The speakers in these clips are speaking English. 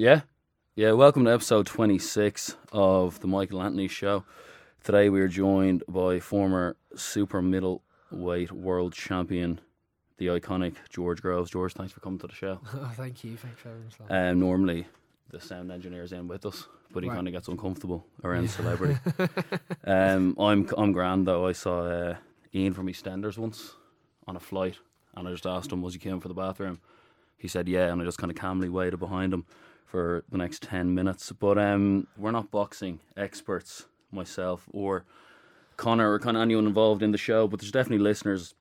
Yeah, yeah. Welcome to episode 26 of the Michael Anthony Show. Today we are joined by former super middleweight world champion, the iconic George Groves. George, thanks for coming to the show. Oh, thank you. Thanks for having us. on. Um, normally the sound engineer's in with us, but he Right. kind of gets uncomfortable around celebrity. um, I'm I'm grand though. I saw uh, Ian from EastEnders once on a flight, and I just asked him, "Was he came for the bathroom?" He said, "Yeah," and I just kind of calmly waited behind him for the next ten minutes. But um, we're not boxing experts, myself or Connor or kind of anyone involved in the show, but there's definitely listeners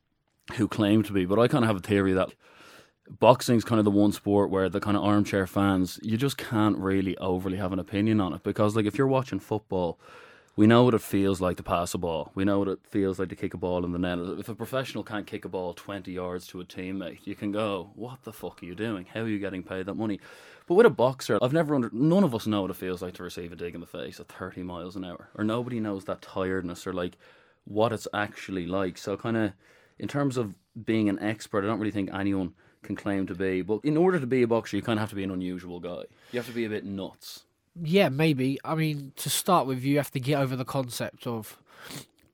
who claim to be. But I kind of have a theory that boxing's kind of the one sport where the kind of armchair fans you just can't really overly have an opinion on it. Because like if you're watching football we know what it feels like to pass a ball. We know what it feels like to kick a ball in the net. If a professional can't kick a ball 20 yards to a teammate you can go what the fuck are you doing? How are you getting paid that money but with a boxer i've never under none of us know what it feels like to receive a dig in the face at 30 miles an hour or nobody knows that tiredness or like what it's actually like so kind of in terms of being an expert i don't really think anyone can claim to be. But in order to be a boxer, you kind of have to be an unusual guy. You have to be a bit nuts. Yeah, maybe. I mean, to start with, you have to get over the concept of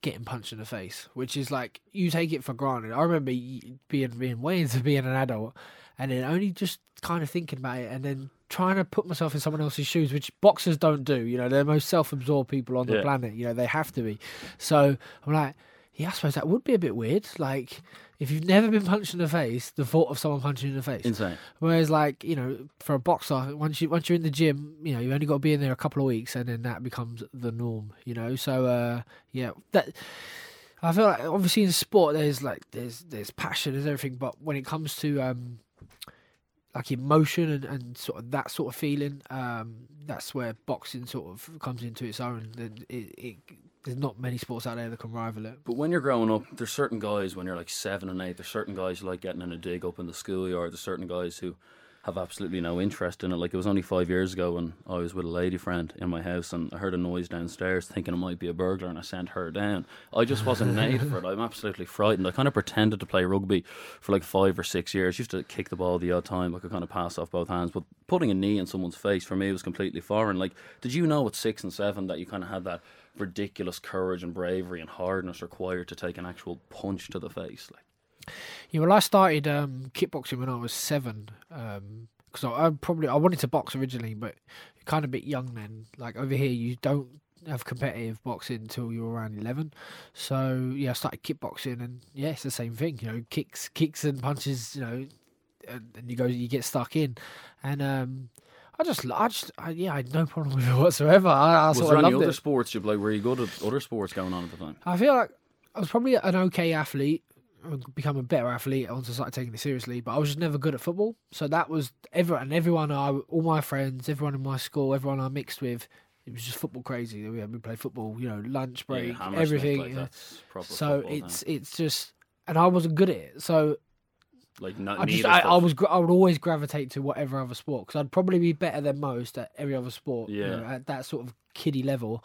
getting punched in the face, which is like you take it for granted. I remember being being way into being an adult, and then only just kind of thinking about it, and then trying to put myself in someone else's shoes, which boxers don't do. You know, they're the most self-absorbed people on the Yeah. planet. You know, they have to be. So I'm like, yeah, I suppose that would be a bit weird. Like. If you've never been punched in the face, the thought of someone punching you in the face. Insane. Whereas, like you know, for a boxer, once you once you're in the gym, you know, you only got to be in there a couple of weeks, and then that becomes the norm. You know, so uh, yeah, that I feel like obviously in sport there's like there's there's passion, there's everything, but when it comes to um, like emotion and, and sort of that sort of feeling, um, that's where boxing sort of comes into its own. It, it, there's not many sports out there that can rival it. But when you're growing up, there's certain guys when you're like seven and eight. There's certain guys who like getting in a dig up in the schoolyard. There's certain guys who have absolutely no interest in it. Like it was only five years ago when I was with a lady friend in my house and I heard a noise downstairs, thinking it might be a burglar, and I sent her down. I just wasn't made for it. I'm absolutely frightened. I kind of pretended to play rugby for like five or six years. Used to kick the ball the odd time. I could kind of pass off both hands, but putting a knee in someone's face for me was completely foreign. Like, did you know at six and seven that you kind of had that ridiculous courage and bravery and hardness required to take an actual punch to the face? Like, Yeah, well, I started um, kickboxing when I was seven. Because I, I probably I wanted to box originally, but you're kind of a bit young then. Like over here, you don't have competitive boxing until you're around eleven. So yeah, I started kickboxing, and yeah, it's the same thing. You know, kicks, kicks and punches. You know, and, and you go, you get stuck in, and um, I just, I just, I, yeah, I had no problem with it whatsoever. I, I was sort there of any other it. sports you like? Were you good at other sports going on at the time? I feel like I was probably an okay athlete. Become a better athlete once I started taking it seriously, but I was just never good at football. So that was everyone, and everyone, I, all my friends, everyone in my school, everyone I mixed with. It was just football crazy. We had we played football, you know, lunch break, Yeah, everything. you know. so it's it's just, and I wasn't good at it. So like not I just I, I was I would always gravitate to whatever other sport because I'd probably be better than most at every other sport. you know, Yeah. at that sort of kiddie level,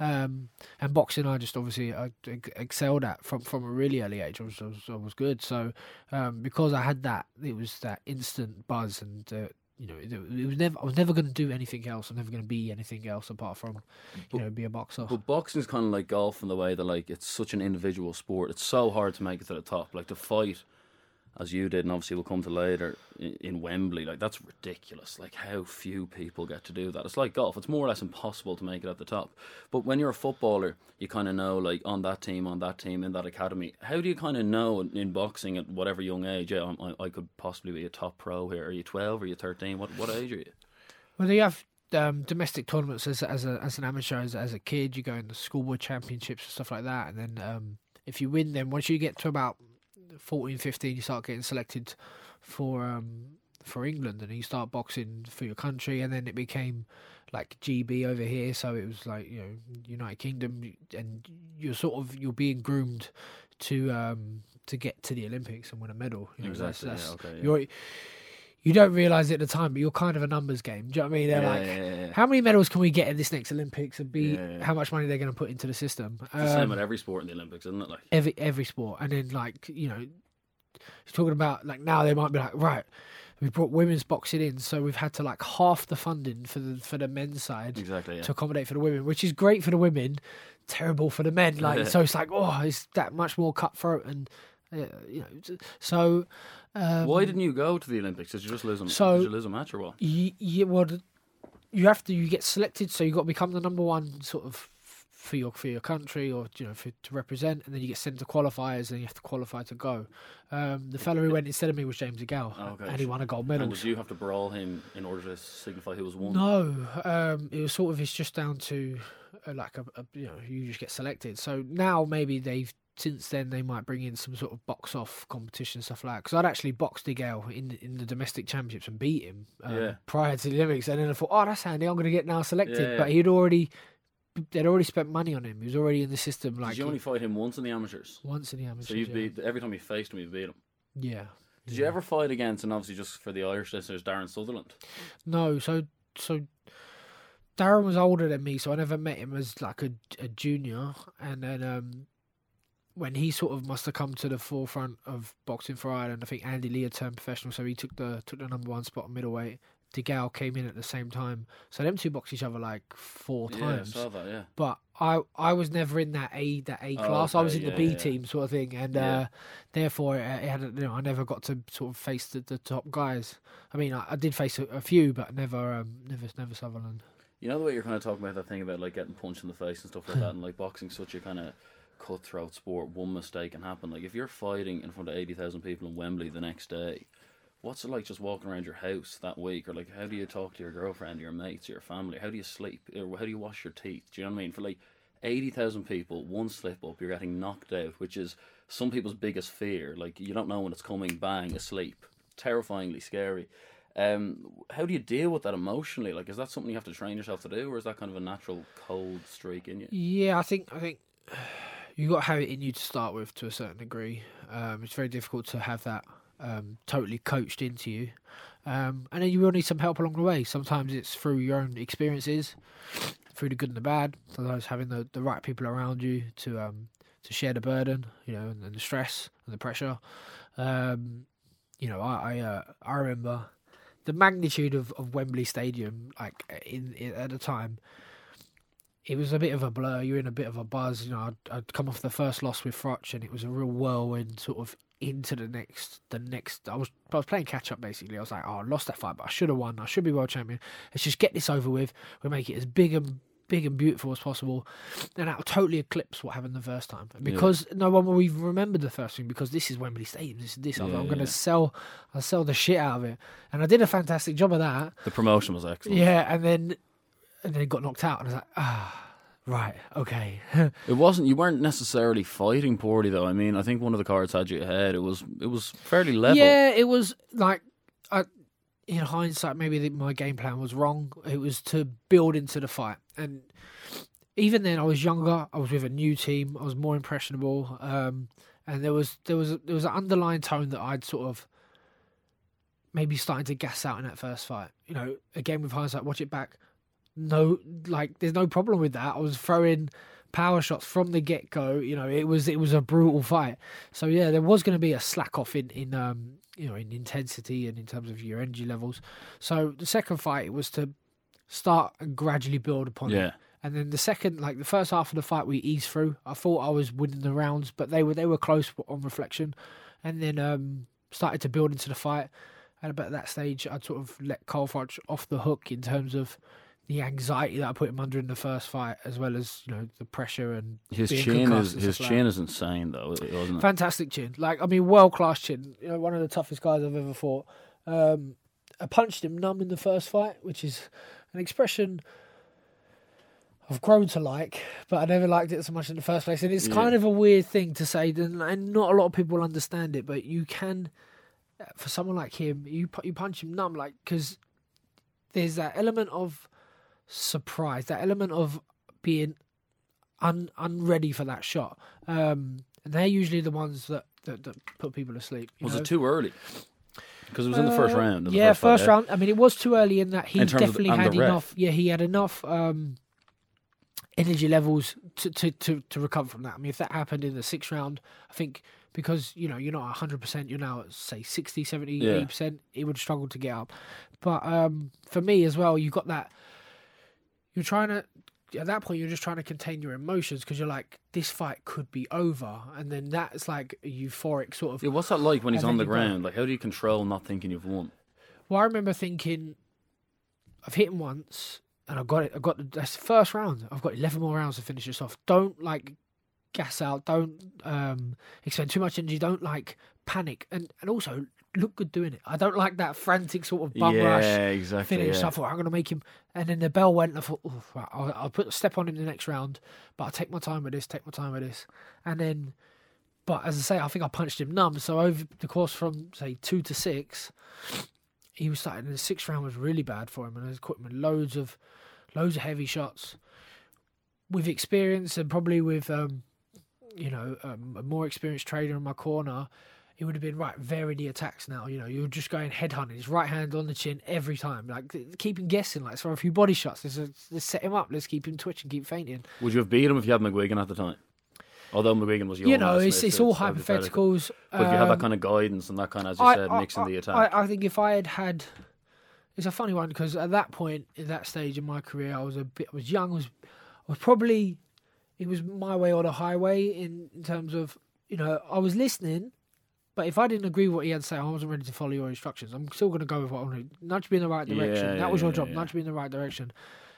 um, and boxing I just obviously I excelled at from from a really early age. I was I was, I was good. So um, because I had that, it was that instant buzz and. Uh, you know, it, it was never. I was never going to do anything else. I'm never going to be anything else apart from, you know, be a boxer. But boxing is kind of like golf in the way that like it's such an individual sport. It's so hard to make it to the top. Like to fight, as you did, and obviously we'll come to later in, Wembley. Like that's ridiculous. Like how few people get to do that. It's like golf. It's more or less impossible to make it at the top. But when you're a footballer, you kind of know like on that team, on that team, in that academy. How do you kind of know in, in boxing at whatever young age? Yeah, I, I could possibly be a top pro here. Are you 12? Are you 13? What what age are you? Well, you have um, domestic tournaments as as a as an amateur as, as a kid. You go in the schoolboy championships and stuff like that, and then um, if you win them, once you get to about 14, 15, you start getting selected for um, for England, and you start boxing for your country, and then it became like GB over here. So it was like you know United Kingdom, and you're sort of you're being groomed to um, to get to the Olympics and win a medal. You know, Exactly, yeah, That's, that's, okay, yeah. You're don't realize it at the time, but you're kind of a numbers game. Do you know what I mean? They're Yeah, like, yeah, yeah, how many medals can we get in this next Olympics, and be how much money they're going to put into the system? It's the same Um, at every sport in the Olympics, isn't it? Like every every sport, and then like you know, talking about like now they might be like right, we brought women's boxing in, so we've had to like half the funding for the for the men's side Exactly. To accommodate for the women, which is great for the women, terrible for the men. Like so, it's like oh, it's that much more cutthroat and uh, you know. So um, Why didn't you go to the Olympics? Did you just lose a, So- did you lose a match or what? you, you well, you have to you get selected, so you got to become the number one sort of for your for your country or you know for, to represent, and then you get sent to qualifiers, and you have to qualify to go. Um, the fellow who went instead of me was James DeGale, Oh, okay. and he won a gold medal. And did you have to brawl him in order to signify who was won? No, um, it was sort of it's just down to uh, like a, a you know you just get selected. So now maybe they've since then they might bring in some sort of box off competition stuff like that. Because I'd actually boxed DeGale in in the domestic championships and beat him um, Yeah. prior to the Olympics, and then I thought, oh, that's handy. I'm going to get now selected. Yeah, yeah. But he'd already they'd already spent money on him. He was already in the system. Like Did you only fight him once in the amateurs? once in the amateurs. So yeah. beat every time you faced him, you beat him. yeah. Did you ever fight against, and obviously just for the Irish listeners, Darren Sutherland? No, so so Darren was older than me, so I never met him as like a, a junior. And then um, when he sort of must have come to the forefront of boxing for Ireland, I think Andy Lee had turned professional, so he took the took the number one spot in middleweight. DeGale came in at the same time, so them two boxed each other like four Yeah, times. that. Yeah. But I I was never in that A that A Oh, class. I was in okay, the B yeah. team sort of thing, and Yeah. uh, therefore it, it had you know I never got to sort of face the, the top guys. I mean I, I did face a, a few, but never um, never never Sutherland. You know the way you're kind of talking about that thing about like getting punched in the face and stuff like that, and like boxing such a kind of cutthroat sport. One mistake can happen. Like if you're fighting in front of eighty thousand people in Wembley the next day, what's it like just walking around your house that week, or like how do you talk to your girlfriend, your mates, your family? How do you sleep? Or how do you wash your teeth? Do you know what I mean? For like eighty thousand people, one slip up, you're getting knocked out, which is some people's biggest fear. Like you don't know when it's coming, bang, asleep, terrifyingly scary. Um, how do you deal with that emotionally? Like, is that something you have to train yourself to do, or is that kind of a natural cold streak in you? Yeah, I think I think you got to have it in you to start with to a certain degree. Um, it's very difficult to have that um, totally coached into you, um, and then you will need some help along the way. Sometimes it's through your own experiences, through the good and the bad. Sometimes having the, the right people around you to um, to share the burden, you know, and, and the stress and the pressure. Um, you know, I I, uh, I remember the magnitude of, of Wembley Stadium, like in, in at the time it was a bit of a blur. You're in a bit of a buzz. You know, I'd, I'd come off the first loss with Froch, and it was a real whirlwind sort of into the next. The next, I was I was playing catch up basically. I was like, oh, I lost that fight, but I should have won. I should be world champion. Let's just get this over with. We make it as big and big and beautiful as possible, and that'll totally eclipse what happened the first time. And because no one will even remember the first thing because this is Wembley Stadium. This is this. I Yeah, I'm gonna sell. I'll sell the shit out of it, and I did a fantastic job of that. The promotion was excellent. Yeah, and then and then got knocked out, and I was like, ah, right, okay. It wasn't. You weren't necessarily fighting poorly, though. I mean, I think one of the cards had your head. It was. It was fairly level. Yeah, it was like, I, in hindsight, maybe the, my game plan was wrong. It was to build into the fight, and even then, I was younger. I was with a new team. I was more impressionable, um, and there was there was there was an underlying tone that I'd sort of maybe starting to gas out in that first fight. You know, again with hindsight, watch it back. No, like there's no problem with that. I was throwing power shots from the get go. You know, it was it was a brutal fight. So yeah, there was going to be a slack off in in um you know in intensity and in terms of your energy levels. So the second fight was to start and gradually build upon it. Yeah. And then the second, like the first half of the fight, we eased through. I thought I was winning the rounds, but they were they were close on reflection. And then um, started to build into the fight. And about that stage, I'd sort of let Carl Froch off the hook in terms of the anxiety that I put him under in the first fight, as well as you know the pressure and His chin is his like chin is insane, though, wasn't it? Fantastic chin. Like, I mean, world class chin. You know, one of the toughest guys I've ever fought. Um, I punched him numb in the first fight, which is an expression I've grown to like, but I never liked it so much in the first place. And it's Yeah. kind of a weird thing to say, and and not a lot of people understand it, but you can, for someone like him, you you punch him numb, like, because there's that element of surprise, that element of being un unready for that shot. Um, and they're usually the ones that, that, that put people asleep. Was know? it too early? Because it was in the first Uh, round. the yeah, first, first round. I mean, it was too early in that he In definitely had enough. Yeah, he had enough um, energy levels to, to, to, to recover from that. I mean, if that happened in the sixth round, I think because you know you're not 100 percent you're now at say 60 70 Yeah. 80 percent it would struggle to get up but um for me as well you've got that you're trying to at that point you're just trying to contain your emotions because you're like this fight could be over and then that's like a euphoric sort of Yeah, what's that like when he's on the go- ground? Like, how do you control not thinking you've won? Well, I remember thinking, I've hit him once, and I've got it. I've got the, that's the first round. I've got eleven more rounds to finish this off. Don't like gas out. Don't um, expend too much energy. Don't like panic, and and also look good doing it. I don't like that frantic sort of bum yeah, rush exactly. finish. yeah. I thought I'm going to make him, and then the bell went. And I thought, right, I'll, I'll put a step on him the next round, but I'll take my time with this. Take my time with this, and then. But as I say, I think I punched him numb. So over the course from say two to six, he was starting. The sixth round was really bad for him, and I caught him with loads of, loads of heavy shots. With experience and probably with, um, you know, um, a more experienced trader in my corner, it would have been right. The attacks now. You know, you're just going head hunting. His right hand on the chin every time. Like keep him guessing. Like throw a few body shots. Let's, let's set him up. Let's keep him twitching. Keep fainting. Would you have beat him if you had McGuigan at the time? Although McGuigan was young. you know, it's it's all hypothetical. hypotheticals. But if you had that Um, kind of guidance and that kind of, as you I- said, I- mixing the I- attack. I, I think if I had had, it's a funny one because at that point in that stage in my career, I was a bit, I was young, was, I was probably, it was my way or the highway in, in terms of, you know, I was listening, but if I didn't agree with what he had to say, I wasn't ready to follow your instructions. I'm still going to go with what I want to nudge me in the right direction. Yeah, that was yeah, your job, yeah. nudge me in the right direction.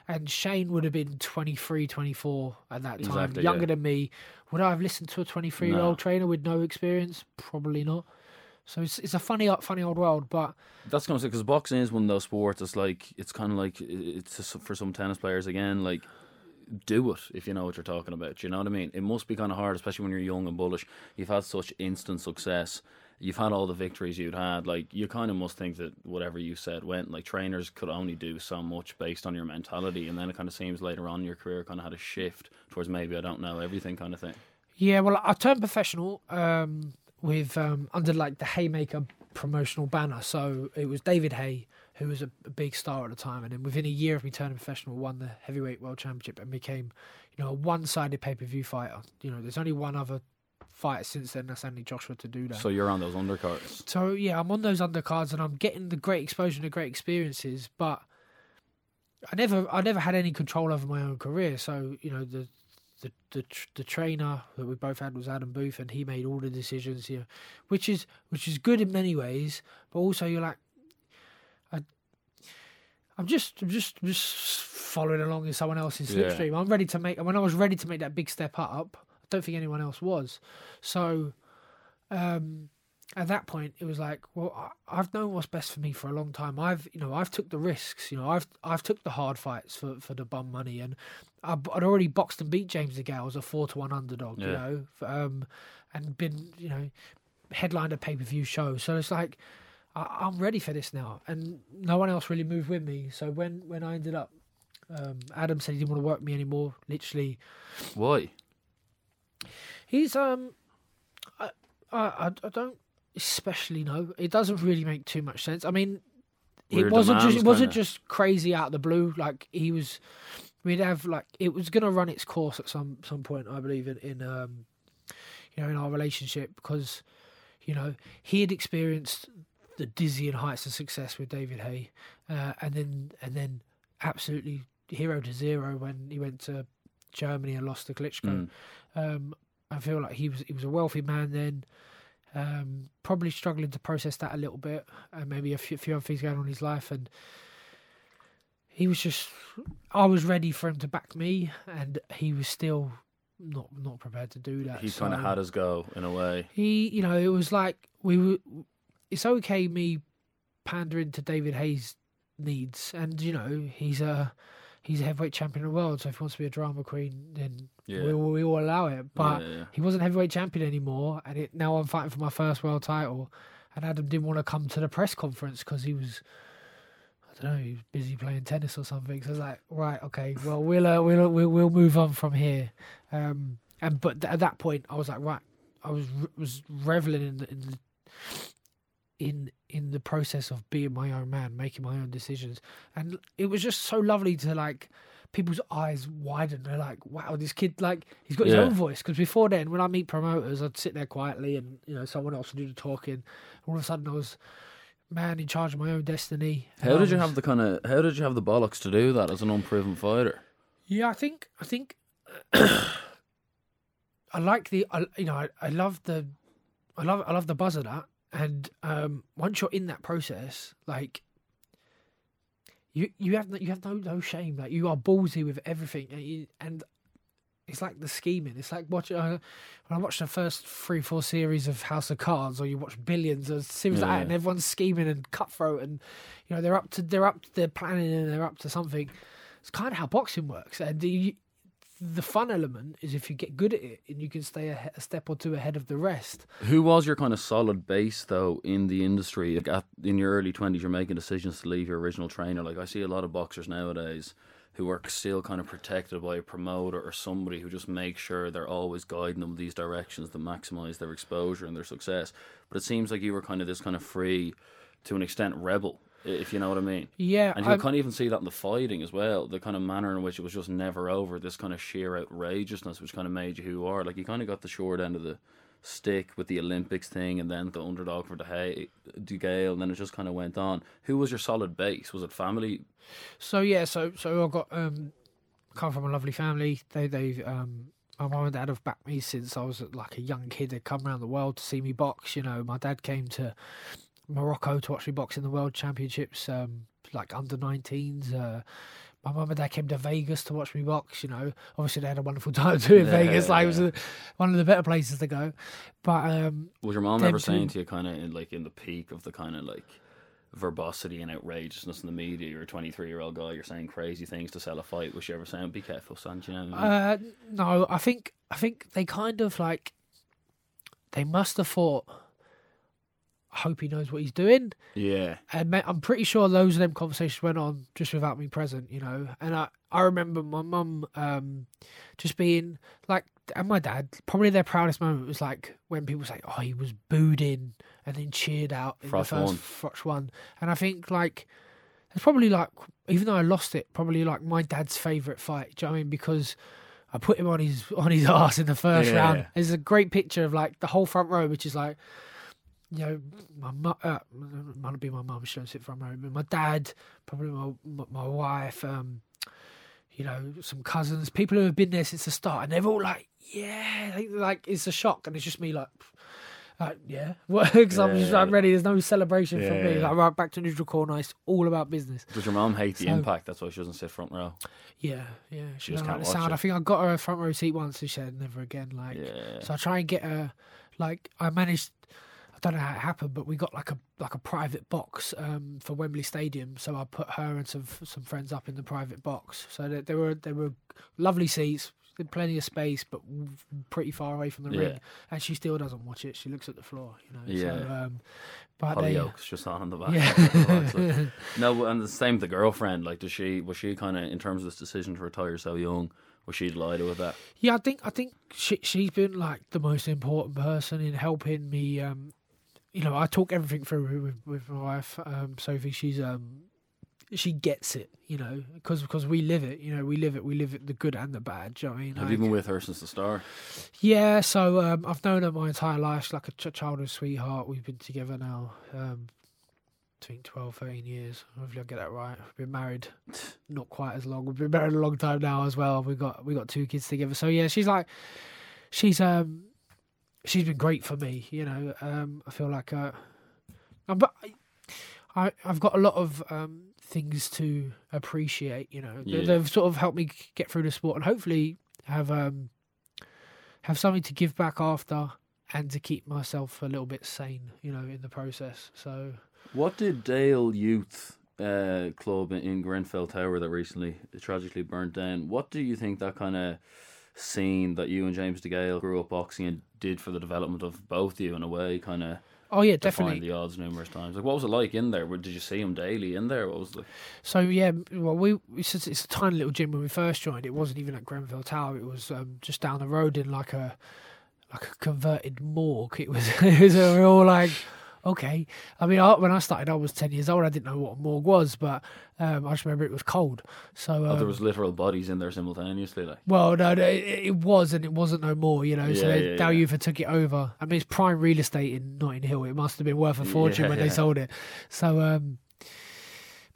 And Shane would have been 23, 24 at that time, Exactly, younger than me. Would I have listened to a 23 year old trainer with no experience? Probably not. So it's it's a funny funny old world, but That's kind of because boxing is one of those sports. It's like it's kind of like it's just for some tennis players again. Like, do it if you know what you're talking about. You know what I mean? It must be kind of hard, especially when you're young and bullish. You've had such instant success. You've had all the victories you'd had. Like, you kind of must think that whatever you said went. Like, trainers could only do so much based on your mentality, and then it kind of seems later on in your career kind of had a shift towards maybe I don't know everything kind of thing. yeah. Well, I turned professional um, with um, under like the Hayemaker promotional banner. So it was David Haye who was a, a big star at the time, and then within a year of me turning professional, won the heavyweight world championship and became, you know, a one-sided pay-per-view fighter. You know, there's only one other fighter since then. That's Anthony Joshua to do that. So you're on those undercards. So yeah, I'm on those undercards and I'm getting the great exposure and the great experiences, but I never I never had any control over my own career. So you know the the the, the trainer that we both had was Adam Booth, and he made all the decisions. You know, which is which is good in many ways, but also you're like. I'm just, I'm just, just following along in someone else's Yeah. slipstream. I'm ready to make. When I was ready to make that big step up, I don't think anyone else was. So, um, at that point it was like well I, i've known what's best for me for a long time i've you know i've took the risks you know i've i've took the hard fights for for the bum money and I, i'd already boxed and beat james DeGale as a four to one underdog you know um and been you know headlined a pay-per-view show so it's like I, i'm ready for this now and no one else really moved with me so when when i ended up um adam said he didn't want to work me anymore literally Why? He's um, I, I I don't especially know. It doesn't really make too much sense. I mean, Weird it wasn't just it wasn't kinda. just crazy out of the blue. Like he was, we'd have like it was gonna run its course at some some point. I believe in in um, you know, in our relationship because, you know, he had experienced the dizzying heights of success with David Haye, uh, and then and then absolutely hero to zero when he went to Germany and lost to Klitschko. Mm. Um, I feel like he was he was a wealthy man then. Um, probably struggling to process that a little bit, and maybe a few, few other things going on in his life. And he was just, I was ready for him to back me, and he was still not not prepared to do that. He kind of had us go in a way. He, you know, it was like we were. It's okay me pandering to David Haye's needs, and you know he's a he's a heavyweight champion of the world. So if he wants to be a drama queen, then Yeah. we we will allow it. But yeah, yeah. he wasn't heavyweight champion anymore, and it, now I'm fighting for my first world title. And Adam didn't want to come to the press conference because he was, I don't know, he was busy playing tennis or something. So I was like, right, okay, well we'll uh, we'll, we'll we'll move on from here. Um, and but th- at that point, I was like, right, I was was reveling in the, in the, in in the process of being my own man, making my own decisions, and it was just so lovely to like people's eyes widen. They're like, "Wow, this kid like he's got his own voice." Because before then, when I meet promoters, I'd sit there quietly, and you know, someone else would do the talking. All of a sudden, I was man in charge of my own destiny. How did you have the kind of how did you have the bollocks to do that as an unproven fighter? Yeah, I think I think I like the I, you know I, I love the I love I love the buzz of that and um once you're in that process like you you have no, you have no no shame. Like you are ballsy with everything. And, you, and it's like the scheming. It's like watching uh, when I watched the first three four series of House of Cards or you watch Billions or series like that and everyone's scheming and cutthroat and you know they're up to they're up to their planning and they're up to something. It's kind of how boxing works. And the, the fun element is if you get good at it and you can stay a, a step or two ahead of the rest. Who was your kind of solid base though in the industry? Like, At, in your early twenties, you're making decisions to leave your original trainer. Like I see a lot of boxers nowadays who are still kind of protected by a promoter or somebody who just makes sure they're always guiding them these directions to maximize their exposure and their success. But it seems like you were kind of this kind of free, to an extent, rebel, if you know what I mean. Yeah, And you I'm- kind of even see that in the fighting as well. The kind of manner in which it was just never over. This kind of sheer outrageousness, which kind of made you who you are. Like you kind of got the short end of the stick with the Olympics thing, and then the underdog for the hay, Gale, and then it just kind of went on. Who was your solid base? Was it family? So yeah, so so I got um come from a lovely family. They they um my mum and dad have backed me since I was like a young kid. They'd come around the world to see me box. You know, my dad came to Morocco to watch me box in the World Championships, um, like under 19s. Uh, my mum and dad came to Vegas to watch me box. You know, obviously they had a wonderful time too in Yeah, Vegas. Like it was a, one of the better places to go. But um, Was your mom ever saying to you, kind of in like in the peak of the kind of like verbosity and outrageousness in the media? You're a 23 year old guy. You're saying crazy things to sell a fight. Was she ever saying, "Be careful, son"? do You know. I mean? Uh, no, I think I think they kind of like they must have thought. Hope he knows what he's doing, yeah. and I'm pretty sure those of them conversations went on just without me present, you know. And I I remember my mum um just being like, and my dad probably their proudest moment was like when people say, "Oh, he was booed in and then cheered out in Froch the first. Froch one," and I think like it's probably like even though I lost it, probably like my dad's favorite fight. Do you know what I mean? Because I put him on his on his ass in the first Yeah. round. There's a great picture of like the whole front row, which is like, you know, my mu- uh, might be my mum. She don't sit front row, but my dad, probably my my, wife, um, you know, some cousins, people who have been there since the start, and they're all like, yeah, like, like it's a shock, and it's just me like. Like, yeah, because I'm just Yeah. I'm ready. There's no celebration for me. Yeah. Like right back to neutral corner. It's all about business. Does your mom hate the impact? That's why she doesn't sit front row. Yeah, yeah. She just doesn't like can't watch sound. it. I think I got her a front row seat once, and she said never again. Like, Yeah. so I try and get her. Like, I managed. I don't know how it happened, but we got like a like a private box um, for Wembley Stadium. So I put her and some some friends up in the private box. So there, there were there were lovely seats, plenty of space, but pretty far away from the Yeah. ring. And she still doesn't watch it. She looks at the floor, you know. So, Yeah. um, but they, Hollyoaks just on the back. yeah. no, and the same with the girlfriend. Like, does she was she kind of in terms of this decision to retire so young? Was she delighted with that? Yeah, I think I think she she's been like the most important person in helping me. Um, you know, I talk everything through with, with my wife, um, Sophie. She's um, she gets it. You know, because because we live it. You know, we live it. We live it, the good and the bad. Do you know what I mean? Have you been with her since the start? yeah, so um, I've known her my entire life. She's like a ch- childhood sweetheart. We've been together now, um, between 12, 13 years. Hopefully, I get that right. We've been married not quite as long. We've been married a long time now as well. We got we got two kids together. So yeah, she's like, she's um, she's been great for me. You know, um, I feel like uh, but I, I've got a lot of um things to appreciate. You know, Yeah. they've sort of helped me get through the sport and hopefully have um have something to give back after and to keep myself a little bit sane, you know, in the process. So What did Dale Youth uh, Club in, in Grenfell Tower that recently tragically burnt down? What do you think that kind of scene that you and James DeGale grew up boxing and did for the development of both of you in a way? Kind of oh yeah, definitely. the odds numerous times. Like, what was it like in there? Did you see him daily in there? What was the So yeah, well we it's, just, it's a tiny little gym when we first joined. It wasn't even at Grenfell Tower. It was um, just down the road in like a like a converted morgue. It was it was were all like okay. I mean, I, when I started, I was ten years old. I didn't know what a morgue was, but um, I just remember it was cold. So um, Oh, there was literal bodies in there simultaneously. Like, Well, no, no, it, it was, and it wasn't no more. You know, so Yeah, they, yeah, Dow yeah. Took it over. I mean, it's prime real estate in Notting Hill. It must have been worth a fortune Yeah, when they sold it. So, um,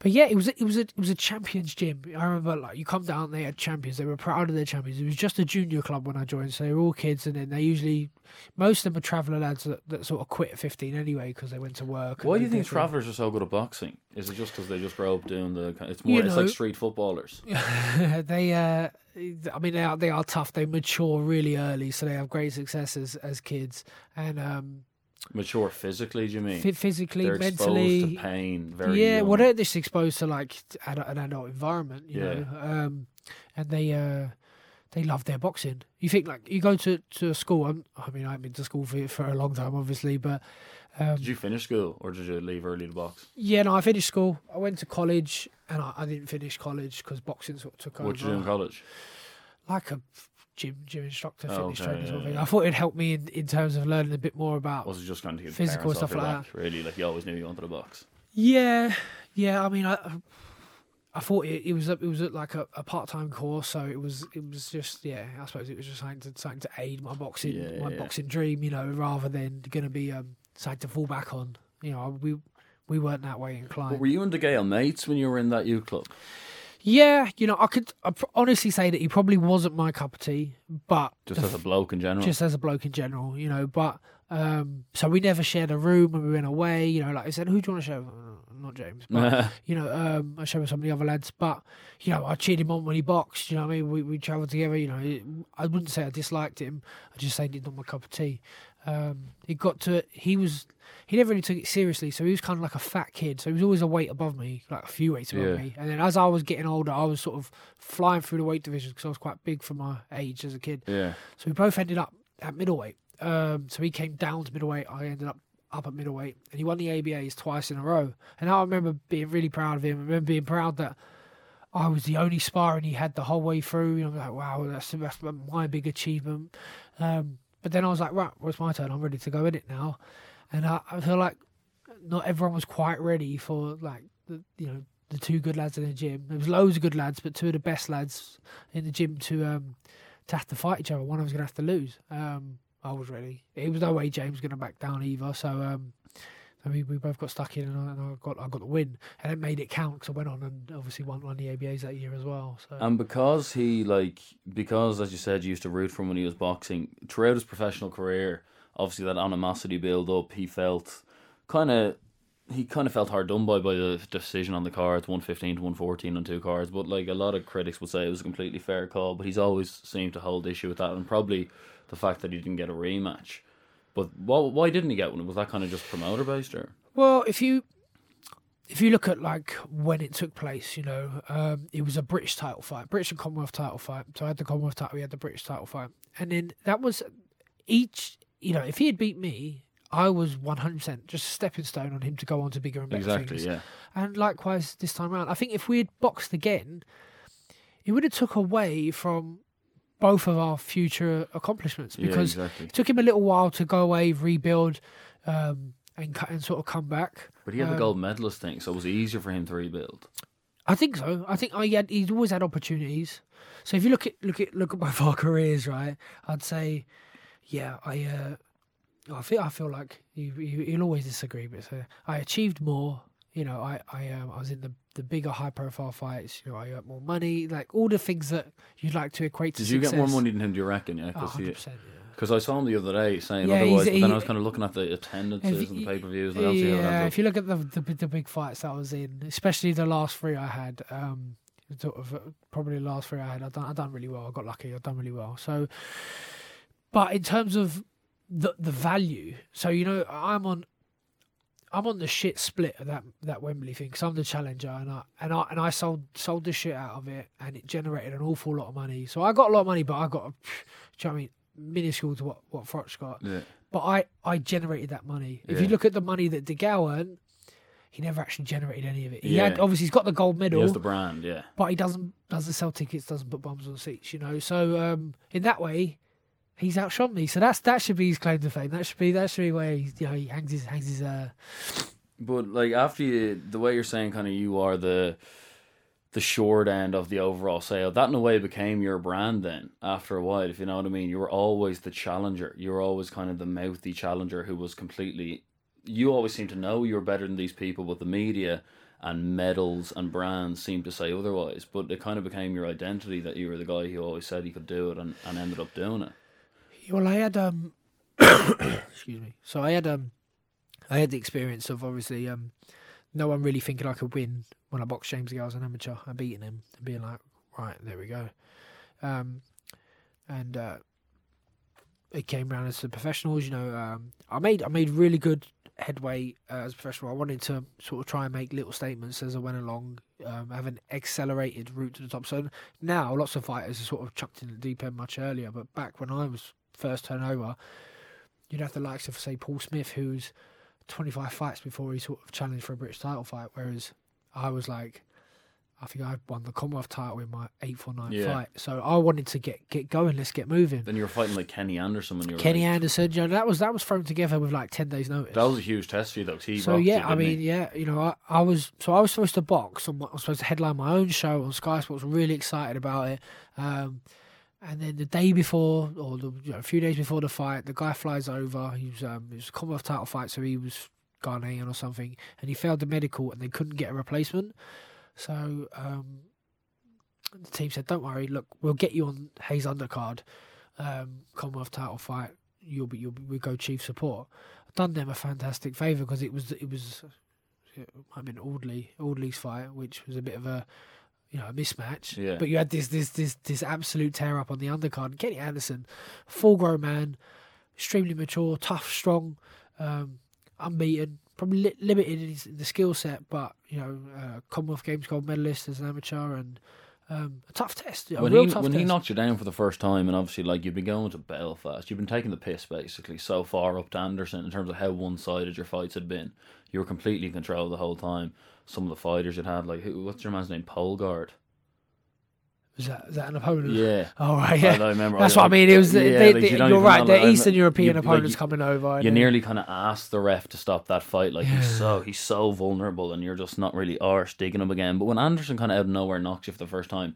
but yeah, it was a- it was a, it was a champions gym. I remember like you come down, they had champions. They were proud of their champions. It was just a junior club when I joined, so they were all kids, and then they usually most of them are traveller lads that, that sort of quit at fifteen anyway because they went to work. why do you think travellers are so good at boxing? Is it just because they just grow up doing the? It's more. You it's like street footballers. they uh I mean they are they are tough. They mature really early, so they have great success as, as kids and um Mature physically, do you mean? phy- physically, They're mentally. exposed to pain very yeah, young. well, they're just exposed to like ad- an adult environment, you Yeah. know, um, and they uh, they love their boxing. You think like you go to to school. I'm, I mean, I've been to school for for a long time, obviously, but um, Did you finish school or did you leave early to box? yeah, no, I finished school. I went to college, and I, I didn't finish college because boxing sort of took over. What did you do in college? like a gym gym instructor, Oh, fitness okay, trainer sort of thing. yeah. I thought it'd help me in, in terms of learning a bit more about. Was it just of get Physical stuff like back, Really, like you always knew you wanted a box. Yeah, yeah. I mean, I I thought it, it was a, it was a, like a, a part time course, so it was it was just yeah. I suppose it was just something to something to aid my boxing Yeah, my yeah. boxing dream, you know, rather than going to be um something to fall back on. You know, we we weren't that way inclined. But were you and DeGale mates when you were in that U club? Yeah, you know, I could I pr- honestly say that he probably wasn't my cup of tea, but Just as a bloke in general? just as a bloke in general, you know. But um, so we never shared a room when we went away. You know, like I said, who do you want to share? Uh, Not James, but you know, um, I shared with some of the other lads. But you know, I cheered him on when he boxed. You know, what I mean, we we travelled together. You know, I wouldn't say I disliked him. I just say he's not my cup of tea. Um, he got to he was he never really took it seriously, so he was kind of like a fat kid. So he was always a weight above me, like a few weights above Yeah. me. And then as I was getting older, I was sort of flying through the weight division because I was quite big for my age as a kid. yeah. So we both ended up at middleweight. Um, so he came down to middleweight. I ended up up at middleweight, and he won the ABAs twice in a row. And I remember being really proud of him. I remember being proud that I was the only sparring he had the whole way through. You know, like wow, that's, that's my big achievement. Um, but then I was like, right, well, it's my turn. I'm ready to go in it now. And I, I feel like not everyone was quite ready for like the you know the two good lads in the gym. There was loads of good lads, but two of the best lads in the gym to um to have to fight each other. One of them was gonna have to lose. Um, I was ready. It was no way James was gonna back down either. So um, so we, we both got stuck in, and I, and I got I got the win, and it made it count because I went on and obviously won won the ABAs that year as well. So And because he like because as you said, you used to root for him when he was boxing throughout his professional career. Obviously, that animosity build up. He felt kind of he kind of felt hard done by by the decision on the cards, one fifteen to one fourteen on two cards. But like a lot of critics would say, it was a completely fair call. But he's always seemed to hold issue with that, and probably the fact that he didn't get a rematch. But why, why didn't he get one? Was that kind of just promoter based or? Well, if you if you look at like when it took place, you know, um, it was a British title fight, British and Commonwealth title fight. So I had the Commonwealth title, we had the British title fight, and then that was each. You know, if he had beat me, I was one hundred percent just a stepping stone on him to go on to bigger and better Exactly. things. Yeah. And likewise this time around, I think if we had boxed again, it would have took away from both of our future accomplishments Yeah. because Exactly. it took him a little while to go away, rebuild, um, and and sort of come back. But he had the Um, gold medalist thing, so it was easier for him to rebuild. I think so. I think I had he's always had opportunities. So if you look at look at look at both our careers, right? I'd say, yeah, I uh, I feel I feel like you, you you'll always disagree, but so I achieved more. You know, I I um, I was in the the bigger high profile fights. You know, I got more money, like all the things that you'd like to equate to. Did you get more money than him? Do you reckon? Yeah, Oh, because 100%, yeah. Because I saw him the other day saying Yeah, otherwise, but then he- I was kind of looking at the attendances and the pay per views, and I don't see how that Yeah, if you look at the, the the big fights that I was in, especially the last three I had, um, sort of uh, probably the last three I had, I done I done really well. I got lucky. I done really well. So, but in terms of the the value, so you know, I'm on. I'm on the shit split of that that Wembley thing because I'm the challenger and I and I and I sold sold the shit out of it and it generated an awful lot of money. So I got a lot of money, but I got, a, you know I mean, minuscule to what what Froch got. Yeah. but I, I generated that money. If you look at the money that De earned, he never actually generated any of it. He had obviously he's got the gold He medal, has the brand, yeah. but he doesn't doesn't sell tickets, doesn't put bombs on seats, you know. So um, in that way, he's outshot me. So that's that should be his claim to fame. That should be that should be where he, you know he hangs his hangs his. Uh, But like after you, the way you're saying, kind of you are the the short end of the overall sale. That in a way became your brand. Then after a while, if you know what I mean, you were always the challenger. You were always kind of the mouthy challenger who was completely. You always seem to know you were better than these people, but the media and medals and brands seem to say otherwise. But it kind of became your identity that you were the guy who always said he could do it and, and ended up doing it. Well, I had um, excuse me. So I had um, I had the experience of obviously um, no one really thinking I could win when I boxed James Gale as an amateur and beating him and being like, right, there we go. Um, and uh, it came round as the professionals. You know, um, I made I made really good headway uh, as a professional. I wanted to sort of try and make little statements as I went along, um, have an accelerated route to the top. So now lots of fighters are sort of chucked in the deep end much earlier. But back when I was first turnover, you'd have the likes of say Paul Smith, who's 25 fights before he sort of challenged for a British title fight, whereas I was like, I think I won the Commonwealth title in my eighth or ninth Yeah. fight. So I wanted to get get going. Let's get moving. Then you were fighting like Kenny Anderson when you were Kenny like, Anderson, you know, that was that was thrown together with like 10 days notice. That was a huge test for you though. so yeah, you, I mean, he? yeah, you know, I, I was so I was supposed to box. I was supposed to headline my own show on Sky Sports. Really excited about it. Um, and then the day before, or the, you know, a few days before the fight, the guy flies over. He was um, it was a Commonwealth title fight, so he was Ghanaian or something, and he failed the medical, and they couldn't get a replacement. So um, the team said, "Don't worry, look, we'll get you on Haye's undercard, um, Commonwealth title fight. You'll be, you'll be, we'll go chief support." I've done them a fantastic favour because it was, it was, have been Audley, Audley's fight, which was a bit of a, you know, a mismatch. Yeah. But you had this, this, this, this absolute tear up on the undercard. Kenny Anderson, full grown man, extremely mature, tough, strong, um, unbeaten. Probably li- limited in, his, in the skill set, but you know, uh, Commonwealth Games gold medalist as an amateur and um, a tough test. A when he when he knocked you down for the first time, and obviously like you've been going to Belfast, you've been taking the piss basically so far up to Anderson in terms of how one sided your fights had been. You were completely in control the whole time. Some of the fighters you'd had, like who, what's your man's name, Polgard? Was that, is that an opponent? Yeah, Oh right, yeah. I remember. That's I- what I mean. It was yeah, they, like, they- you you're right. The like, Eastern European you- opponents you- coming over. You nearly kind of asked the ref to stop that fight. Like he's so he's so vulnerable, and you're just not really arse digging him again. But when Anderson kind of out of nowhere knocks you for the first time,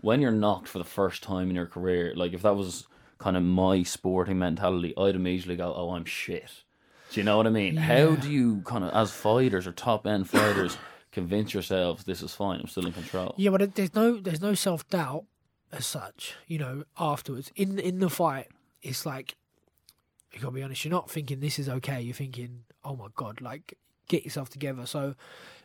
when you're knocked for the first time in your career, like if that was kind of my sporting mentality, I'd immediately go, "Oh, I'm shit." Do you know what I mean? How do you kind of, as fighters or top end fighters, convince yourselves this is fine? I'm still in control. Yeah, but there's no there's no self doubt as such. You know, afterwards in in the fight, it's like you gotta be honest. You're not thinking this is okay. You're thinking, oh my god, like get yourself together. So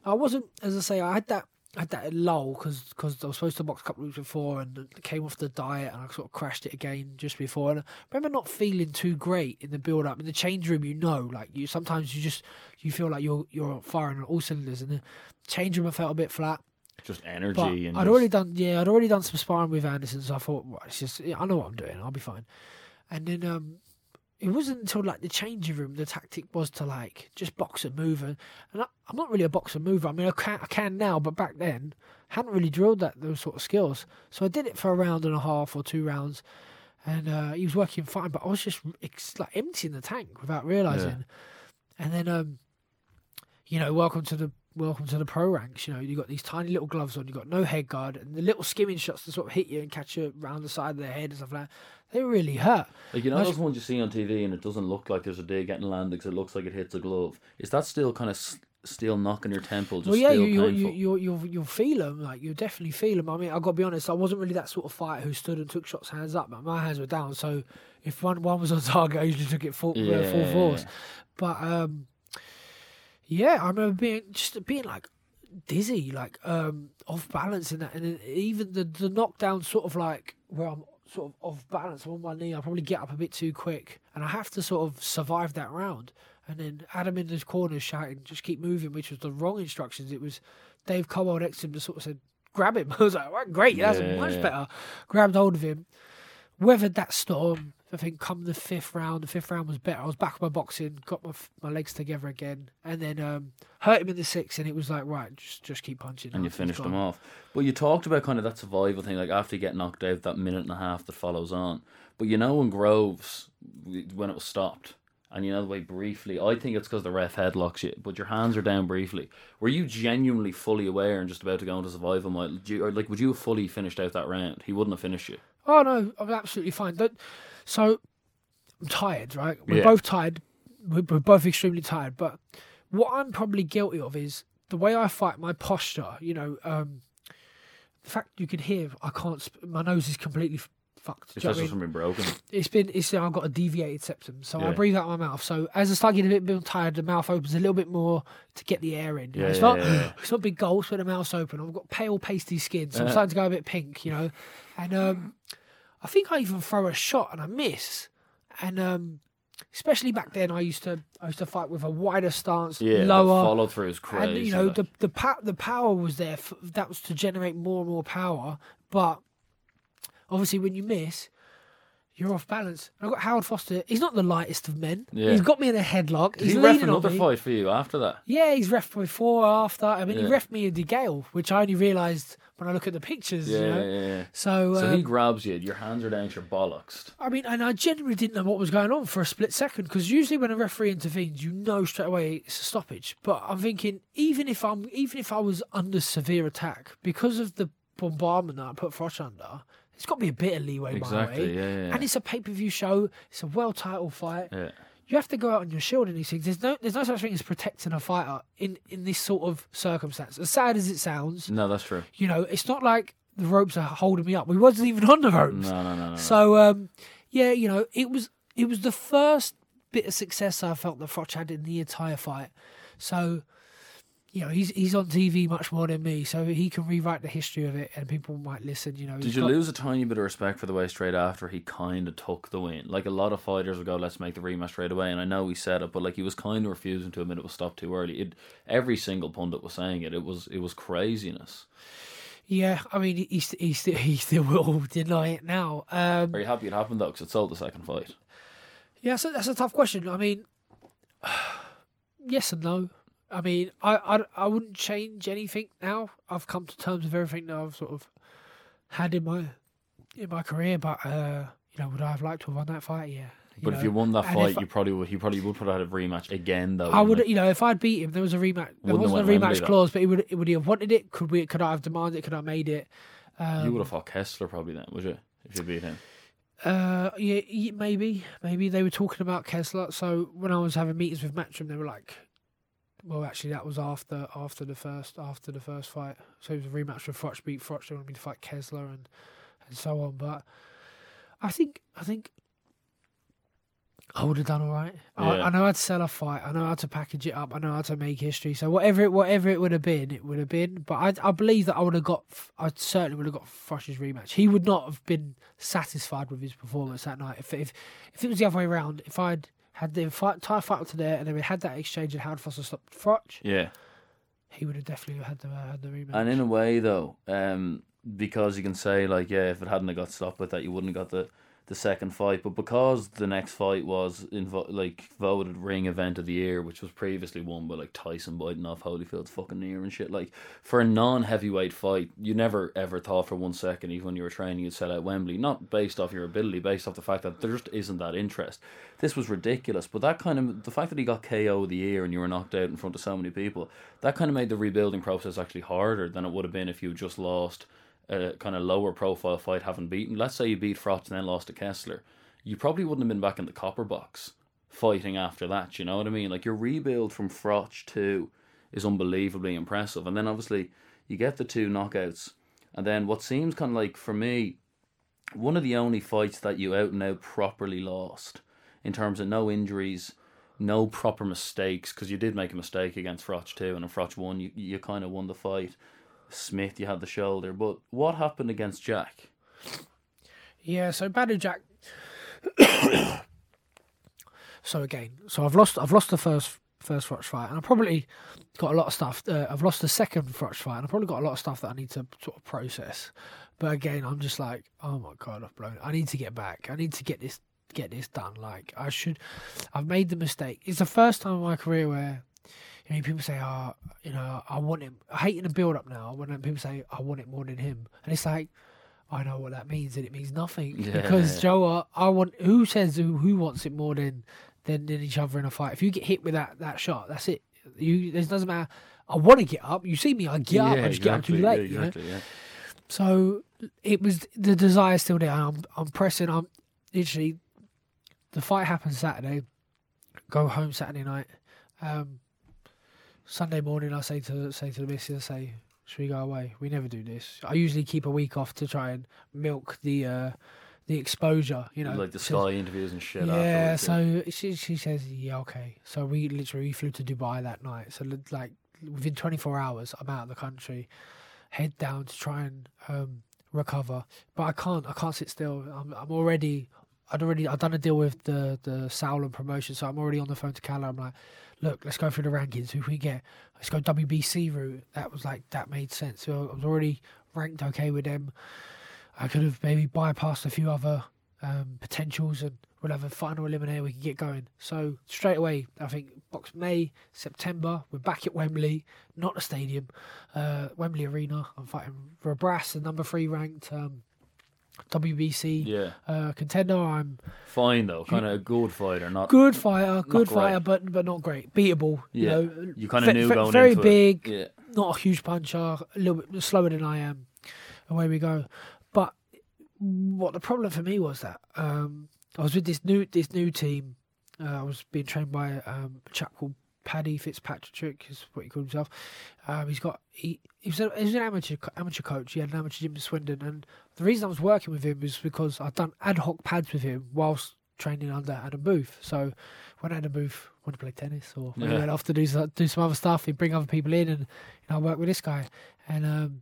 I wasn't, as I say, I had that. I had that lull because I was supposed to box a couple of weeks before and it came off the diet and I sort of crashed it again just before. And I remember not feeling too great in the build up in the change room you know like you sometimes you just you feel like you're you're firing on all cylinders and the change room I felt a bit flat. Just energy but and I'd just- already done, yeah, I'd already done some sparring with Anderson, so I thought, right, it's just, I know what I'm doing, I'll be fine. And then um, it wasn't until like the changing room, the tactic was to like just box and move, and, and I, I'm not really a boxer mover. I mean, I can, I can now, but back then, hadn't really drilled that those sort of skills. So I did it for a round and a half or two rounds, and uh, he was working fine, but I was just ex- like emptying the tank without realizing. And then, um, you know, welcome to the welcome to the pro ranks. You know, you've got these tiny little gloves on, you've got no head guard, and the little skimming shots to sort of hit you and catch you around the side of the head and stuff like that. They really hurt. Like you know those ones you see on TV and it doesn't look like there's a dig getting landed because it looks like it hits a glove. Is that still kind of s- still knocking your temple? Just well, yeah, still you, you, you, you, you'll feel them. Like you'll definitely feel them. I mean, I've got to be honest. I wasn't really that sort of fighter who stood and took shots hands up. But my hands were down. So if one one was on target, I usually took it full uh, full Yeah. force. But um, yeah, I remember being just being like dizzy, like um, off balance in that, and then even the the knockdown, sort of like where I'm sort of off balance I'm on my knee. I probably get up a bit too quick, and I have to sort of survive that round. And then Adam in his corner shouting, "Just keep moving," which was the wrong instructions. It was Dave Cobbold next to him just sort of said, "Grab him." I was like, right, "Great, that's Yeah, much yeah. better." Grabbed hold of him, weathered that storm. I think come the fifth round, the fifth round was better. I was back on my boxing, got my my legs together again, and then um, hurt him in the sixth, and it was like right, just just keep punching. and you finished him off. But you talked about kind of that survival thing, like after you get knocked out, that minute and a half that follows on. But you know, in Groves, when it was stopped, and you know the way briefly, I think it's because the ref headlocks you, but your hands are down briefly. Were you genuinely fully aware and just about to go into survival mode? Do you, or like, would you have fully finished out that round? He wouldn't have finished you. Oh no, I'm absolutely fine. Don't, so I'm tired, right? We're Yeah. both tired. We're, we're both extremely tired. But what I'm probably guilty of is the way I fight, my posture. You know, um, the fact you can hear, I can't. Sp- my nose is completely f- fucked. It's Do you know just I mean? something broken. It's been. It's I've got a deviated septum, so I breathe out my mouth. So as I start getting a bit more tired, the mouth opens a little bit more to get the air in. Yeah, it's yeah, not. yeah, yeah. It's not big gulps, but the mouth's open. I've got pale, pasty skin, so I'm Uh. starting to go a bit pink. You know, and um, I think I even throw a shot and I miss, and um, especially back then, I used to I used to fight with a wider stance, Yeah, lower. follow through is crazy. And you know the the pow- the power was there. For, that was to generate more and more power. But obviously, when you miss, you're off balance. I've got Howard Foster. He's not the lightest of men. Yeah. He's got me in a headlock. Did he's he ref another fight for you after that? Yeah, he's ref before, after. I mean, Yeah. he ref me in DeGale, which I only realised when I look at the pictures. Yeah, you know? yeah, yeah. So, So um, he grabs you, your hands are down to your bollocks. I mean, and I genuinely didn't know what was going on for a split second because usually when a referee intervenes, you know straight away it's a stoppage. But I'm thinking, even if I'm, even if I was under severe attack because of the bombardment that I put Froch under, it's got to be a bit of leeway my Exactly, way. yeah, yeah, yeah. And it's a pay per view show. It's a well titled fight. Yeah. You have to go out on your shield in these things. There's no, there's no such thing as protecting a fighter in in this sort of circumstance. As sad as it sounds, No, that's true. you know, it's not like the ropes are holding me up. We wasn't even on the ropes. No, no, no, no. So um, yeah, you know, it was it was the first bit of success I felt that Froch had in the entire fight. So, you know, he's he's on TV much more than me, so he can rewrite the history of it, and people might listen. You know, Did you got- lose a tiny bit of respect for the way straight after he kind of took the win? Like a lot of fighters would go, "Let's make the rematch straight away," and I know he said it, but like he was kind of refusing to admit it was stopped too early. It every single pundit was saying it. It was it was craziness. Yeah, I mean, he he, st- he still he still will deny it now. Um, Are you happy it happened though? Because it sold the second fight. Yeah, so that's a tough question. I mean, yes and no. I mean, I, I, I wouldn't change anything now. I've come to terms with everything that I've sort of had in my in my career. But uh, you know, would I have liked to have won that fight? Yeah. But if you won that fight, you probably would. He probably would put out a rematch again though. I would, wouldn't you know, if I'd beat him, there was a rematch. There Wouldn't wasn't a went Wembley, rematch clause, but he would would he have wanted it? Could we? Could I have demanded it? Could I have made it? Um, you would have fought Kessler probably then, would you? If you beat him. Uh, yeah, yeah, maybe, maybe they were talking about Kessler. So when I was having meetings with Matchroom, they were like, "Well, actually, that was after after the first after the first fight. So it was a rematch with Froch beat Froch. They wanted me to fight Kessler and and so on. But I think I think I would have done all right. I, Yeah. I know how to sell a fight. I know how to package it up. I know how to make history. So whatever it whatever it would have been, it would have been. But I I believe that I would have got. I certainly would have got Froch's rematch. He would not have been satisfied with his performance that night. If if if it was the other way around, if I'd had the fight, entire fight up to there and then we had that exchange and Howard Foster stopped Froch, Yeah. he would have definitely had the had the rematch. And in a way, though, um, because you can say like, yeah, if it hadn't have got stopped with that, you wouldn't have got the the second fight. But because the next fight was invo- like voted ring event of the year, which was previously won by like Tyson biting off Holyfield's fucking near and shit. Like for a non heavyweight fight, you never ever thought for one second, even when you were training, you'd sell out Wembley. Not based off your ability, based off the fact that there just isn't that interest. This was ridiculous. But that kind of the fact that he got KO of the year and you were knocked out in front of so many people, that kind of made the rebuilding process actually harder than it would have been if you just lost a kind of lower profile fight, having beaten. Let's say you beat Froch and then lost to Kessler, you probably wouldn't have been back in the copper box fighting after that. You know what I mean? Like your rebuild from Froch to is unbelievably impressive, and then obviously you get the two knockouts, and then what seems kind of like for me, one of the only fights that you out and out properly lost in terms of no injuries. No proper mistakes because you did make a mistake against Froch too, and if Froch you you kind of won the fight. Smith, you had the shoulder. But what happened against Jack? Yeah, so Badou Jack. so again, so I've lost. I've lost the first first Froch fight, and I probably got a lot of stuff. Uh, I've lost the second Froch fight, and I probably got a lot of stuff that I need to sort of process. But again, I'm just like, oh my god, I've blown. I need to get back. I need to get this get this done. Like I should. I've made the mistake. It's the first time in my career where. You know, people say, "Oh, you know, I want him." I hate in the build-up now when people say, "I want it more than him," and it's like, I know what that means, and it means nothing Yeah. because Joe, what, I want. Who says who, who wants it more than, than than each other in a fight? If you get hit with that that shot, that's it. You it doesn't matter. I want to get up. You see me, I get up. I just get up too late. you know? yeah. So it was the desire still there. I'm I'm pressing. I'm literally the fight happens Saturday. Go home Saturday night. Um, Sunday morning, I say to say to the missus, I say, "Should we go away?" We never do this. I usually keep a week off to try and milk the uh, the exposure. You know, like the Sky interviews and shit. yeah, so she she says, yeah, okay. So we literally flew to Dubai that night. So like within 24 hours, I'm out of the country. Head down to try and um, recover, but I can't. I can't sit still. I'm I'm already. I'd already. I've done a deal with the the Sauerland promotion, so I'm already on the phone to Kalle. I'm like, look, let's go through the rankings. Can we get? Let's go WBC route. That was like that made sense. So I was already ranked okay with them. I could have maybe bypassed a few other um, potentials and we'll have a final eliminator. We can get going. So straight away, I think box May, September, we're back at Wembley, not the stadium, uh, Wembley Arena. I'm fighting for Rebrasse, the number three ranked um, WBC Yeah, uh, contender. I'm fine though. Kind of a good fighter, not. good fighter, good great. fighter, but but not great, beatable. You know, You kind of knew going very into big, It. Yeah, not a huge puncher, a little bit slower than I am. Away we go. But what the problem for me was that um, I was with this new this new team. Uh, I was being trained by um, a chap called Paddy Fitzpatrick, is what he called himself. Um, he's got he, he was a, he was an amateur amateur coach. He had an amateur gym in Swindon, and the reason I was working with him was because I'd done ad hoc pads with him whilst training under Adam Booth. So when Adam Booth wanted to play tennis or Yeah. went off to do some, do some other stuff, he'd bring other people in, and you know, I worked with this guy. And um,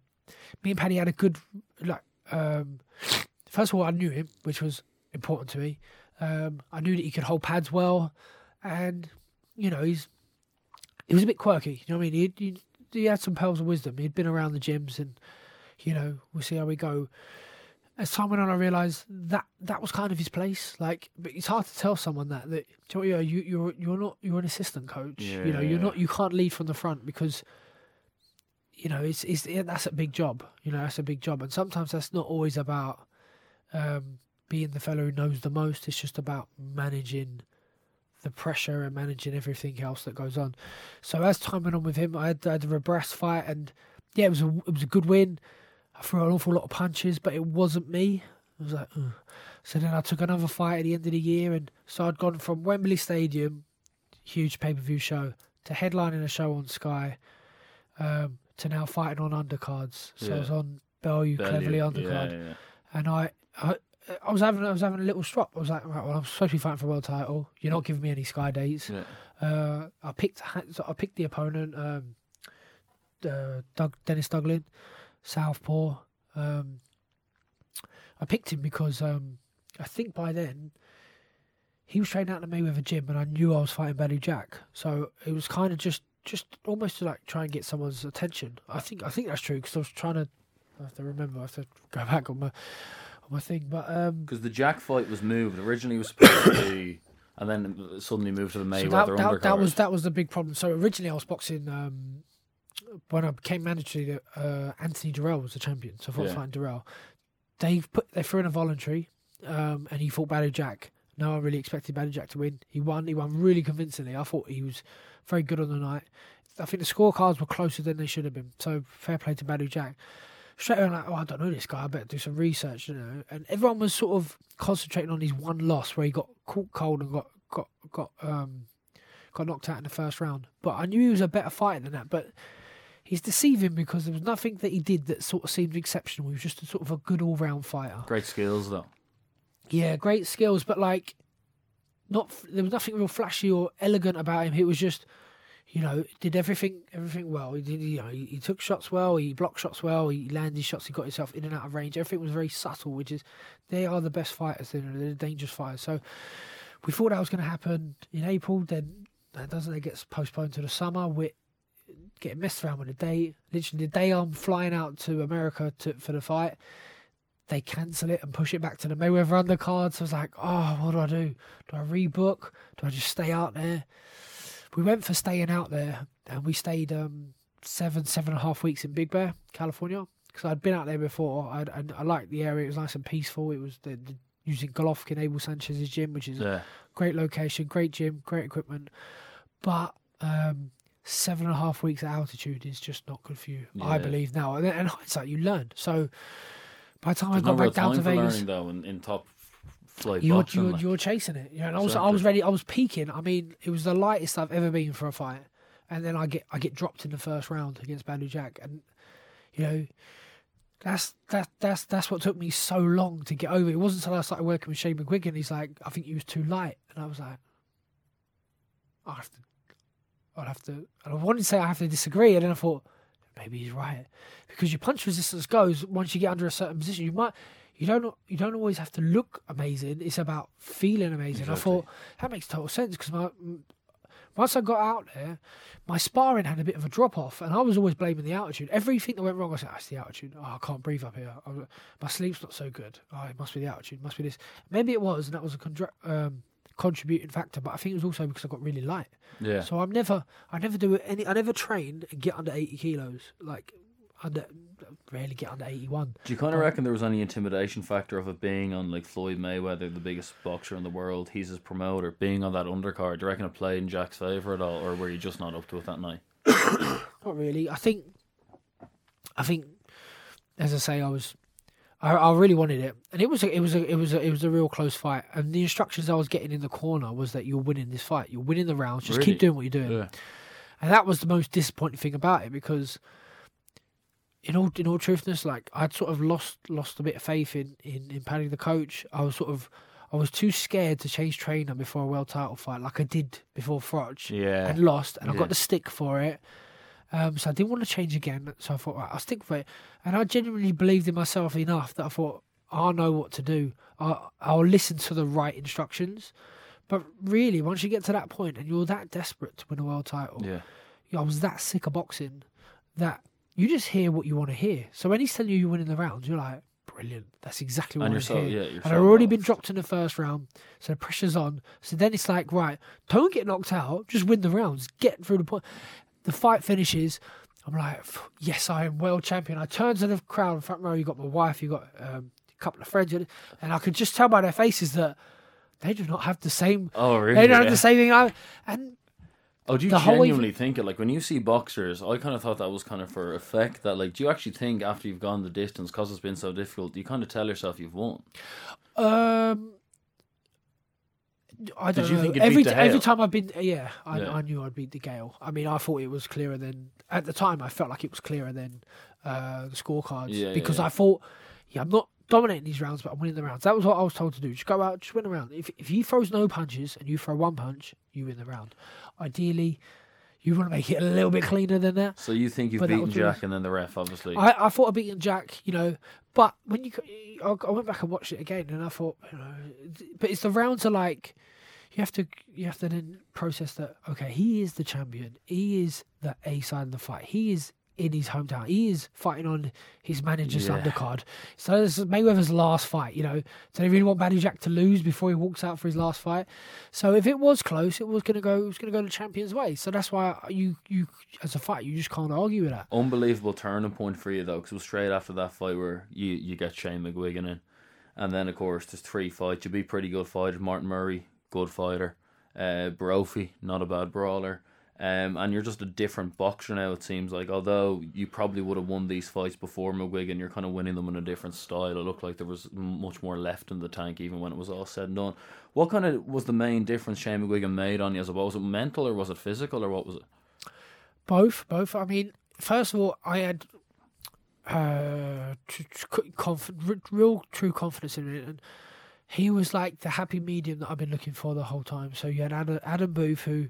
me and Paddy had a good like. Um, first of all, I knew him, which was important to me. Um, I knew that he could hold pads well, and you know he's he was a bit quirky. You know what I mean? He he, he had some pearls of wisdom. He'd been around the gyms, and you know we'll see how we go. As time went on, I realised that that was kind of his place. Like, but it's hard to tell someone that that you know, you you're you're not you're an assistant coach. You know, you're Yeah. not you can't lead from the front because you know it's it's yeah, that's a big job. You know, that's a big job, and sometimes that's not always about um, being the fellow who knows the most. It's just about managing the pressure and managing everything else that goes on. So as time went on with him, I had, I had a Rebrasse fight, and yeah, it was a it was a good win. I threw an awful lot of punches, but it wasn't me. I was like, Ugh. so then I took another fight at the end of the year, and so I'd gone from Wembley Stadium, huge pay per view show, to headlining a show on Sky, um, to now fighting on undercards. So I was on Bellew, Cleverly Value. undercard Yeah, yeah. and I, I, I was having, I was having a little strop. I was like, right, well, I'm supposed to be fighting for a world title. You're not giving me any sky dates. Yeah. Uh, I picked, I picked the opponent, um, uh, Doug Dennis Douglin, Southpaw. Um, I picked him because um, I think by then he was training out in the Mayweather gym, and I knew I was fighting Badou Jack. So it was kind of just, just almost to like try and get someone's attention. I think, I think that's true because I was trying to. I have to remember. I have to go back on my my thing, but um, Because the Jack fight was moved. Originally, it was supposed to be, and then suddenly moved to the Mayweather so that, that, that was that was the big problem. So originally I was boxing um, when I became manager. Uh, Anthony Dirrell was the champion, so I was Yeah. fighting Dirrell. They put they threw in a voluntary, um, and he fought Badou Jack. No one really expected Badou Jack to win. He won. He won really convincingly. I thought he was very good on the night. I think the scorecards were closer than they should have been. So fair play to Badou Jack. Straight away, like, oh, I don't know this guy. I better do some research, you know. And everyone was sort of concentrating on his one loss where he got caught cold and got got got um got knocked out in the first round. But I knew he was a better fighter than that. But he's deceiving because there was nothing that he did that sort of seemed exceptional. He was just a sort of a good all round fighter. Great skills, though. Yeah, great skills, but like, not there was nothing real flashy or elegant about him. It was just, you know, did everything everything well. He did, you know, he, he took shots well, he blocked shots well, he landed shots, he got himself in and out of range. Everything was very subtle, which is they are the best fighters. They're, they're dangerous fighters. So we thought that was going to happen in April. Then that doesn't. It gets postponed to the summer. We're getting messed around with the date. Literally, the day I'm flying out to America to for the fight, they cancel it and push it back to the Mayweather undercard. So I was like, oh, what do I do? Do I rebook? Do I just stay out there? We went for staying out there, and we stayed um, seven, seven and a half weeks in Big Bear, California, because I'd been out there before. I'd, and I liked the area; it was nice and peaceful. It was the, the using Golovkin, Abel Sanchez's gym, which is a great location, great gym, great equipment, but um, seven and a half weeks at altitude is just not good for you. I believe now, and in hindsight, you learn. So by the time There's I got back down to Vegas, learning though in, in top flight you're, you're, like. you're chasing it. You know, and I was I was ready. I was peaking. I mean, it was the lightest I've ever been for a fight, and then I get I get dropped in the first round against Badou Jack, and you know. That's that that's that's what took me so long to get over. It wasn't until I started working with Shane McGuigan. He's like, I think you was too light, and I was like, I have to, I'd have to. And I wanted to say I have to disagree, and then I thought maybe he's right because your punch resistance goes once you get under a certain position. You might you don't you don't always have to look amazing. It's about feeling amazing. I thought that makes total sense because my once I got out there, my sparring had a bit of a drop off, and I was always blaming the altitude. Everything that went wrong, I said, "It's the altitude. Oh, I can't breathe up here. Was- my sleep's not so good. Oh, it must be the altitude. Must be this." Maybe it was, and that was a contra- um, contributing factor. But I think it was also because I got really light. yeah. So I'm never, I never do any, I never train and get under 80 kilos. Like, under, rarely get under 81. Do you kind of reckon there was any intimidation factor of it being on like Floyd Mayweather, the biggest boxer in the world? He's his promoter, being on that undercard. Do you reckon it played in Jack's favour at all, or were you just not up to it that night? Not really. I think, I think, as I say, I was, I, I really wanted it, and it was, a, it was, a, it was, a, it was a real close fight. And the instructions I was getting in the corner was that you're winning this fight. You're winning the rounds. Just Really? keep doing what you're doing. And that was the most disappointing thing about it because, in all in all truthness, like I'd sort of lost lost a bit of faith in in, in Paddy the coach. I was sort of I was too scared to change trainer before a world title fight, like I did before Froch, Yeah. and lost, and I got the stick for it. Um, so I didn't want to change again. So I thought, right, I'll stick with it. And I genuinely believed in myself enough that I thought, I know what to do. I'll, I'll listen to the right instructions. But really, once you get to that point and you're that desperate to win a world title, Yeah. I was that sick of boxing that you just hear what you want to hear. So when he's telling you you're winning the rounds, you're like, brilliant. That's exactly what I you're so hear. yeah. And I've already been dropped in the first round, so the pressure's on. So then it's like, right, don't get knocked out, just win the rounds, get through the point. The fight finishes. I'm like, yes, I am world champion. I turn to the crowd in front row. You got my wife, you got um, a couple of friends, and I could just tell by their faces that they do not have the same. Oh really? They don't have the same thing. I, and Oh, do you the genuinely think it? Like when you see boxers, I kind of thought that was kind of for effect. That like, do you actually think after you've gone the distance, because it's been so difficult, you kind of tell yourself you've won? Um, I Did don't you know. think you'd every beat every time I've been, yeah, I, Yeah. I knew I'd beat DeGale. I mean, I thought it was clearer than at the time. I felt like it was clearer than uh, the scorecards Yeah, yeah, because yeah. I thought, yeah, I'm not dominating these rounds, but I'm winning the rounds. That was what I was told to do. Just go out, just win a round. If if he throws no punches and you throw one punch, you win the round. Ideally, you want to make it a little bit cleaner than that. So you think you've But beaten Jack and then the ref, obviously. I, I thought I beaten Jack, you know, but when you, I, I went back and watched it again, and I thought, you know, but it's the rounds are like, you have to, you have to then process that. Okay, he is the champion. He is the A side of the fight. He is in his hometown. He is fighting on his manager's Yeah. undercard. So this is Mayweather's last fight. You know, So they really want Badou Jack to lose before he walks out for his last fight? So if it was close, it was gonna go. It was gonna go the champion's way. So that's why you, you as a fight, you just can't argue with that. Unbelievable turning point for you though, because it was straight after that fight where you you get Shane McGuigan in, and then of course there's three fights. You'd be pretty good fighter. Martin Murray, good fighter. Uh, Brophy, not a bad brawler. Um, and you're just a different boxer now. It seems like, although you probably would have won these fights before McGuigan, you're kind of winning them in a different style. It looked like there was much more left in the tank, even when it was all said and done. What kind of was the main difference Shane McGuigan made on you? As well? Was it mental or was it physical or what was it? Both, both. I mean, first of all, I had uh, conf- real true confidence in it, and he was like the happy medium that I've been looking for the whole time. So you had Adam, Adam Booth, who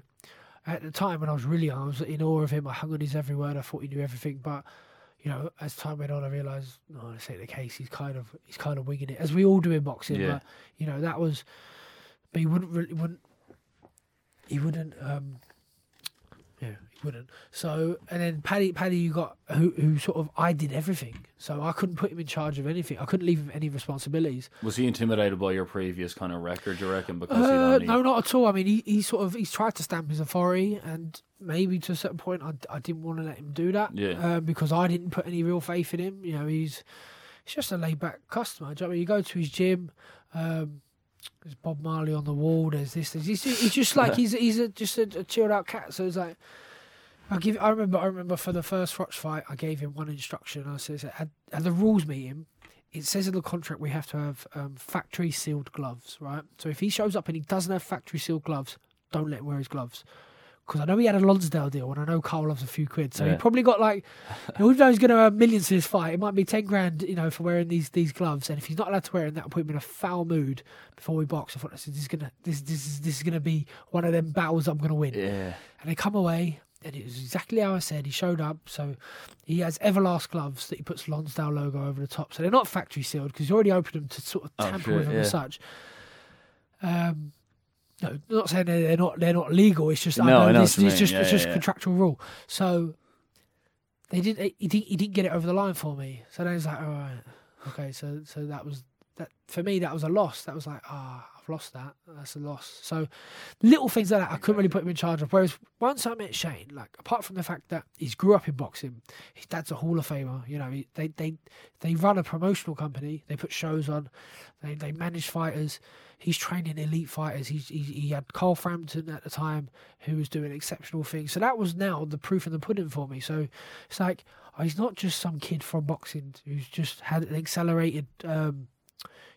at the time when I was really young, I was in awe of him. I hung on his every word. I thought he knew everything, but you know, as time went on, I realised no, this ain't the case. He's kind of he's kind of winging it, as we all do in boxing. Yeah. But you know, that was, but he wouldn't really wouldn't he wouldn't um Yeah, he wouldn't. So, and then Paddy, Paddy, you got who, who sort of I did everything, so I couldn't put him in charge of anything. I couldn't leave him any responsibilities. Was he intimidated by your previous kind of record? Do you reckon? Because Uh, only- no, not at all. I mean, he, he sort of he's tried to stamp his authority, and maybe to a certain point, I, I didn't want to let him do that. Yeah. Uh, because I didn't put any real faith in him. You know, he's he's just a laid back customer. Do you know what I mean? You go to his gym. Um, there's Bob Marley on the wall. There's this. There's, he's, he's just like he's he's a, just a, a chilled out cat. So it's like I give. I remember. I remember for the first Froch fight, I gave him one instruction. I said at, at the rules meeting, it says in the contract we have to have um, factory sealed gloves, right? So if he shows up and he doesn't have factory sealed gloves, don't let him wear his gloves. Because I know he had a Lonsdale deal, and I know Carl loves a few quid, so he probably got like, even though he's going to earn millions in this fight, it might be ten grand, you know, for wearing these these gloves. And if he's not allowed to wear them, that'll put him in a foul mood before we box. I thought this is gonna this this is this is gonna be one of them battles I'm gonna win. yeah. And they come away, and it was exactly how I said. He showed up, so he has Everlast gloves that he puts Lonsdale logo over the top. So they're not factory sealed because he already opened them to sort of Oh, tamper with them yeah. as such. Um, no, not saying they're not they're not legal. It's just No, I know this what you is mean. just Yeah, it's just yeah. contractual rule. So they did he didn't he didn't get it over the line for me. So then it's like all right, okay. So so that was that for me that was a loss. That was like ah I've lost that. That's a loss. So little things like that I couldn't really put him in charge of. Whereas once I met Shane, like apart from the fact that he's grew up in boxing, his dad's a Hall of Famer. You know he, they they they run a promotional company. They put shows on. They they manage fighters. He's training elite fighters. He's, he he had Carl Frampton at the time who was doing exceptional things. So that was now the proof in the pudding for me. So it's like oh, he's not just some kid from boxing who's just had an accelerated. Um,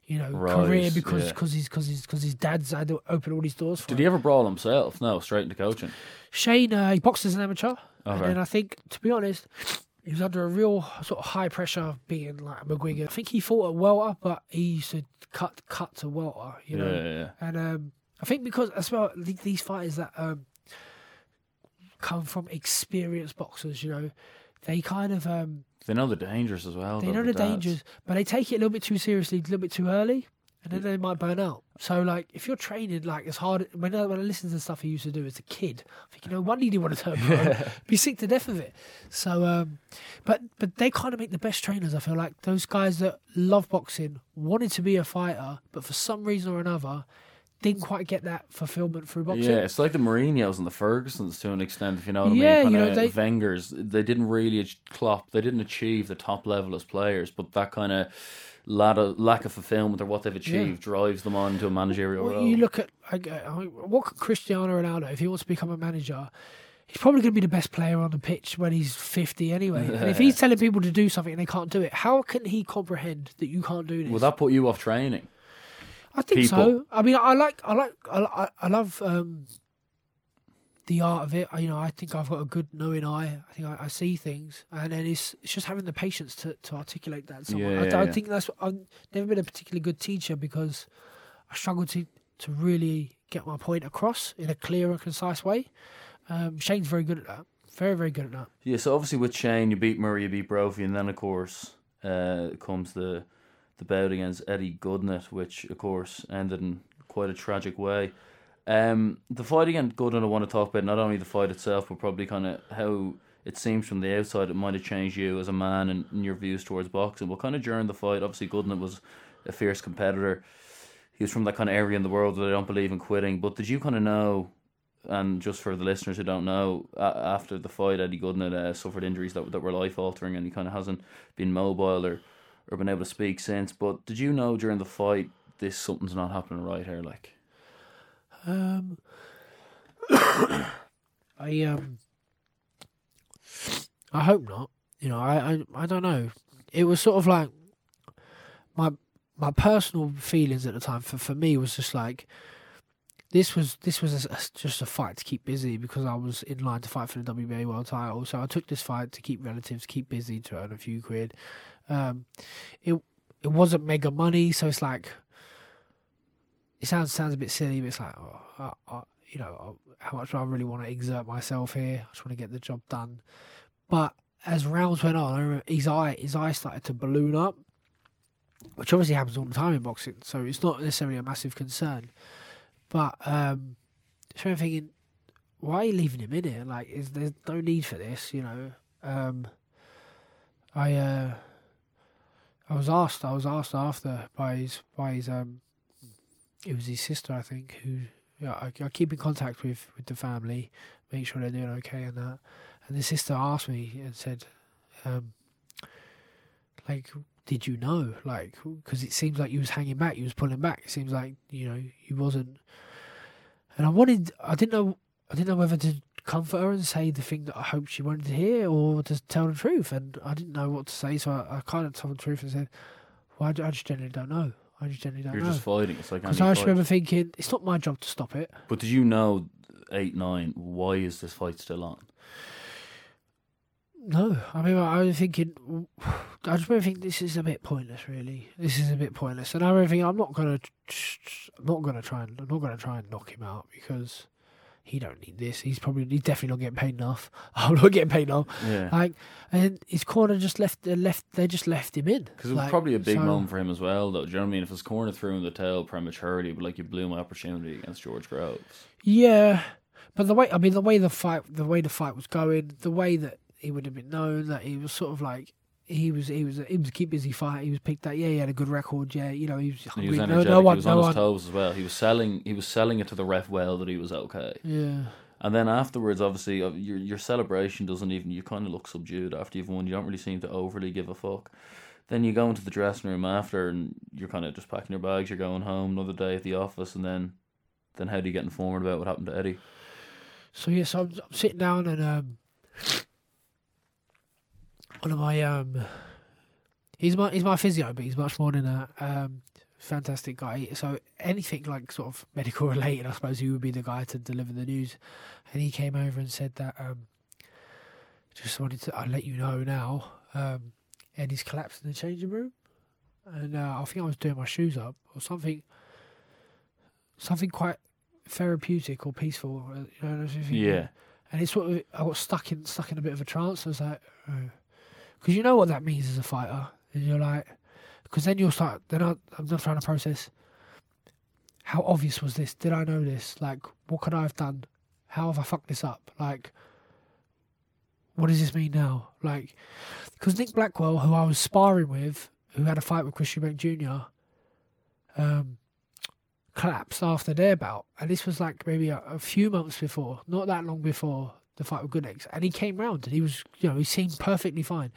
you know, career because yeah. cause his because his because his dad's had to open all these doors for Did him. he ever brawl himself? No, straight into coaching. Shane, uh, he boxed as an amateur, and Okay. then I think, to be honest, he was under a real sort of high pressure of being like McGuigan. I think he fought at welter, but he used to cut cut to welter, you know. Yeah, yeah, yeah. And um, I think because as well these fighters that um, come from experienced boxers, you know, they kind of um, They know the dangers as well. they know the dads. dangers, but they take it a little bit too seriously, a little bit too early, and then they might burn out. So, like, if you're training like as hard, when I, when I listen to the stuff he used to do as a kid, I think, you know, one he want to turn pro, be sick to death of it. So, um, but but they kind of make the best trainers. I feel like those guys that love boxing wanted to be a fighter, but for some reason or another, didn't quite get that fulfillment through boxing. Yeah, it's like the Mourinho's and the Fergusons to an extent, if you know what Yeah, I mean. you know, they- Wenger's, they didn't really clop, they didn't achieve the top level as players, but that kind of lack of, lack of fulfillment or what they've achieved drives them on to a managerial Well, role. you look at like, what could Cristiano Ronaldo if he wants to become a manager? He's probably going to be the best player on the pitch when he's fifty anyway. and if he's telling people to do something and they can't do it, how can he comprehend that you can't do this? Will that put you off training? I think people? so. I mean, I like, I like, I, I- I love um, the art of it. I, you know, I think I've got a good knowing eye. I think I, I see things, and then it's it's just having the patience to, to articulate that. Yeah, I, yeah, I think that's I've never been a particularly good teacher because I struggle to to really get my point across in a clear and concise way. Um, Shane's very good at that. Very, very good at that. Yeah, so obviously with Shane, you beat Murray, you beat Brophy, and then of course uh, comes the the bout against Eddie Gutknecht, which of course ended in quite a tragic way. Um, the fight against Gutknecht, I want to talk about not only the fight itself, but probably kind of how it seems from the outside it might have changed you as a man and, and your views towards boxing. But kind of during the fight, obviously Gutknecht was a fierce competitor. He was from that kind of area in the world that I don't believe in quitting. But did you kind of know and just for the listeners who don't know, after the fight, Eddie Gutknecht uh, suffered injuries that, that were life altering, and he kind of hasn't been mobile or, or been able to speak since. But did you know during the fight this something's not happening right here? Like, Um, I um, I hope not. You know, I, I I don't know. It was sort of like my my personal feelings at the time for for me was just like this was this was a, just a fight to keep busy because I was in line to fight for the WBA world title. So I took this fight to keep relatives, keep busy, to earn a few quid. Um, it it wasn't mega money, so it's like it sounds sounds a bit silly, but it's like, oh, I, I, you know, how much do I really want to exert myself here? I just want to get the job done. But as rounds went on, his eye his eye started to balloon up, which obviously happens all the time in boxing, so it's not necessarily a massive concern. But um, so I'm thinking, why are you leaving him in here? Like, is there's no need for this, you know? Um, I uh, I was asked. I was asked after by his by his um, it was his sister, I think, who I, I keep in contact with with the family, make sure they're doing okay and that. And the sister asked me and said, um, like, did you know? Like, because it seems like you was hanging back, you was pulling back. It seems like you know you wasn't. And I wanted, I didn't know, I didn't know whether to comfort her and say the thing that I hoped she wanted to hear, or to tell the truth. And I didn't know what to say, so I, I kind of told the truth and said, "Well, I, I just genuinely don't know. I just genuinely don't You're know." just fighting. It's like Because any I just fight. remember thinking, it's not my job to stop it. But did you know eight nine? Why is this fight still on? No, I mean, I was thinking, I just really think this is a bit pointless. Really, this is a bit pointless, and I really think I'm not gonna, I'm not gonna try and, I'm not gonna try and knock him out because he don't need this. He's probably, he's definitely not getting paid enough. I'm not getting paid enough. Yeah. Like, and his corner just left, they left, they just left him in. Because it was Like, probably a big so- moment for him as well, though. Do you know what I mean? If his corner threw him the tail prematurely, but like you blew my opportunity against George Groves. Yeah, but the way I mean the way the fight the way the fight was going, the way that he would have been known that he was sort of like he was he was he was a keep busy fight. He was picked out. Yeah, he had a good record. Yeah, you know he was He was energetic. no one, he was no on his one. toes as well. He was selling. He was selling it to the ref well that he was okay. Yeah, And then afterwards, obviously, uh, your your celebration doesn't even. You kind of look subdued after you've won. You don't really seem to overly give a fuck. Then you go into the dressing room after, and you're kind of just packing your bags. You're going home another day at the office, and then, then how do you get informed about what happened to Eddie? So yeah, so I'm, I'm sitting down and um, one of my um, he's my he's my physio, but he's much more than that. Um, fantastic guy. So anything like sort of medical related, I suppose he would be the guy to deliver the news. And he came over and said that um, just wanted to I'll let you know now. Um, Eddie's collapsed in the changing room, and uh, I think I was doing my shoes up or something. Something quite therapeutic or peaceful. uh, You know, what I'm thinking? Yeah, and it's sort of I got stuck in stuck in a bit of a trance. I was like, because you know what that means as a fighter, and you're like, because then you'll start. Then I, I'm not trying to process. How obvious was this? Did I know this? Like, what could I have done? How have I fucked this up? Like, what does this mean now? Like, because Nick Blackwell, who I was sparring with, who had a fight with Chris Eubank Jr., um, collapsed after their bout, and this was like maybe a, a few months before, not that long before the fight with Gutknecht, and he came round and he was, you know, he seemed perfectly fine.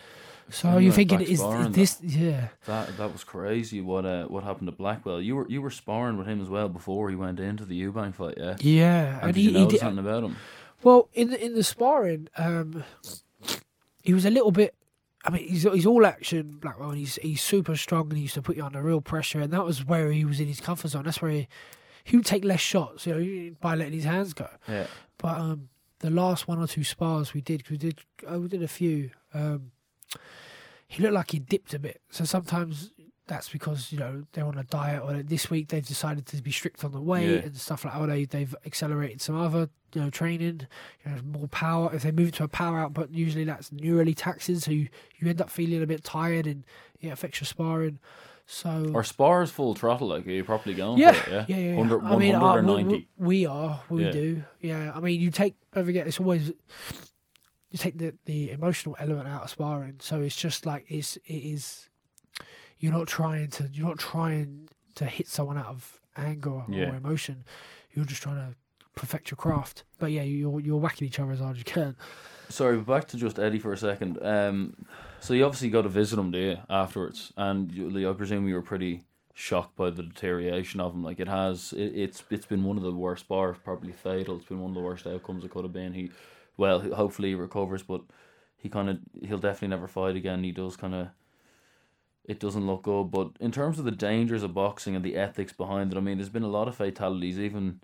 So Yeah, you're thinking, is, is this, yeah, that that was crazy. What uh, what happened to Blackwell? You were you were sparring with him as well before he went into the Eubank fight, yeah. yeah, And, and did he, you he did, something about him? Well, in the, in the sparring, um, he was a little bit. I mean, he's he's all action, Blackwell, and he's he's super strong, and he used to put you under real pressure, and that was where he was in his comfort zone. That's where he he would take less shots, you know, by letting his hands go. Yeah, But um, the last one or two spars we did, 'cause we did, oh, we did a few. Um, he looked like he dipped a bit. So sometimes that's because you know they're on a diet, or this week they've decided to be strict on the weight Yeah. and stuff like. that. Or they they've accelerated some other you know training, you know more power. If they move to a power output, usually that's neurally taxing, so you you end up feeling a bit tired and it affects your sparring. So our spars full throttle, like are you properly going yeah, it? yeah, yeah. yeah. 100, I mean, 100 uh, we- We, are, we Yeah. do. Yeah, I mean, you take. Don't forget, it's always you take the the emotional element out of sparring. So it's just like it's it is. You're not trying to. You're not trying to hit someone out of anger or Yeah. emotion. You're just trying to perfect your craft. But yeah, you're you're whacking each other as hard as you can. Sorry, back to just Eddie for a second. Um, so you obviously got to visit him, do you, afterwards? And you, I presume you were pretty shocked by the deterioration of him. Like it has, it, it's it's been one of the worst bars, probably fatal. It's been one of the worst outcomes it could have been. He, well, hopefully he recovers, but he kind of he'll definitely never fight again. He does kind of. It doesn't look good, but in terms of the dangers of boxing and the ethics behind it, I mean, there's been a lot of fatalities. Even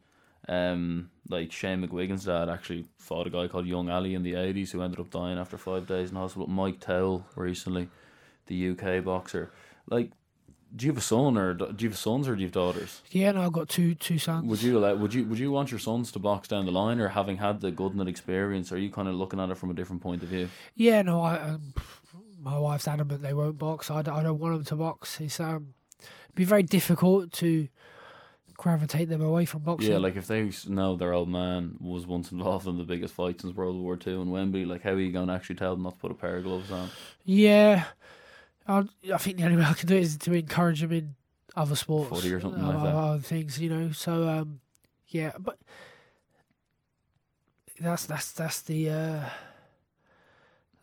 um, like Shane McGuigan's dad actually fought a guy called Young Ali in the eighties who ended up dying after five days in hospital. Mike Towell recently, the UK boxer. Like, do you have a son or do you have sons or do you have daughters? Yeah, no, I've got two two sons. Would you allow, would you would you want your sons to box down the line or having had the Gutknecht experience? Are you kind of looking at it from a different point of view? Yeah, no, I. Um, my wife's adamant they won't box. I don't want them to box. It's um, be very difficult to gravitate them away from boxing. Yeah, like if they know their old man was once involved in the biggest fight since World War Two in Wembley, like how are you going to actually tell them not to put a pair of gloves on? Yeah, I, I think the only way I can do it is to encourage them in other sports, Footy or something uh, like that. other things, you know. So, um, yeah, but that's that's that's the uh,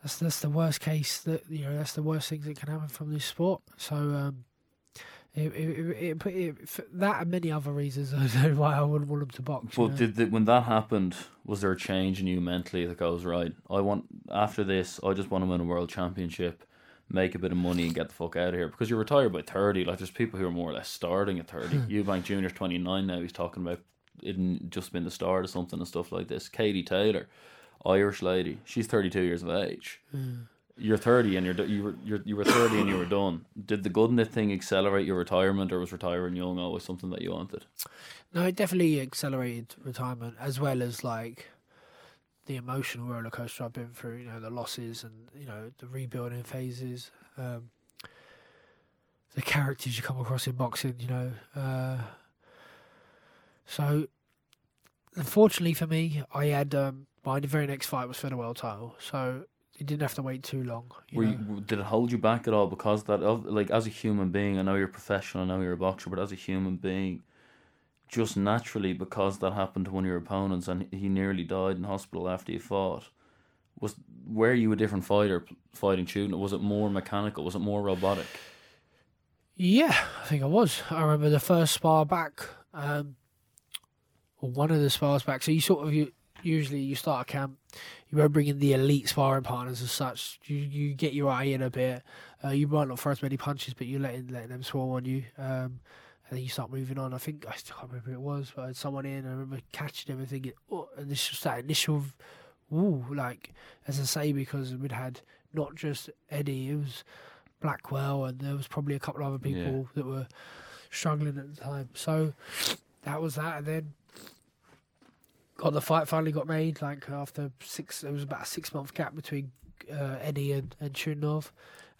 that's that's the worst case that you know that's the worst things that can happen from this sport. So, um, it, it, it, it, it, for that and many other reasons I know why I wouldn't want them to box. you But know. did the, when that happened, was there a change in you mentally that goes right? I want after this, I just want to win a world championship, make a bit of money, and get the fuck out of here. Because you're retired by thirty. Like there's people who are more or less starting at thirty. Hmm. Eubank Junior's twenty nine now. He's talking about it just been the start of something and stuff like this. Katie Taylor, Irish lady, she's thirty two years of age. Hmm. You're thirty and you're you were you're, you were thirty and you were done. Did the good it thing accelerate your retirement, or was retiring young always something that you wanted? No, it definitely accelerated retirement as well as like the emotional roller coaster I've been through. You know, the losses and you know the rebuilding phases, um, the characters you come across in boxing. You know, uh, so unfortunately for me, I had um, my very next fight was for the world title, so it didn't have to wait too long. You Were you, did it hold you back at all because that of like as a human being I know you're a professional I know you're a boxer but as a human being just naturally because that happened to one of your opponents and he nearly died in hospital after you fought was were you a different fighter fighting shooting was it more mechanical was it more robotic Yeah, I think I was. I remember the first spar back, um, one of the spars back. So you sort of you usually you start a camp, you won't bring in the elite sparring partners as such. You you get your eye in a bit. Uh, you might not throw as many punches, but you're letting letting them swarm on you. Um, and then you start moving on. I think I still can't remember who it was, but I had someone in. I remember catching them and thinking, oh, and this was that initial, ooh, like as I say, because we'd had not just Eddie, it was Blackwell, and there was probably a couple of other people Yeah. that were struggling at the time. So that was that, and then got the fight finally got made. Like after six, there was about a six month gap between uh, Eddie and and Chudinov,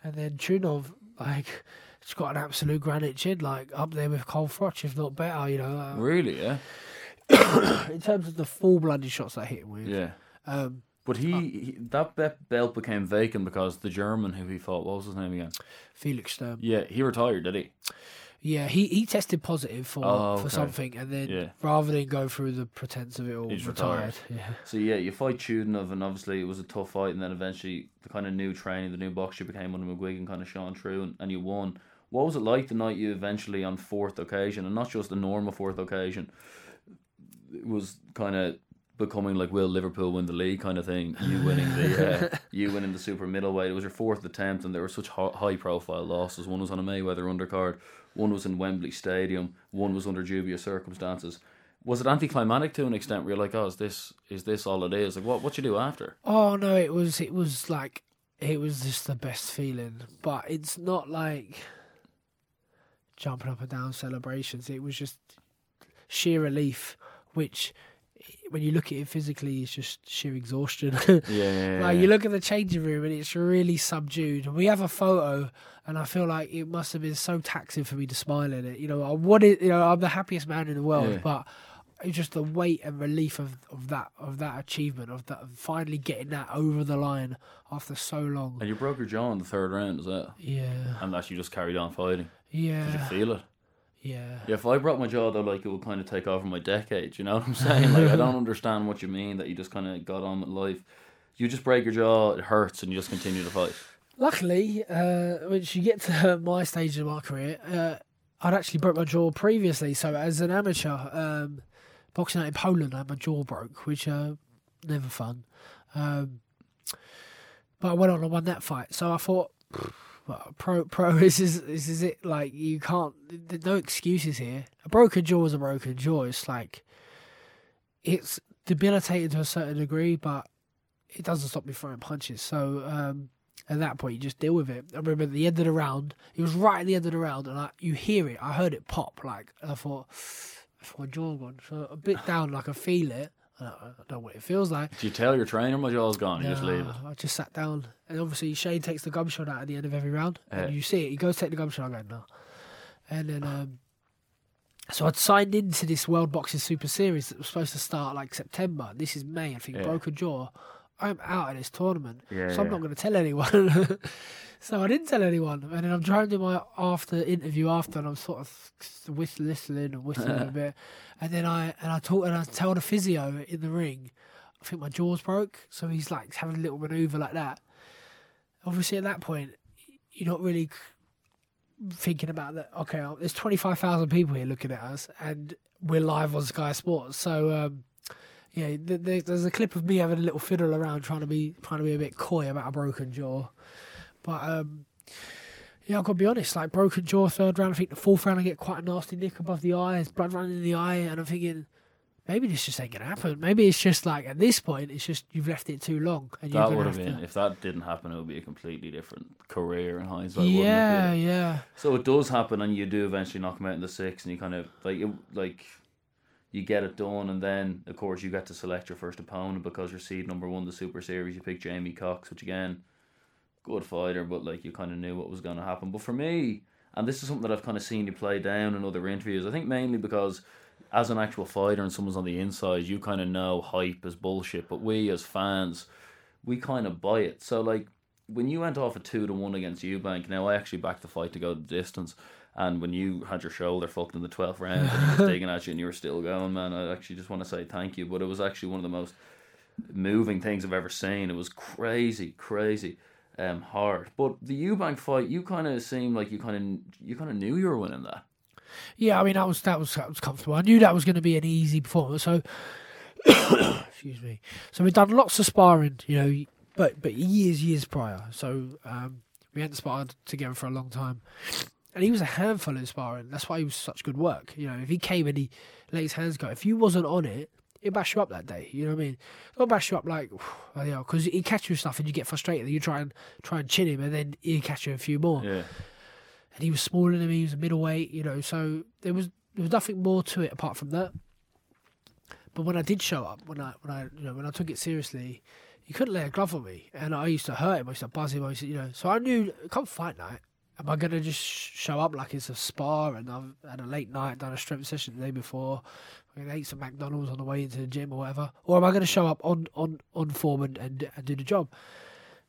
and then Chudinov like. It's got an absolute granite chin, like up there with Carl Froch, if not better. You know, uh, really yeah in terms of the full blooded shots I hit him with. yeah Um, but he, he that belt became vacant because the German who he fought what was his name again Felix Sturm. yeah he retired did he Yeah, he, he tested positive for Oh, for something, and then Yeah. rather than go through the pretense of it all, He's retired. retired. Yeah, So yeah, you fight Chudinov, and obviously it was a tough fight, and then eventually the kind of new training, the new boxer became under McGuigan, kind of shone through, and, and you won. What was it like the night you eventually on fourth occasion, and not just a normal fourth occasion? It was kind of becoming like will Liverpool win the league kind of thing. You winning the uh, you winning the super middleweight. It was your fourth attempt, and there were such high profile losses. One was on a Mayweather undercard, one was in Wembley Stadium, one was under dubious circumstances. Was it anticlimactic to an extent where you're like, oh, is this is this all it is? Like, what what you do after? Oh no, it was it was like it was just the best feeling, but it's not like jumping up and down celebrations. It was just sheer relief, which when you look at it physically, it's just sheer exhaustion. Yeah, yeah, Like you look at the changing room and it's really subdued. We have a photo, and I feel like it must have been so taxing for me to smile in it. You know, I wanted, you know, I'm the happiest man in the world, Yeah. but it's just the weight and relief of, of that of that achievement of that finally getting that over the line after so long. And you broke your jaw in the third round, is that? Yeah, And that you just carried on fighting. Yeah. Did you feel it? Yeah. Yeah, if I broke my jaw, though, like it would kind of take over my decade. You know what I'm saying? Like I don't understand what you mean that you just kind of got on with life. You just break your jaw, it hurts, and you just continue to fight. Luckily, uh, once you get to my stage of my career, uh, I'd actually broke my jaw previously. So as an amateur, um, boxing out in Poland, I had my jaw broke, which uh, never fun. Um, but I went on and won that fight. So I thought, pro, pro, is this is it. Like you can't, there's no excuses here. A broken jaw is a broken jaw. It's like it's debilitating to a certain degree, but it doesn't stop me throwing punches. So um, at that point, you just deal with it. I remember at the end of the round, it was right at the end of the round, and I, you hear it. I heard it pop, like and I thought, I thought my jaw gone. So a bit down, like I feel it. I don't, know what it feels like. Do you tell your trainer my jaw's gone? You just leave it. I just sat down, and obviously Shane takes the gum shot out at the end of every round, Yeah. and you see it. He goes take the gum shot. I go no, and then um, So I'd signed into this World Boxing Super Series that was supposed to start like September. This is May. I think Yeah. broken jaw. I'm out of this tournament, Yeah, so I'm yeah. not going to tell anyone. so I didn't tell anyone, and then I'm trying to do my after interview after, and I'm sort of whistling, and whistling a bit, and then I and I talk and I tell the physio in the ring, I think my jaw's broke, so he's like having a little maneuver like that. Obviously, at that point, you're not really thinking about that. Okay, there's 25,000 people here looking at us, and we're live on Sky Sports. So, um, yeah, th- th- there's a clip of me having a little fiddle around, trying to be trying to be a bit coy about a broken jaw. But um, yeah, I've got to be honest. Like broken jaw, third round. I think the fourth round, I get quite a nasty nick above the eye. There's blood running in the eye, and I'm thinking. Maybe this just ain't gonna happen. Maybe it's just like at this point, it's just you've left it too long, and That would have been to. if that didn't happen. It would be a completely different career in hindsight. yeah, yeah. So it does happen, and you do eventually knock him out in the six, and you kind of like it, like you get it done, and then of course you get to select your first opponent because you're seed number one, the Super Series. You pick Jamie Cox, which again, good fighter, but like you kind of knew what was going to happen. But for me, and this is something that I've kind of seen you play down in other interviews. I think mainly because as an actual fighter and someone's on the inside, you kind of know hype is bullshit. But we as fans, we kind of buy it. So like when you went off a two to one against Eubank, now I actually backed the fight to go the distance. And when you had your shoulder fucked in the twelfth round and he was digging at you and you were still going, man, I actually just want to say thank you. But it was actually one of the most moving things I've ever seen. It was crazy, crazy, um, hard. But the Eubank fight, you kind of seemed like you kind of you kind of knew you were winning that. Yeah, I mean that was that was that was comfortable. I knew that was going to be an easy performance. So, excuse me. So we've done lots of sparring, you know, but but years years prior. So um, we hadn't sparred together for a long time, and he was a handful in sparring. That's why he was such good work. You know, if he came and he let his hands go, if you wasn't on it, he'd bash you up that day. You know what I mean? He'll bash you up like, you oh, yeah, because he catch you with stuff and you get frustrated. You try and try and chin him, and then he catch you a few more Yeah, and he was smaller than me. He was a middleweight, you know. So there was there was nothing more to it apart from that. But when I did show up, when I when I you know when I took it seriously, he couldn't lay a glove on me, and I used to hurt him. I used to buzz him. I used to, you know. So I knew, come fight night, am I gonna just show up like it's a spa and I've had a late night, done a strength session the day before, I ate some McDonald's on the way into the gym or whatever, or am I gonna show up on on on form and and, and do the job?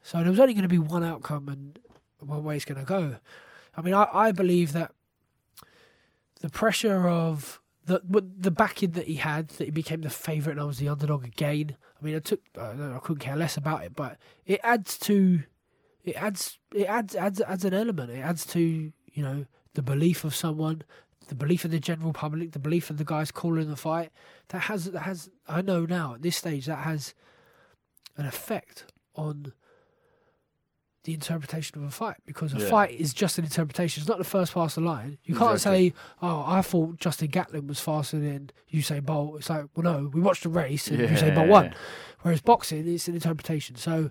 So there was only going to be one outcome, and one way it's going to go. I mean, I, I believe that the pressure of the the backing that he had, that he became the favourite and I was the underdog again. I mean, I took I, I couldn't care less about it, but it adds to it adds it adds adds adds an element. It adds to you know the belief of someone, the belief of the general public, the belief of the guys calling the fight. That has that has I know now at this stage that has an effect on the interpretation of a fight because a Yeah. fight is just an interpretation. It's not the first past the line. You can't Exactly. say, "Oh, I thought Justin Gatlin was faster than Usain Bolt." It's like, well, no, we watched the race and Usain Bolt won. Yeah. Whereas boxing, it's an interpretation. So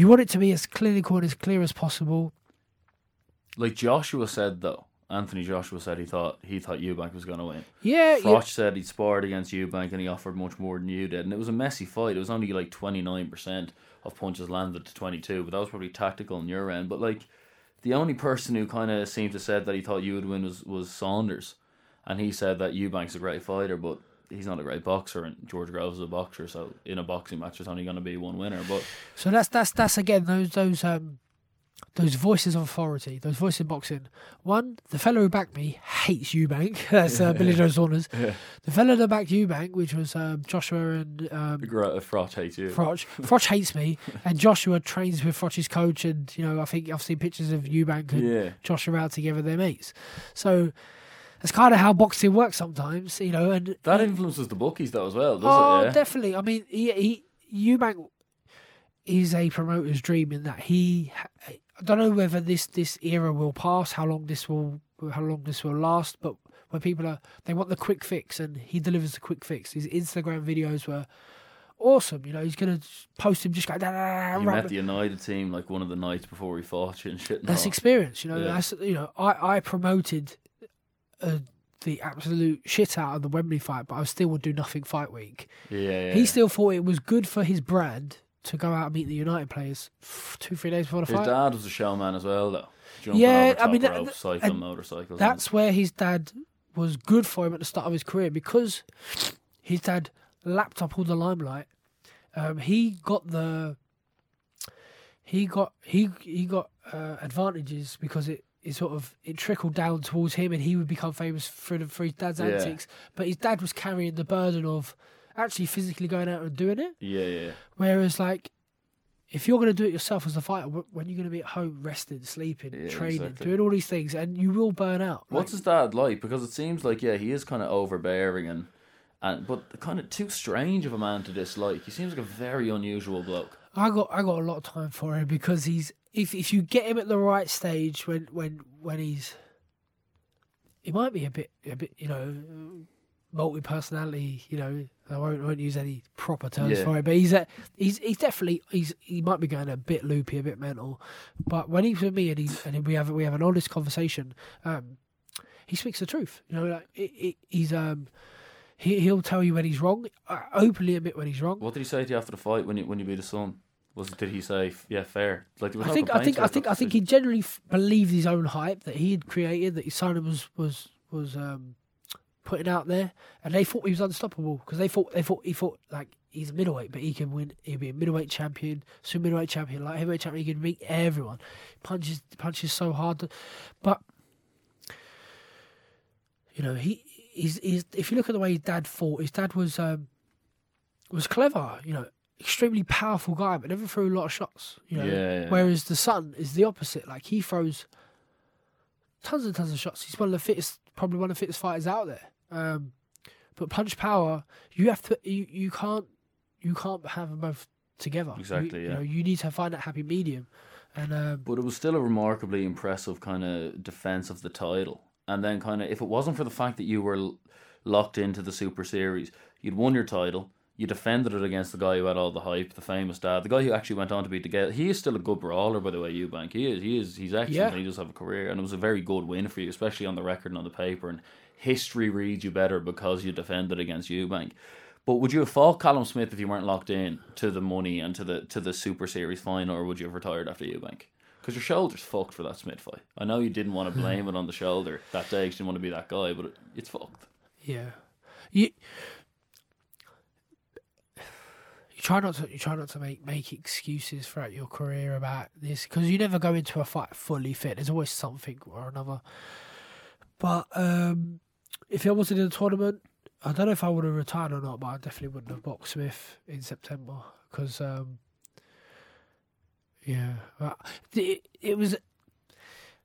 you want it to be as clinical and as clear as possible. like Joshua said though. Anthony Joshua said he thought he thought Eubank was going to win. Yeah, yeah. Said he'd sparred against Eubank and he offered much more than you did, and it was a messy fight. It was only like twenty nine percent of punches landed to twenty two, but that was probably tactical on your end. But like, the only person who kind of seemed to said that he thought you would win was was Saunders, and he said that Eubank's a great fighter, but he's not a great boxer, and George Groves is a boxer, so in a boxing match, there's only going to be one winner. But So that's that's that's again those those um those voices of authority, those voices in boxing. One, the fellow who backed me hates Eubank. That's uh, Billy Joe Saunders. The fellow that backed Eubank, which was um, Joshua and um, Froch hates you. Froch. Froch hates me, and Joshua trains with Froch's coach. And you know, I think I've seen pictures of Eubank and Yeah. Joshua out together. They're mates. So that's kind of how boxing works sometimes, you know. And That influences the bookies though as well, does Oh, it? Yeah. definitely. I mean, he, he Eubank is a promoter's dream in that he. I don't know whether this this era will pass, how long this will how long this will last, but when people are they want the quick fix, and he delivers the quick fix. His Instagram videos were awesome. You know, he's gonna post him just go. "Da, da, da, He met the United team like one of the nights before he fought you and shit. That's experience, you know. Yeah. That's you know, I I promoted uh, the absolute shit out of the Wembley fight, but I still would do nothing fight week. Yeah, yeah. He still thought it was good for his brand to go out and meet the United players f- two three days before the His fight. His dad was a showman as well, though. Jumping Yeah, I mean, that- cycling motorcycles. That's where his dad was good for him at the start of his career because his dad lapped up all the limelight. Um, he got the he got he he got uh, advantages because it, it sort of it trickled down towards him and he would become famous for, the, for his dad's Yeah. antics. But his dad was carrying the burden of actually physically going out and doing it. Yeah, yeah. Whereas, like, if you're going to do it yourself as a fighter, wh- when you're going to be at home resting, sleeping, Yeah, training, exactly. doing all these things, and you will burn out. What's his dad like? Because it seems like yeah, he is kind of overbearing and and but kind of too strange of a man to dislike. He seems like a very unusual bloke. I got I got a lot of time for him because he's if if you get him at the right stage when when when he's he might be a bit a bit you know multi personality you know I won't, won't use any proper terms Yeah. for it but he's a, he's he's definitely he's he might be going a bit loopy a bit mental but when he's with me and he and we have we have an honest conversation um he speaks the truth you know like it, it, he's um he he'll tell you when he's wrong uh, openly admit when he's wrong What did he say to you after the fight when you when you beat his son? Was did he say yeah fair? Like there was I think I think I think I think he generally f- believed his own hype that he had created that his son was was was um, putting out there, and they thought he was unstoppable because they thought they thought he thought like he's a middleweight, but he can win. He'll be a middleweight champion, super middleweight champion, like heavyweight champion. He can beat everyone. Punches punches so hard, but you know he he's, he's if you look at the way his dad fought, his dad was um, was clever. You know, extremely powerful guy, but never threw a lot of shots. You know, Yeah, yeah. whereas the son is the opposite. Like he throws tons and tons of shots. He's one of the fittest, probably one of the fittest fighters out there. Um, but punch power, you have to, you, you can't, you can't have them both together. Exactly, You, yeah. know, you need to find that happy medium. And um, But it was still a remarkably impressive kind of defense of the title. And then kind of if it wasn't for the fact that you were locked into the Super Series, you'd won your title. You defended it against the guy who had all the hype, the famous dad, the guy who actually went on to beat the guy. He is still a good brawler, by the way. Eubank, he is, he is, he's excellent. Yeah. He does have a career, and it was a very good win for you, especially on the record and on the paper. And history reads you better because you defended against Eubank. But would you have fought Callum Smith if you weren't locked in to the money and to the to the Super Series final, or would you have retired after Eubank? Because your shoulder's fucked for that Smith fight. I know you didn't want to blame it on the shoulder that day. 'cause You didn't want to be that guy, but it, it's fucked. yeah, you. You try not to. You try not to make make excuses throughout your career about this because you never go into a fight fully fit. There's always something or another. But um, if I wasn't in the tournament, I don't know if I would have retired or not. But I definitely wouldn't have boxed Smith in September because, um, yeah, it, it was.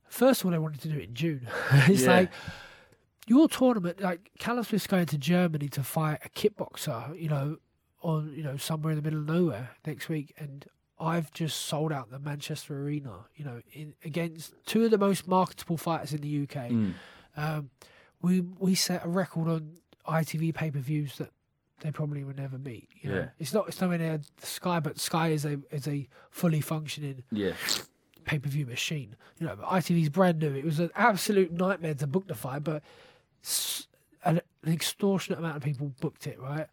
First of all, I wanted to do it in June. it's Yeah. like your tournament, like Callum Smith's going to Germany to fight a kickboxer, you know, on you know somewhere in the middle of nowhere next week, and I've just sold out the Manchester Arena, you know, in, against two of the most marketable fighters in the UK. Mm. Um, we we set a record on ITV pay per views that they probably would never beat. You know, Yeah. it's not it's nowhere near Sky, but Sky is a is a fully functioning Yeah, pay per view machine. You know, ITV's brand new. It was an absolute nightmare to book the fight, but an, an extortionate amount of people booked it. Right,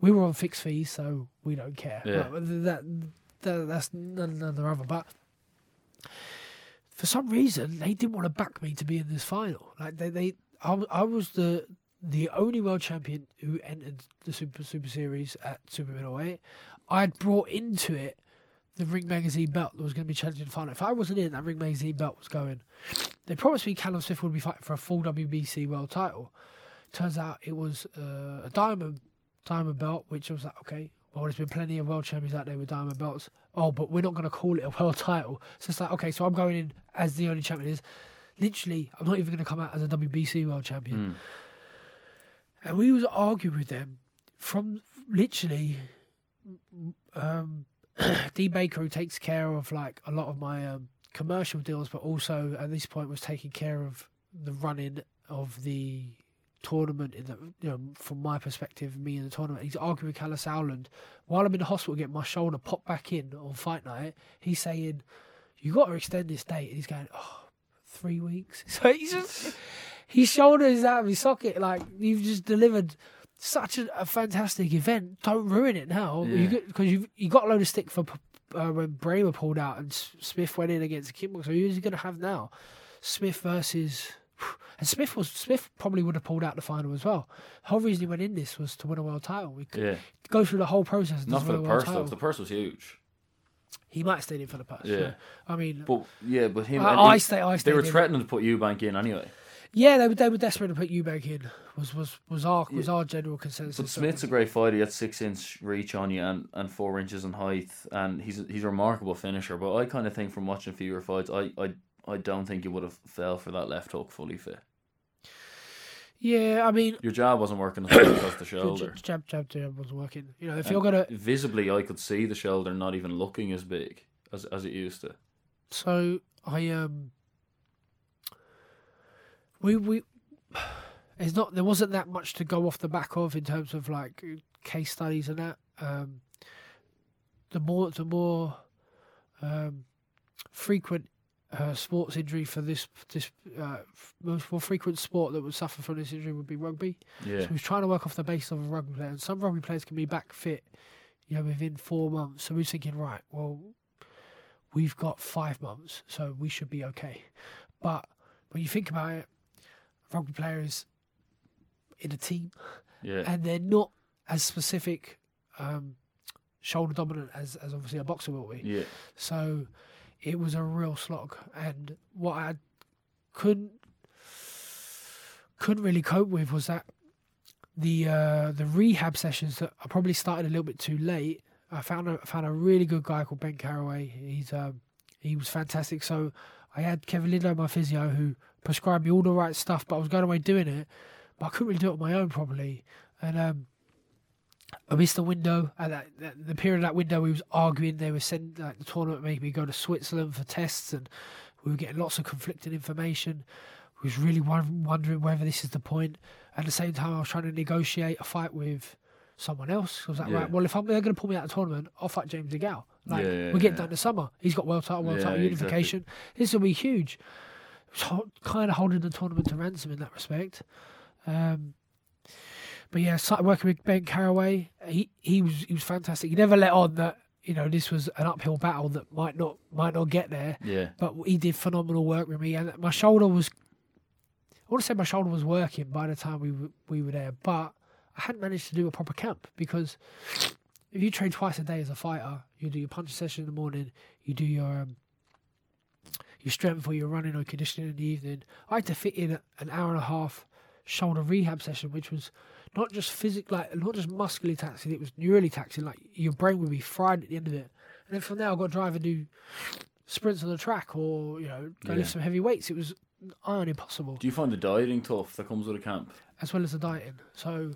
we were on fixed fees, so we don't care. Yeah. That, that that's none, none the other. But for some reason, they didn't want to back me to be in this final. Like they, they I, I was the the only world champion who entered the Super Super Series at Super Middleweight. I'd brought into it the Ring Magazine belt that was going to be challenging the final. If I wasn't in, that Ring Magazine belt was going. They promised me Callum Smith would be fighting for a full WBC world title. Turns out it was uh, a diamond diamond belt, which I was like, okay, well, there's been plenty of world champions out there with diamond belts. Oh, but we're not going to call it a world title. So it's like, okay, so I'm going in as the only champion. Is literally, I'm not even going to come out as a WBC world champion. Mm. And we was arguing with them from literally um, D Baker, who takes care of like a lot of my um, commercial deals, but also at this point was taking care of the running of the tournament. In the you know, from my perspective, me in the tournament, he's arguing with Kalle Sauerland while I'm in the hospital getting my shoulder popped back in on fight night. He's saying, "You got to extend this date," and he's going, "Oh, three weeks." So he's just his shoulder is out of his socket. Like you've just delivered such a, a fantastic event. Don't ruin it now. Yeah. Because you you got a load of stick for uh, when Brähmer pulled out and S- Smith went in against Kimball. So who's he going to have now? Smith versus And Smith was Smith probably would have pulled out the final as well. The whole reason he went in this was to win a world title. We could Yeah, go through the whole process. And not for the purse though. The purse was huge. He might have stayed in for the purse. Yeah. I mean, But yeah, but him. I, I he- stay. I they were in. threatening to put Eubank in anyway. Yeah, they were. They were desperate to put Eubank in. Was was was our was our general consensus. But Smith's a great fighter. He had six inch reach on you and, and four inches in height, and he's a, he's a remarkable finisher. But I kind of think from watching fewer fights, I, I I don't think you would have fell for that left hook fully fit. Yeah, I mean, Your jab wasn't working as well because the shoulder. jab jab jab was working. You know, if And you're gonna visibly, I could see the shoulder not even looking as big as as it used to. So I um we we it's not there wasn't that much to go off the back of in terms of like case studies and that. Um the more the more um frequent uh, sports injury for this this uh, most more frequent sport that would suffer from this injury would be rugby. Yeah, So he was trying to work off the base of a rugby player, and some rugby players can be back fit, you know, within four months. So we was thinking, right, well, we've got five months, so we should be okay. But when you think about it, rugby players in a team, yeah, and they're not as specific um, shoulder dominant as, as obviously a boxer will be. yeah. So it was a real slog, and what I couldn't couldn't really cope with was that the uh, the rehab sessions that I probably started a little bit too late. I found a found a really good guy called Ben Caraway. He's um, he was fantastic. So I had Kevin Lindo, my physio, who prescribed me all the right stuff, but I was going away doing it, but I couldn't really do it on my own properly, and um, I missed the window. At that, that, the period of that window, we was arguing. They were sending like the tournament made me go to Switzerland for tests, and we were getting lots of conflicting information. We was really won- wondering whether this is the point. At the same time, I was trying to negotiate a fight with someone else. I was like, Yeah. right, well, if I'm, they're going to pull me out of the tournament, I'll fight James DeGale. Like, Yeah, yeah, we're getting done this summer. He's got world title, world title exactly. unification. This will be huge. So, kind of holding the tournament to ransom in that respect. Um, but yeah, started working with Ben Caraway. He he was he was fantastic. He never let on that you know this was an uphill battle that might not might not get there. Yeah, But he did phenomenal work with me, and my shoulder was. I want to say my shoulder was working by the time we were, we were there, but I hadn't managed to do a proper camp because if you train twice a day as a fighter, you do your punch session in the morning, you do your um, your strength or your running or conditioning in the evening. I had to fit in an hour and a half shoulder rehab session, which was not just physical, like not just muscularly taxing, it was neurally taxing. Like your brain would be fried at the end of it. And then from there, I got to drive and do sprints on the track or you know go Yeah. lift some heavy weights. It was iron impossible, do you find the dieting tough that comes with a camp? as well as the dieting. So.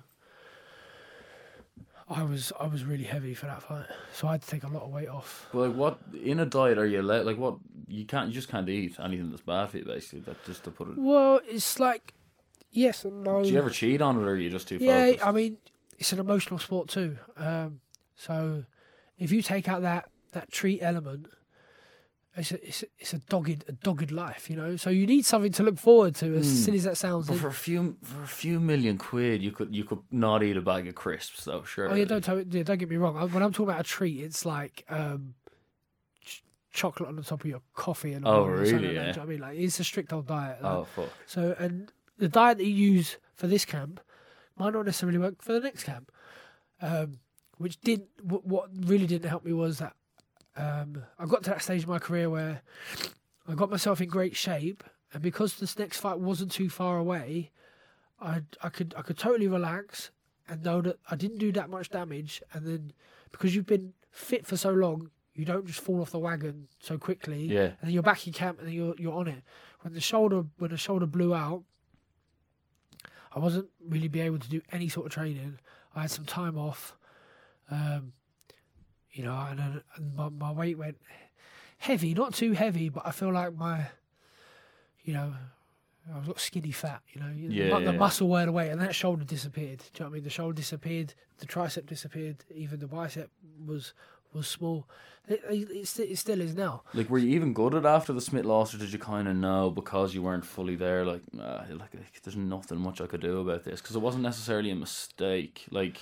I was I was really heavy for that fight, so I had to take a lot of weight off. Well, like, what in a diet are you let? Like, what you can't, you just can't eat anything that's bad for you. Basically, that just to put it. Well, it's like yes and no. Do you ever cheat on it, or are you just too Yeah, focused? I mean, it's an emotional sport too. Um, so if you take out that that treat element, it's a, it's a, it's a dogged a dogged life, you know. So you need something to look forward to, as Hmm. silly as that sounds. But for a few for a few million quid, you could you could not eat a bag of crisps though. Sure. oh yeah, don't tell, yeah, don't get me wrong. When I'm talking about a treat, it's like um, ch- chocolate on the top of your coffee and Oh, really, like yeah. You know I mean, like it's a strict old diet. like. Oh fuck. So, and the diet that you use for this camp might not necessarily work for the next camp. Um, which did what, what really didn't help me was that um, I got to that stage of my career where I got myself in great shape, and because this next fight wasn't too far away, I I could I could totally relax and know that I didn't do that much damage. And then because you've been fit for so long, you don't just fall off the wagon so quickly Yeah. and then you're back in camp and then you're you're on it. When the shoulder when the shoulder blew out, I wasn't really be able to do any sort of training. I had some time off, um, you know, and, then- and my my weight went heavy, not too heavy, but I feel like my, you know. I've got skinny fat, you know. the Yeah, mu- the yeah. muscle went away, and that shoulder disappeared. Do you know what I mean? The shoulder disappeared, the tricep disappeared, even the bicep was was small. It, it, it, still is now. Like, were you even good at after the Smith loss, or did you kind of know because you weren't fully there? Like, nah, like, like, there's nothing much I could do about this because it wasn't necessarily a mistake. Like,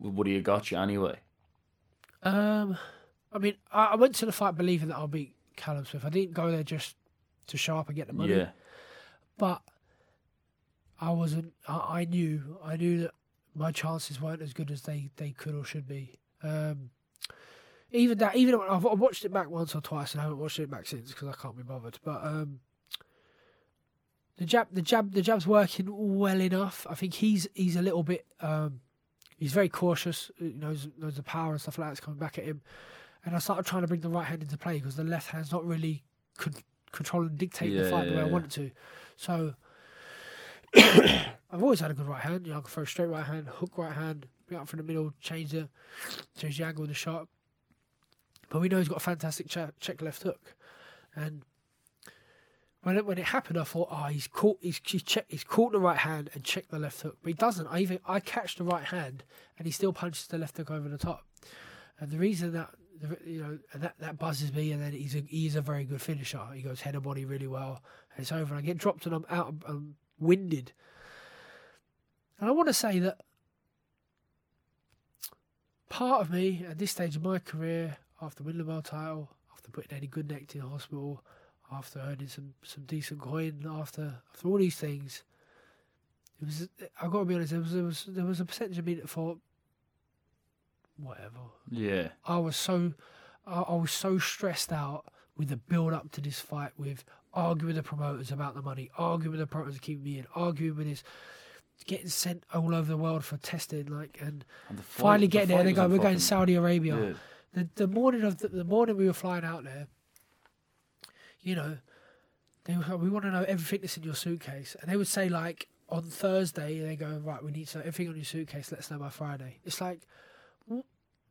would he have got you anyway? Um, I mean, I, I went to the fight believing that I'll beat Callum Smith. I didn't go there just to show up and get the money. Yeah, but I wasn't. I, I knew. I knew that my chances weren't as good as they, they could or should be. Um, even that, even I've, I've watched it back once or twice, and I haven't watched it back since because I can't be bothered. But um, the jab, the jab, the jab's working well enough. I think he's he's a little bit. Um, he's very cautious. He knows knows the power and stuff like that's coming back at him. And I started trying to bring the right hand into play because the left hand's not really con- controlling and dictating the Yeah, fight the way yeah, I want it to. So I've always had a good right hand. You know, I can throw a straight right hand, hook right hand, bring it up from the middle, change the change the angle of the shot. But we know he's got a fantastic check, check left hook, and when it, when it happened, I thought, oh, he's caught, he's he's, check, he's caught the right hand and checked the left hook, but he doesn't. I even I catch the right hand, and he still punches the left hook over the top. And the reason that you know that that buzzes me, and then he's a he's a very good finisher. He goes head and body really well, and it's over. And I get dropped, and I'm out, I'm winded. And I want to say that part of me at this stage of my career, after winning the world title, after putting Eddie Gutknecht in the hospital, after earning some, some decent coin, after after all these things, it was I got to be honest. There was there was there was a percentage of me that thought, whatever. Yeah. I was so I, I was so stressed out with the build up to this fight, with arguing with the promoters about the money, arguing with the promoters to keep me in, arguing with this, getting sent all over the world for testing, like and And the fight- finally the getting there. fight They go, we're going Saudi Arabia. Yeah. The the morning of the, the morning we were flying out there, you know, they were, like, we want to know everything that's in your suitcase, and they would say like on Thursday they go right, we need to know everything on your suitcase. Let us know by Friday. It's like, wh-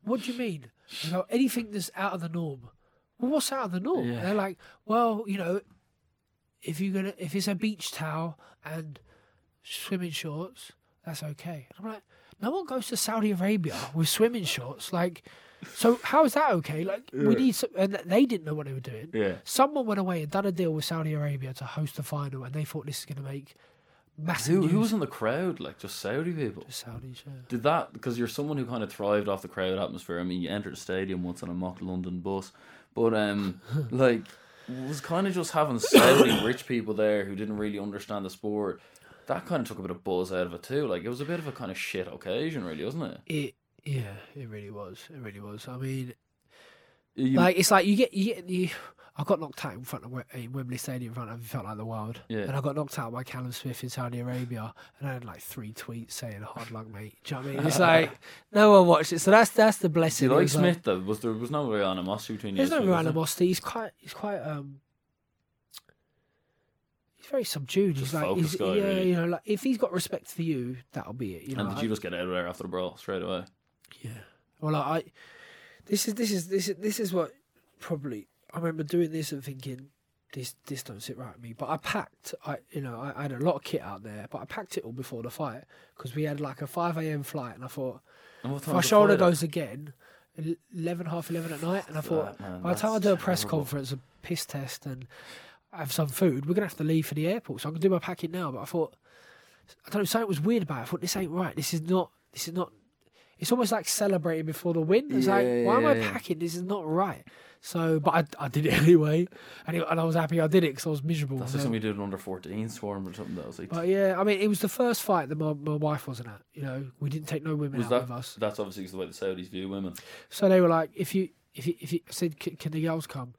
what do you mean? You know, anything that's out of the norm. Well, what's out of the norm? Yeah. They're like, well, you know, if you're gonna if it's a beach towel and swimming shorts, that's okay. And I'm like, no one goes to Saudi Arabia with swimming shorts. Like, so how is that okay? Like, we need, some, and they didn't know what they were doing. Yeah. Someone went away and done a deal with Saudi Arabia to host the final, and they thought this is going to make massive Who, who was in the crowd? Like just Saudi people. The Saudis? Yeah. Did that because you're someone who kind of thrived off the crowd atmosphere. I mean, you entered the stadium once on a mock London bus, but um, like was kind of just having Saudi rich people there who didn't really understand the sport. That kind of took a bit of buzz out of it too. Like it was a bit of a kind of shit occasion, really, wasn't it? It, yeah, it really was. It really was. I mean, You- like it's like you get you get you. I got knocked out in front of in Wembley Stadium in front of felt like the world. Yeah. And I got knocked out by Callum Smith in Saudi Arabia, and I had like three tweets saying "hard luck, mate." Do you know what I mean? It's like no one watched it, so that's that's the do blessing. you like Smith though? Was there was no real animosity between you? There's no real animosity. He's quite. He's quite. Um. He's very subdued. Just he's like, he's, guy, yeah, really. you know, like if he's got respect for you, that'll be it. You know, And did you just get out of there after the brawl straight away? Yeah. Well, I, this is this is this is this is what probably I remember doing this and thinking this this don't sit right with me. But I packed, I you know, I, I had a lot of kit out there, but I packed it all before the fight because we had like a five a.m. flight, and I thought And if my shoulder goes again, eleven half eleven at night, and I thought Ah, man, by the time I do a press terrible. conference, a piss test, and have some food, we're gonna have to leave for the airport. So I'm gonna do my packing now. But I thought I don't know, something was weird about it. I thought this ain't right. This is not. This is not. It's almost like celebrating before the win. It's like, Yeah, why am I yeah, yeah. packing? This is not right. So, but I, I did it anyway, and, it, and I was happy I did it because I was miserable. That's So- like something we did an under 14 swarm or something. That was like. but yeah, I mean, it was the first fight that my, my wife wasn't at. You know, we didn't take no women was out that? with us. That's obviously the way the Saudis view women. So they were like, if you, if you, if you I said, "Can- can the girls come?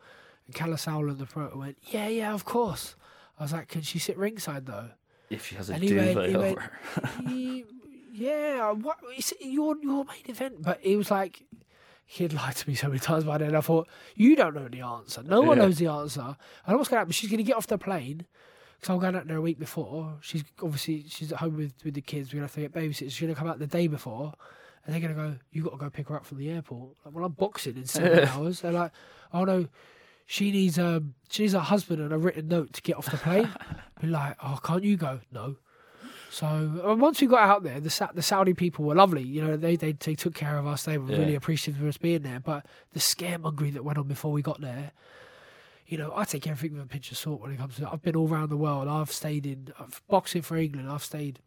And Kalle Sauerland, the pro, went, yeah, yeah, of course. I was like, can she sit ringside though? If she has a And he went- duvet over. He- yeah, what? It's your your main event, but it was like he'd lied to me so many times by then. I thought you don't know the answer. No one Yeah. knows the answer. I know what's going to happen. She's going to get off the plane because I'm going out there a week before. She's obviously she's at home with with the kids. We're going to have to get babysitters. She's going to come out the day before. And they're going to go, You've got to go pick her up from the airport. Like, well, I'm boxing in seven hours. They're like, oh no, she needs um she needs her husband and a written note to get off the plane. Be like, oh, can't you go? No. So uh, once we got out there, the Sa- the Saudi people were lovely. You know, they they, they took care of us. They were Yeah. really appreciative of us being there. But the scaremongering that went on before we got there, you know, I take everything with a pinch of salt when it comes to. It. I've been all around the world. I've stayed in I've boxing for England. I've stayed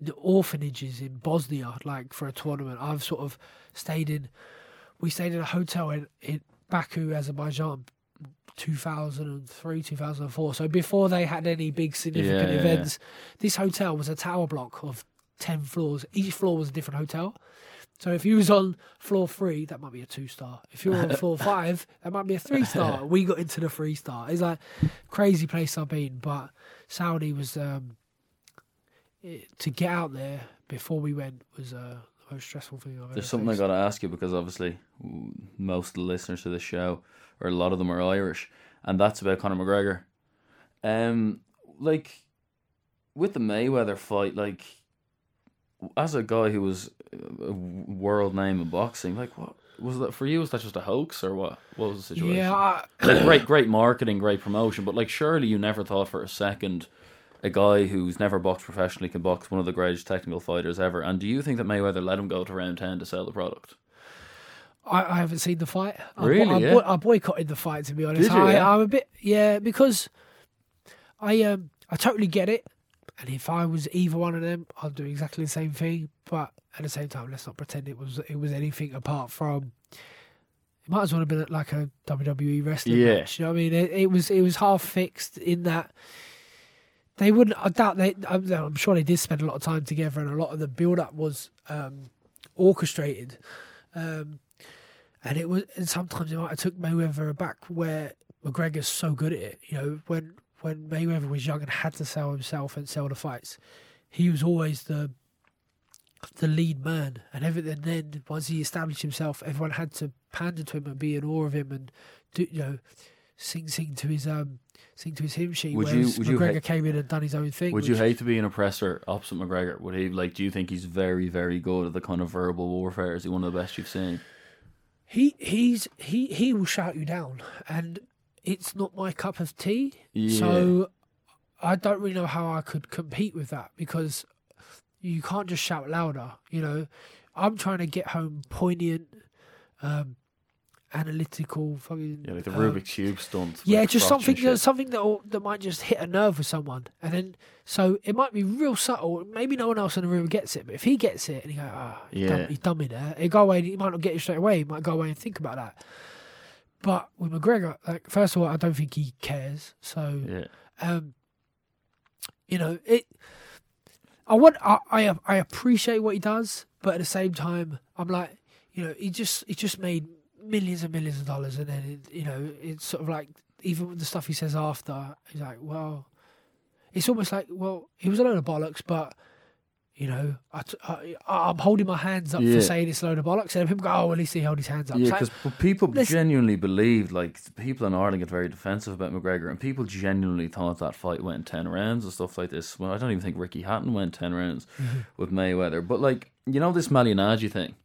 in the orphanages in Bosnia, like for a tournament. I've sort of stayed in. We stayed in a hotel in, in Baku, Azerbaijan, 2003, 2004. So before they had any big significant Yeah, yeah, events, this hotel was a tower block of 10 floors. Each floor was a different hotel. So if you was on floor three, that might be a two star. If you were on floor five, that might be a three star. We got into the three star. It's like crazy place I've been, but Saudi was um, it, to get out there before we went was uh, the most stressful thing I've ever. There's something I faced. got to ask you because obviously most of the listeners to this show, or a lot of them, are Irish, and that's about Conor McGregor. Um, like with the Mayweather fight, like as a guy who was a world name in boxing, like what was that for you? Was that just a hoax or what? What was the situation? Yeah, like great, great marketing, great promotion, but like surely you never thought for a second a guy who's never boxed professionally can box one of the greatest technical fighters ever. And do you think that Mayweather let him go to round ten to sell the product? I, I haven't seen the fight. I bo- Really, I, yeah? boy- I boycotted the fight to be honest. You, I, yeah? I'm a bit yeah because I um I totally get it, and if I was either one of them, I'd do exactly the same thing. But at the same time, let's not pretend it was it was anything apart from. It might as well have been like a WWE wrestling Yeah. match. You know what I mean? It, it was it was half fixed in that they wouldn't. I doubt they. I'm, I'm sure they did spend a lot of time together, and a lot of the build up was um, orchestrated. Um, and it was, and sometimes it might have took Mayweather back where McGregor's so good at it. You know, when when Mayweather was young and had to sell himself and sell the fights, he was always the the lead man. And everything then once he established himself, everyone had to pander to him and be in awe of him and do you know sing sing to his um sing to his hymn sheet. Would you- would you McGregor ha- came in and done his own thing. Would you hate to be an oppressor opposite McGregor? Would he like? Do you think he's very, very good at the kind of verbal warfare? Is he one of the best you've seen? He he's he he will shout you down, and it's not my cup of tea. Yeah. So I don't really know how I could compete with that because you can't just shout louder. You know, I'm trying to get home poignant, um, analytical, fucking Yeah, like the um, Rubik's cube stunt. yeah, just something that something that that might just hit a nerve with someone, and then so it might be real subtle. Maybe no one else in the room gets it, but if he gets it and he go, ah, he's, Yeah. he's done me there. He go away. He might not get it straight away. He might go away and think about that. But with McGregor, like first of all, I don't think he cares. So Yeah. um, you know it. I want I, I I appreciate what he does, but at the same time, I'm like, you know, he just he just made millions and millions of dollars, and then it, you know, it's sort of like even with the stuff he says after, he's like, well, it's almost like, well, he was a load of bollocks, but. You know, I, t- I, I'm holding my hands up Yeah. for saying it's a load of bollocks, and people go, "Oh, at least he held his hands up." Yeah, It's like, because people listen- genuinely believed, like people in Ireland get very defensive about McGregor, and people genuinely thought that fight went ten rounds and stuff like this. Well, I don't even think Ricky Hatton went ten rounds Mm-hmm. with Mayweather. But like, you know, this Malignaggi thing,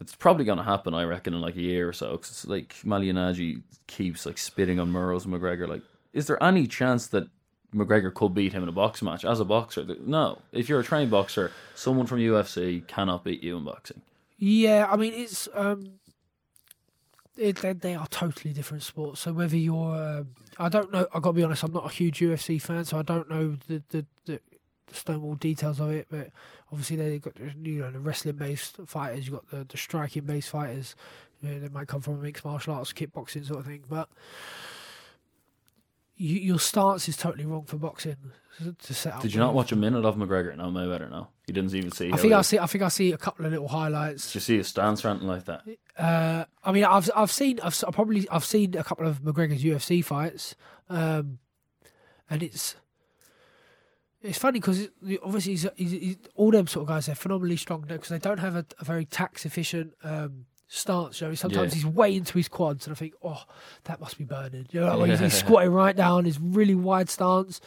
it's probably going to happen, I reckon, in like a year or so. 'cause it's like Malignaggi keeps like spitting on Murrow's McGregor. Like, is there any chance that McGregor could beat him in a boxing match as a boxer? No. If you're a trained boxer, someone from UFC cannot beat you in boxing. Yeah, I mean it's um, it, they, are totally different sports. So whether you're, uh, I don't know. I got to be honest. I'm not a huge UFC fan, so I don't know the the, the, the stonewall details of it. But obviously they've got the, you know the wrestling based fighters. You have got the the striking based fighters. You know, they might come from mixed martial arts, kickboxing sort of thing, but. You, your stance is totally wrong for boxing to set up. Did you not watch a minute of McGregor? No, Mayweather. No, you didn't even see. I think I see. I think I see a couple of little highlights. Did you see his stance or anything like that? Uh, I mean, I've I've seen I've s- I probably I've seen a couple of McGregor's UFC fights, um, and it's it's funny because obviously he's, he's, he's, all them sort of guys they're phenomenally strong because they don't have a, a very tax efficient um, stance. You know, sometimes Yeah. he's way into his quads, and I think, oh, that must be burning. You know, like, when he's, he's squatting right down, his really wide stance,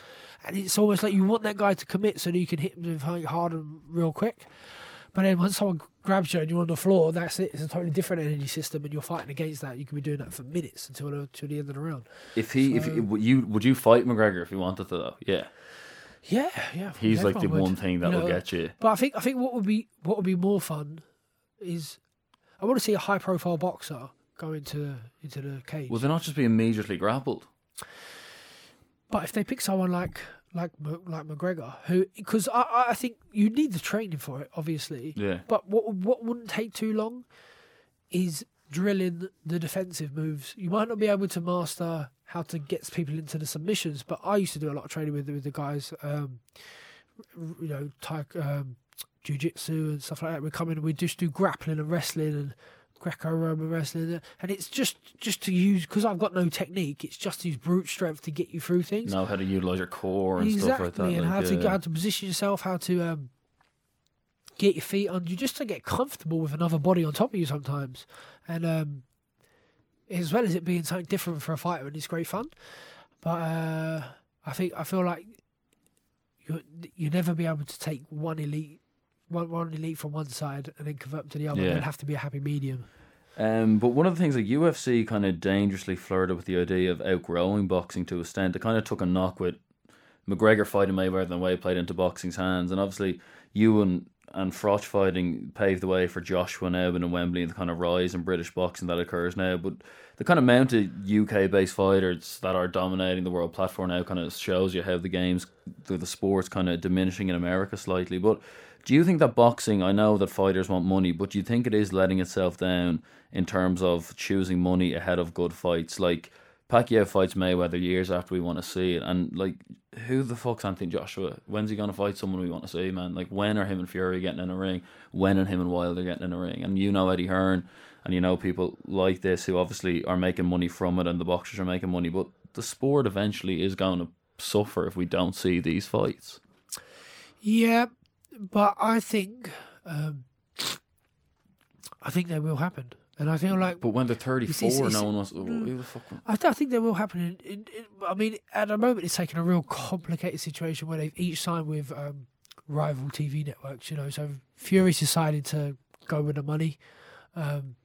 and it's almost like you want that guy to commit so that you can hit him hard and real quick. But then once someone grabs you and you're on the floor, that's it. It's a totally different energy system, and you're fighting against that. You can be doing that for minutes until the, until the end of the round. If he, if So- would you, would you fight McGregor if you wanted to? Though, yeah, Yeah, yeah. he's like the would, one thing you that will know. get you. But I think I think what would be what would be more fun is I want to see a high profile boxer go into into the cage. Will they not just be immediately grappled? But if they pick someone like like like McGregor, who because I I- I think you need the training for it, obviously. Yeah, But what what wouldn't take too long is drilling the defensive moves. You might not be able to master how to get people into the submissions, but I used to do a lot of training with with the guys. Um, you know, tai, um, jiu-jitsu and stuff like that. We come in and we just do grappling and wrestling and Greco-Roman wrestling, and it's just just to use because I've got no technique. It's just to use brute strength to get you through things. Know how to utilize your core and exactly, stuff like that. and like, how to how to position yourself, how to um, get your feet on you, just to get comfortable with another body on top of you sometimes, and um, as well as it being something different for a fighter, and it's great fun. But uh, I think I feel like you you never be able to take one elite. One, one elite from one side and then convert them to the other. Yeah. There'd have to be a happy medium. Um, but one of the things like UFC kind of dangerously flirted with the idea of outgrowing boxing to a extent. It kind of took a knock with McGregor fighting Mayweather and the way it played into boxing's hands. And obviously, you and and Froch fighting paved the way for Joshua now and Wembley and the kind of rise in British boxing that occurs now. But the kind of mounted UK based fighters that are dominating the world platform now kind of shows you how the games, the, the sport's kind of diminishing in America slightly. But do you think that boxing, I know that fighters want money, but do you think it is letting itself down in terms of choosing money ahead of good fights? Like, Pacquiao fights Mayweather years after we want to see it, and like, who the fuck's Anthony Joshua? When's he gonna fight someone we want to see, man? Like, when are him and Fury getting in a ring? When are him and Wilder getting in a ring? And you know Eddie Hearn, and you know people like this who obviously are making money from it, and the boxers are making money, but the sport eventually is going to suffer if we don't see these fights. Yeah, but I think um, I think they will happen, and I feel like But when they're thirty four, no one wants. Who the fuck? I, th- I think they will happen. In, in, in, I mean, at the moment, it's taken a real complicated situation where they've each signed with um, rival TV networks. You know, so Fury's decided to go with the money, um,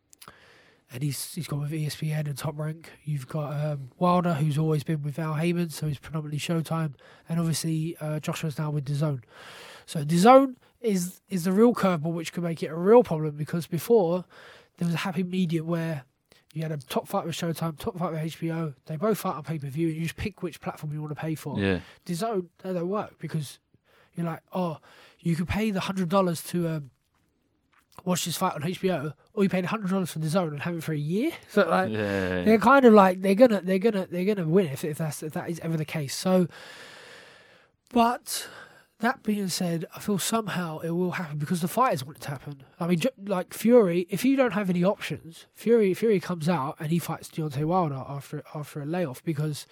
and he's he's gone with ESPN and Top Rank. You've got um, Wilder, who's always been with Al Haymon, so he's predominantly Showtime, and obviously uh, Joshua's now with DAZN. So DAZN is is the real curveball, which could make it a real problem because before there was a happy medium where you had a top fight with Showtime, top fight with HBO. They both fight on pay per view, and you just pick which platform you want to pay for. Yeah, DAZN, they don't work because you're like, oh, you could pay the hundred dollars to um, watch this fight on HBO, or you paid hundred dollars for DAZN and have it for a year. So like, yeah. they're kind of like they're gonna they're gonna they're gonna win if if that's if that is ever the case. So, but that being said, I feel somehow it will happen because the fighters want it to happen. I mean, like Fury, if you don't have any options, Fury Fury comes out and he fights Deontay Wilder after after a layoff because.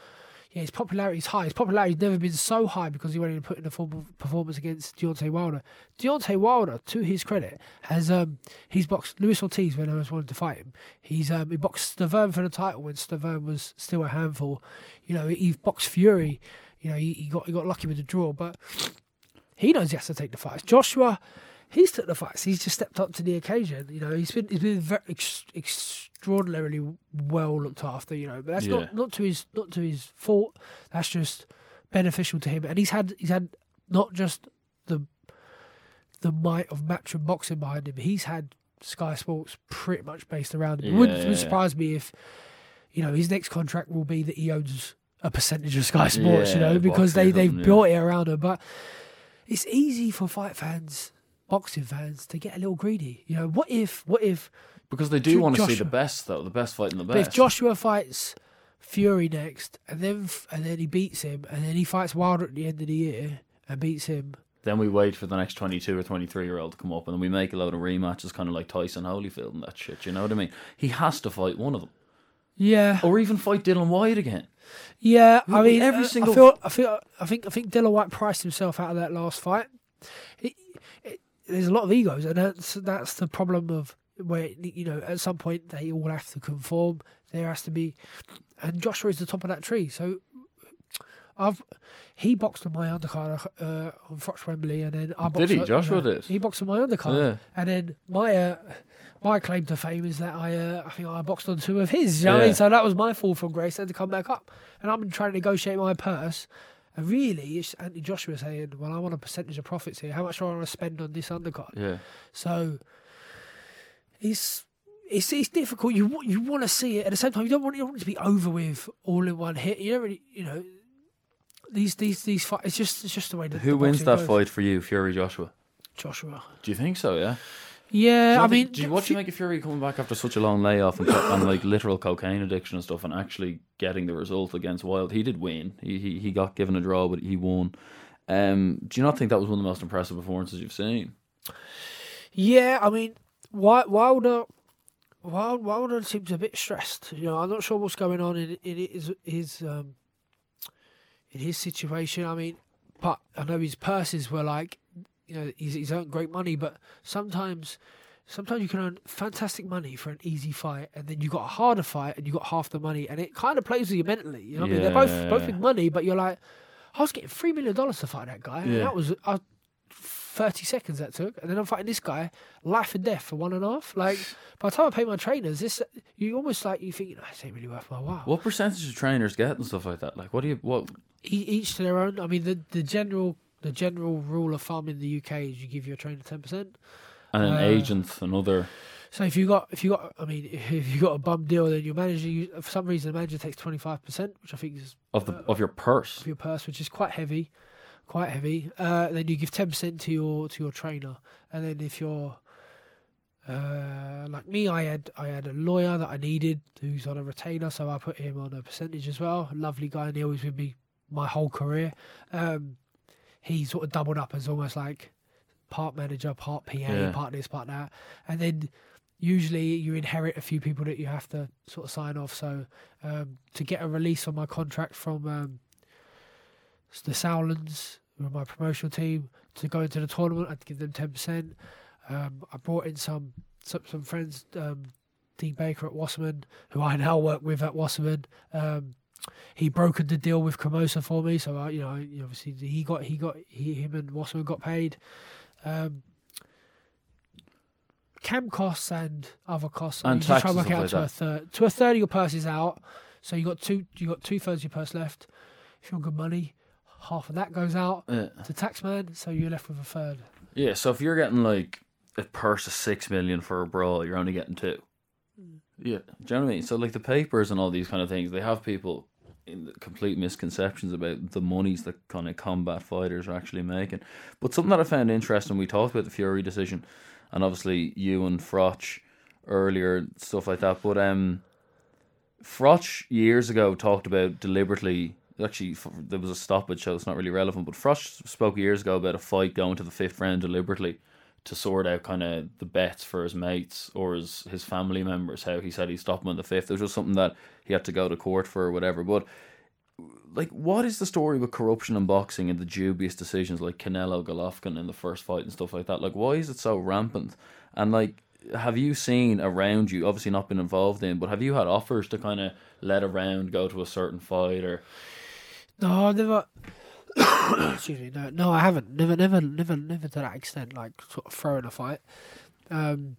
Yeah, his popularity is high. His popularity's never been so high because he went in and put in a full performance against Deontay Wilder. Deontay Wilder, to his credit, has um he's boxed Luis Ortiz when I was wanting to fight him. He's um he boxed Stiverne for the title when Stiverne was still a handful. You know, he boxed Fury. You know, he, he got he got lucky with the draw, but he knows he has to take the fights. Joshua, he's took the fights. He's just stepped up to the occasion. You know, he's been he's been very ex- extraordinarily well looked after. You know, but that's Yeah. not not to his not to his fault. That's just beneficial to him, and he's had he's had not just the the might of matchroom boxing behind him. He's had Sky Sports pretty much based around him. It wouldn't, Yeah, yeah. surprise me if you know his next contract will be that he owns a percentage of Sky Sports. you know, because they they've yeah. built it around him, but it's easy for fight fans, boxing fans, to get a little greedy. You know, what if, what if, Because they do want to see the best, though. The best fighting the but if. Joshua fights Fury next, and then and then he beats him, and then he fights Wilder at the end of the year and beats him. then we wait for the next 22 or 23 year old to come up and then we make a load of rematches, kind of like Tyson Holyfield and that shit. You know what I mean? He has to fight one of them. Yeah, Or even fight Dillian Whyte again. yeah. I mean, every single- I feel, I feel, I think, I think Dillian Whyte priced himself out of that last fight. It, it, there's a lot of egos, and that's that's the problem of where you know at some point they all have to conform. There has to be, and Joshua is the top of that tree. So I've he boxed on my undercard uh, on Fox Wembley, and then I boxed Did he? Joshua uh, did? He boxed on my undercard, Yeah. and then my uh, my claim to fame is that I uh, I think I boxed on two of his. You know what I mean? So that was my fall from grace. I had to come back up, and I've been trying to negotiate my purse. And really, it's Anthony Joshua saying, "Well, I want a percentage of profits here. How much do I want to spend on this undercard?" Yeah. So it's it's it's difficult. You want you want to see it at the same time. You don't want you don't want it to be over with all in one hit. You don't really you know these these these fights. It's just it's just the way that Who the wins that goes. fight for you, Fury Joshua? Joshua. Do you think so, yeah? Yeah, I mean, do you, what do you make of Fury coming back after such a long layoff and, and like literal cocaine addiction and stuff, and actually getting the result against Wild? He did win. He he, he got given a draw, but he won. Um, do you not think that was one of the most impressive performances you've seen? Yeah, I mean, Wilder, Wilder, Wilder seems a bit stressed. You know, I'm not sure what's going on in, in his his um, in his situation. I mean, but I know his purses were like, you know, he's, he's earned great money, but sometimes. Sometimes you can earn fantastic money for an easy fight, and then you got a harder fight, and you got half the money, and it kind of plays with you mentally. You know, what I mean, they're both both big money, but you're like, I was getting three million dollars to fight that guy, and that was I 30 seconds that took, and then I'm fighting this guy, life and death for one and a half. Like, by the time I pay my trainers, this you almost like you think, know, this ain't really worth my while. What percentage of trainers get and stuff like that? Like, what do you what? Each to their own. I mean, the the general the general rule of thumb in the UK is you give your trainer ten percent, and an uh, agent another. So if you got if you got I mean if you got a bum deal, then your manager you, for some reason the manager takes twenty five percent, which I think is of the uh, of your purse of your purse, which is quite heavy quite heavy. Uh, then you give ten percent to your to your trainer, and then if you're uh, like me, I had I had a lawyer that I needed who's on a retainer, so I put him on a percentage as well. lovely guy, and he was with me my whole career. Um, he sort of doubled up as almost like part manager, part PA, yeah. part this, part that, and then usually you inherit a few people that you have to sort of sign off. So um, to get a release on my contract from um, the were my promotional team to go into the tournament. I'd give them ten percent. Um, I brought in some some, some friends, um, Dean Baker at Wasserman, who I now work with at Wasserman. He brokered the deal with Comosa for me, so I, you know, obviously he got he got he him and Wasserman got paid. Um, cam costs and other costs. And you just try to work out to a third. To a third of your purse is out, so you got two. You got two thirds of your purse left. If you're good money, half of that goes out yeah. to taxman, so you're left with a third. Yeah, so if you're getting like a purse of six million for a brawl, you're only getting two. Mm. Yeah, do you know what I mean? So like the papers and all these kind of things, they have people in complete misconceptions about the monies that kind of combat fighters are actually making. But something that I found interesting, we talked about the Fury decision, and obviously you and Froch earlier stuff like that. But um, Froch years ago talked about deliberately actually there was a stoppage, so it's not really relevant. But Froch spoke years ago about a fight going to the fifth round deliberately to sort out kind of the bets for his mates or his his family members. How he said he stopped him on the fifth. It was just something that he had to go to court for or whatever. But like, what is the story with corruption in boxing and the dubious decisions like Canelo Golovkin in the first fight and stuff like that? Like, why is it so rampant? And like, have you seen around you? Obviously, not been involved in, but have you had offers to kind of let a round go to a certain fight or? No, never. Excuse me. No, no, I haven't. Never, never, never, never to that extent. Like sort of throwing a fight. Um,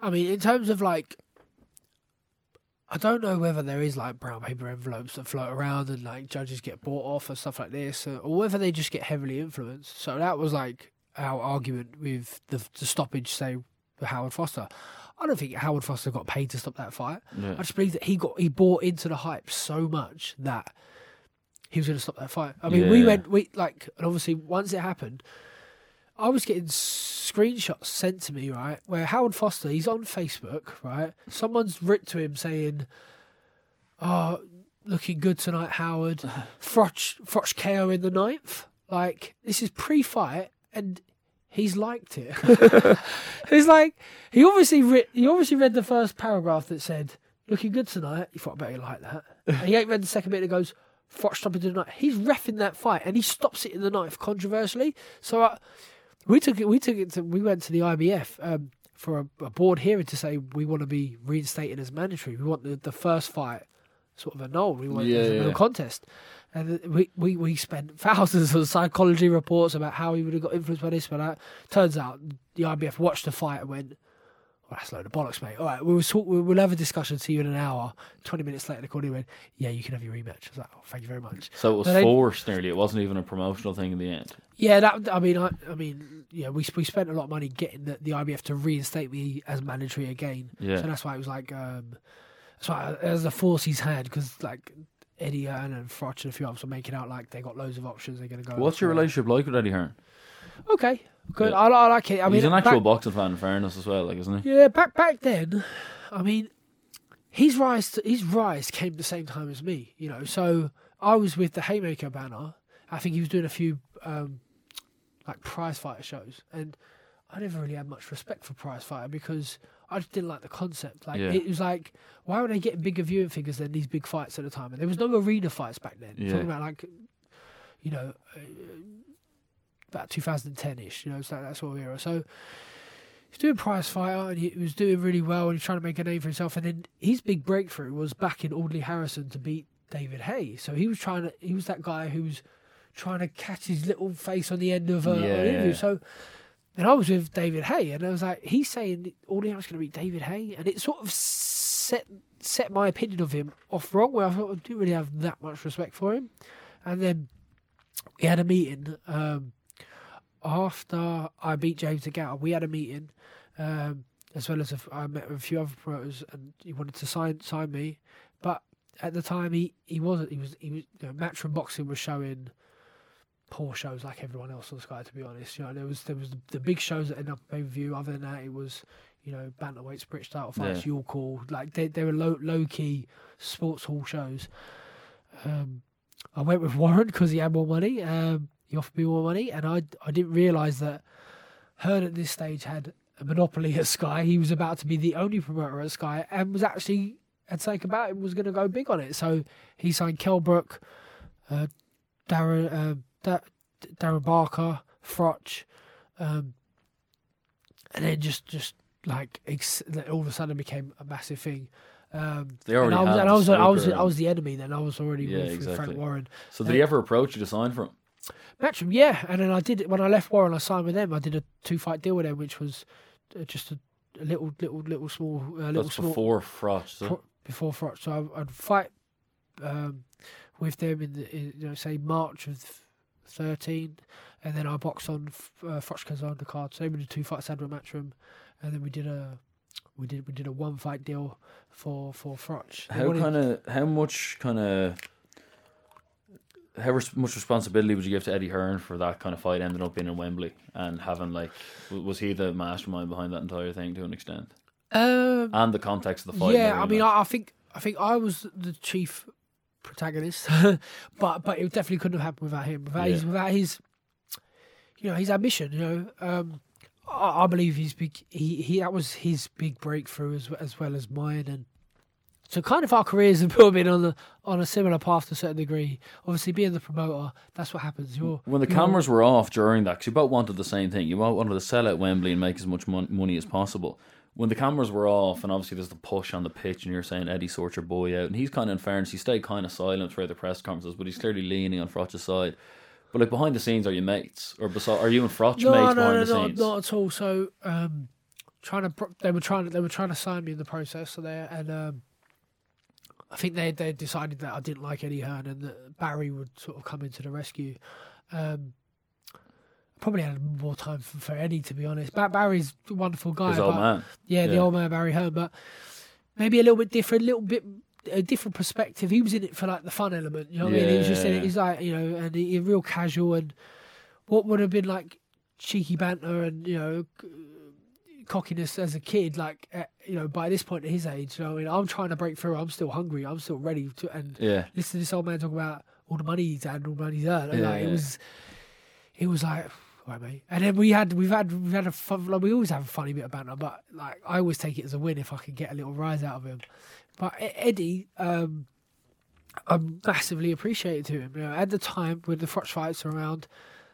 I mean, in terms of like, I don't know whether there is like brown paper envelopes that float around and like judges get bought off and stuff like this, or whether they just get heavily influenced. So that was like our argument with the, the stoppage, say, with Howard Foster. I don't think Howard Foster got paid to stop that fight. Yeah. I just believe that he got he bought into the hype so much that he was going to stop that fight. I mean, yeah. we went we like, and obviously once it happened, I was getting screenshots sent to me right where Howard Foster he's on Facebook right. Someone's written to him saying, "Oh, looking good tonight, Howard. Froch Froch KO in the ninth. Like this is pre-fight, and he's liked it. He's like he obviously re- he obviously read the first paragraph that said looking good tonight. He thought I bet you like that. and he ain't read the second bit that goes Stopping the night. He's refing that fight and he stops it in the ninth controversially. So uh, we took it. We took it to. We went to the IBF. Um, for a, a, board hearing to say we want to be reinstated as mandatory. We want the, the first fight sort of annulled. We want yeah, yeah. no contest. And we, we, we spent thousands of psychology reports about how he would have got influenced by this, but that. Turns out the IBF watched the fight and went, well, that's a load of bollocks, mate. All right, we'll, talk, we'll have a discussion. See you in an hour. 20 minutes later, the corner went, yeah, you can have your rematch. I was like, oh, thank you very much. So it was but forced then, nearly. It wasn't even a promotional thing in the end. Yeah, that. I mean, I, I mean, yeah, we we spent a lot of money getting the, the IBF to reinstate me as mandatory again. Yeah. So that's why it was like, um, that's why as a force he's had because like Eddie Hearn and Froch and a few others were making out like they got loads of options. They're going to go. What's your relationship like with Eddie Hearn? Okay, good. Yeah. I, I like it. I mean, He's an actual back, boxing fan, in fairness, as well, like, isn't he? yeah, back back then, I mean, his rise to, his rise came the same time as me. You know, so I was with the Hayemaker banner. I think he was doing a few um, like prize fighter shows, and I never really had much respect for prize fighter because I just didn't like the concept. Like Yeah. it was like, why were they getting bigger viewing figures than these big fights at the time? And there was no arena fights back then. Yeah. Talking about like, you know, uh, about 2010 ish. You know, it's like that sort of era. So he's doing prize fighter, and he was doing really well, and he's trying to make a name for himself. And then his big breakthrough was back in Audley Harrison to beat David Haye. So he was trying to, he was that guy who was trying to catch his little face on the end of a, Yeah, an interview. So. And I was with David Haye, and I was like, he's saying Audley Harrison's going to beat David Haye, and it sort of set set my opinion of him off wrong. Where I thought I didn't really have that much respect for him, and then we had a meeting um, after I beat James Agata. We had a meeting, um, as well as a I met a few other promoters, and he wanted to sign sign me, but at the time he, he wasn't. He was he was. You know, Matchroom Boxing was showing poor shows like everyone else on Sky. To be honest, you know there was there was the, the big shows that ended up pay per view. Other than that, it was you know bantamweights, British title fights, Yeah. York Hall. Like they they were low low key sports hall shows. Um, I went with Warren because he had more money. Um, he offered me more money, and I I didn't realise that Hearn at this stage had a monopoly at Sky. He was about to be the only promoter at Sky, and was actually had taken about it was going to go big on it. So he signed Kell Brook, uh, Darren uh, da- Darren Barker, Froch, um, and then just just like ex- all of a sudden became a massive thing. Um, They already and I was, had and I was, I was, I was the enemy then. I was already Yeah, with, with exactly. Frank Warren. So did he ever approach you to sign for him? Matchroom, yeah. And then I did when I left Warren, I signed with them. I did a two fight deal with them, which was uh, just a, a little, little, little small, uh, little That's small before Froch. Pro- before Froch. So I, I'd fight um, with them in the in, you know say March of thirteen, and then I boxed on uh, Frotchka's on the card. So we did two fights had with Matchroom, and then we did a we did we did a one fight deal for for Froch. How kind of how much kind of how much responsibility would you give to Eddie Hearn for that kind of fight ending up being in Wembley and having like was he the mastermind behind that entire thing to an extent um, and the context of the fight? yeah, I mean, I, I think I think I was the chief protagonist, but but it definitely couldn't have happened without him. Without his without his, you know, his ambition. You know, um, I, I believe he's big. He, he that was his big breakthrough as as well as mine, and so kind of our careers have all been on the on a similar path to a certain degree. Obviously, being the promoter, that's what happens. You're when the cameras were off during that, because you both wanted the same thing. You both wanted to sell out Wembley and make as much mon- money as possible. When the cameras were off, and obviously there's the push on the pitch, and you're saying Eddie sorts your boy out, and he's kind of in fairness, he stayed kind of silent throughout the press conferences, but he's clearly leaning on Froch's side. But like behind the scenes, are you mates, or beside, are you and Froch no, mates no, behind no, the not, scenes? not at all. So, um, trying to they were trying to they were trying to sign me in the process. So there, and um, I think they they decided that I didn't like Eddie Hearn and that Barry would sort of come into the rescue. Um, probably had more time for, for Eddie to be honest. Ba- Barry's a wonderful guy. His old but- man. yeah, the old man Barry Hearn, but maybe a little bit different, a little bit a different perspective. He was in it for like the fun element, you know what I mean? He was just in it. He's like, you know, and he, real casual and what would have been like cheeky banter and you know cockiness as a kid, like uh, you know, by this point at his age, you know, I mean, I'm trying to break through. I'm still hungry. I'm still ready to and Yeah. listen to this old man talk about all the money he's had, all the money he's earned. and, Yeah, like, yeah. It was, it was like, right, mate. And then we had, we've had, we've had a fun. Like, we always have a funny bit of banter, but like I always take it as a win if I can get a little rise out of him. But Eddie, um, I'm massively appreciated to him. You know, at the time when the Froch fights were around,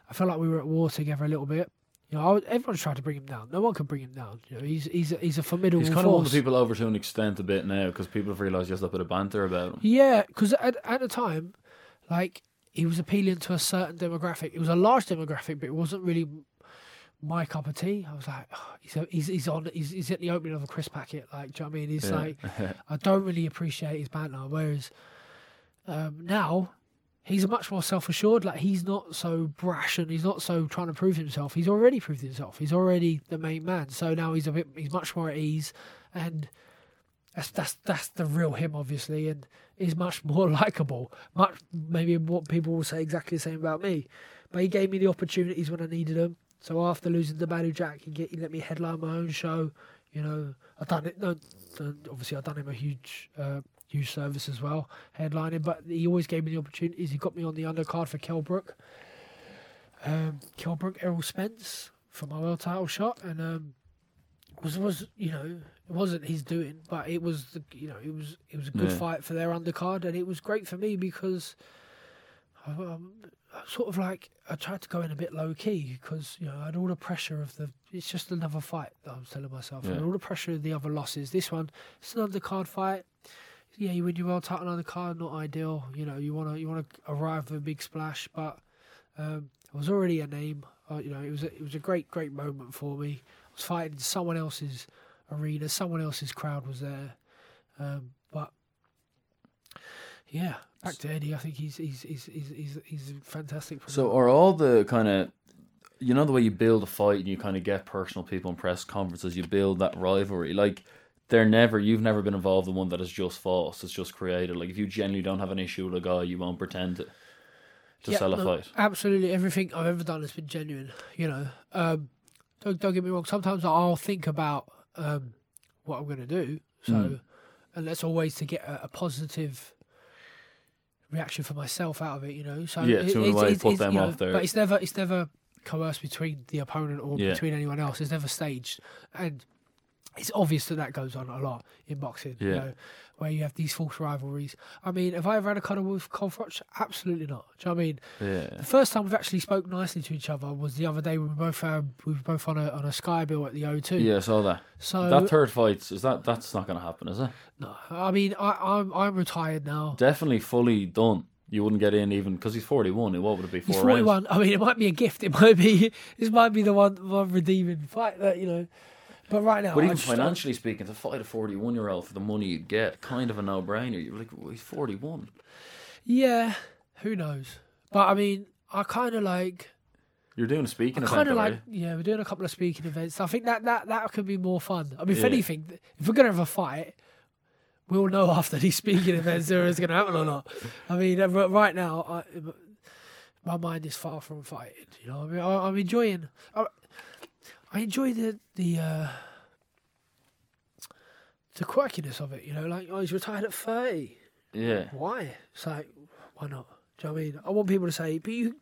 I felt like we were at war together a little bit. You know, everyone's tried to bring him down. No one can bring him down. You know, he's he's a, he's a formidable He's kind of won the people over to an extent a bit now because people have realised there's a bit of banter about him. Yeah, because at, at the time, like he was appealing to a certain demographic. It was a large demographic, but it wasn't really my cup of tea. I was like, oh, he's, he's he's on he's, he's at the opening of a crisp packet. Like, do you know what I mean? He's Yeah. like, I don't really appreciate his banter. Whereas um, now. He's much more self-assured. Like he's not so brash and he's not so trying to prove himself. He's already proved himself. He's already the main man. So now he's a bit. He's much more at ease, and that's that's that's the real him, obviously, and he's much more likable. Much maybe what people will say exactly the same about me, but he gave me the opportunities when I needed them So after losing to Badou Jack, he get he let me headline my own show. You know, I've done it. No, obviously I've done him a huge, uh, huge service as well, headlining. But he always gave me the opportunities. He got me on the undercard for Kell Brook. Um, Kell Brook, Errol Spence for my world title shot, and um, was was you know it wasn't his doing, but it was the, you know it was it was a good Yeah. fight for their undercard, and it was great for me because um, I sort of like I tried to go in a bit low key because you know I had all the pressure of the it's just another fight that I was telling myself, and all the pressure of the other losses. This one it's an undercard fight. Yeah, you win your world title card, not ideal. You know you want to you want to arrive with a big splash, but um, I was already a name. Uh, you know it was a, it was a great great moment for me. I was fighting someone else's arena, someone else's crowd was there, um, but yeah, back to Eddie. I think he's he's he's he's he's, he's fantastic. So are all the kind of you know the way you build a fight and you kind of get personal people in press conferences, you build that rivalry. Like they're never you've never been involved in one that is just false, it's just created. Like if you genuinely don't have an issue with a guy, you won't pretend to to Yeah, sell a no, fight. Absolutely, everything I've ever done has been genuine. You know, um, don't don't get me wrong. Sometimes I'll think about um, what I'm going to do. So, Mm. and that's always to get a, a positive reaction for myself out of it. You know, so Yeah, it- to in a it's- way it's- put them you know, off their- But it's never it's never coerced between the opponent or Yeah. between anyone else. It's never staged, and it's obvious that that goes on a lot in boxing. You know, where you have these false rivalries. I mean, have I ever had a cuddle with Carl Froch? Absolutely not. Do you know what I mean? Yeah. The first time we've actually spoke nicely to each other was the other day when we both um, we were both on a on a Sky bill at the O2. Yeah, I saw that. So that third fight is that that's not going to happen, is it? no, I mean I, I'm I'm retired now. Definitely fully done. You wouldn't get in even because he's forty one. What would it be? Four He's rounds? 41. I mean, it might be a gift. It might be this might be the one one redeeming fight that you know. But right now, But even just- financially speaking, to fight a forty-one-year-old for the money you'd get, kind of a no-brainer. You're like, well, he's forty-one. yeah, who knows? But I mean, I kind of like. You're doing a speaking I event, kind of like, yeah, we're doing a couple of speaking events. I think that that that could be more fun. I mean, if Yeah. anything, if we're gonna have a fight, we'll know after these speaking events whether it's gonna happen or not. I mean, uh, right now, I, my mind is far from fighting. You know, I mean, I, I'm enjoying. I, I enjoy the the uh, the quirkiness of it. You know, like oh, he's retired at thirty. Yeah. Why? It's like, why not? Do you know what I mean? I want people to say, but you.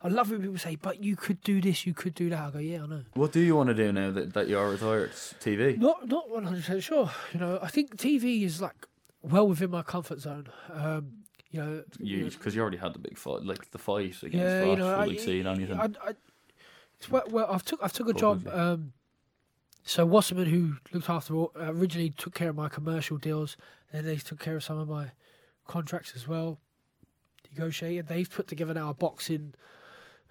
I love when people say, but you could do this, you could do that. I go, yeah, I know. What do you want to do now that, that you are retired? TV. Not not one hundred percent sure. You know, I think TV is like well within my comfort zone. Um, you know, You because you already had the big fight, like the fight against yeah, Froch you know, I, seeing anything. I, I, well, well, I've took I've took a job. Um, so Wasserman, who looked after all, uh, originally took care of my commercial deals, and they took care of some of my contracts as well. Negotiated. They've put together now a boxing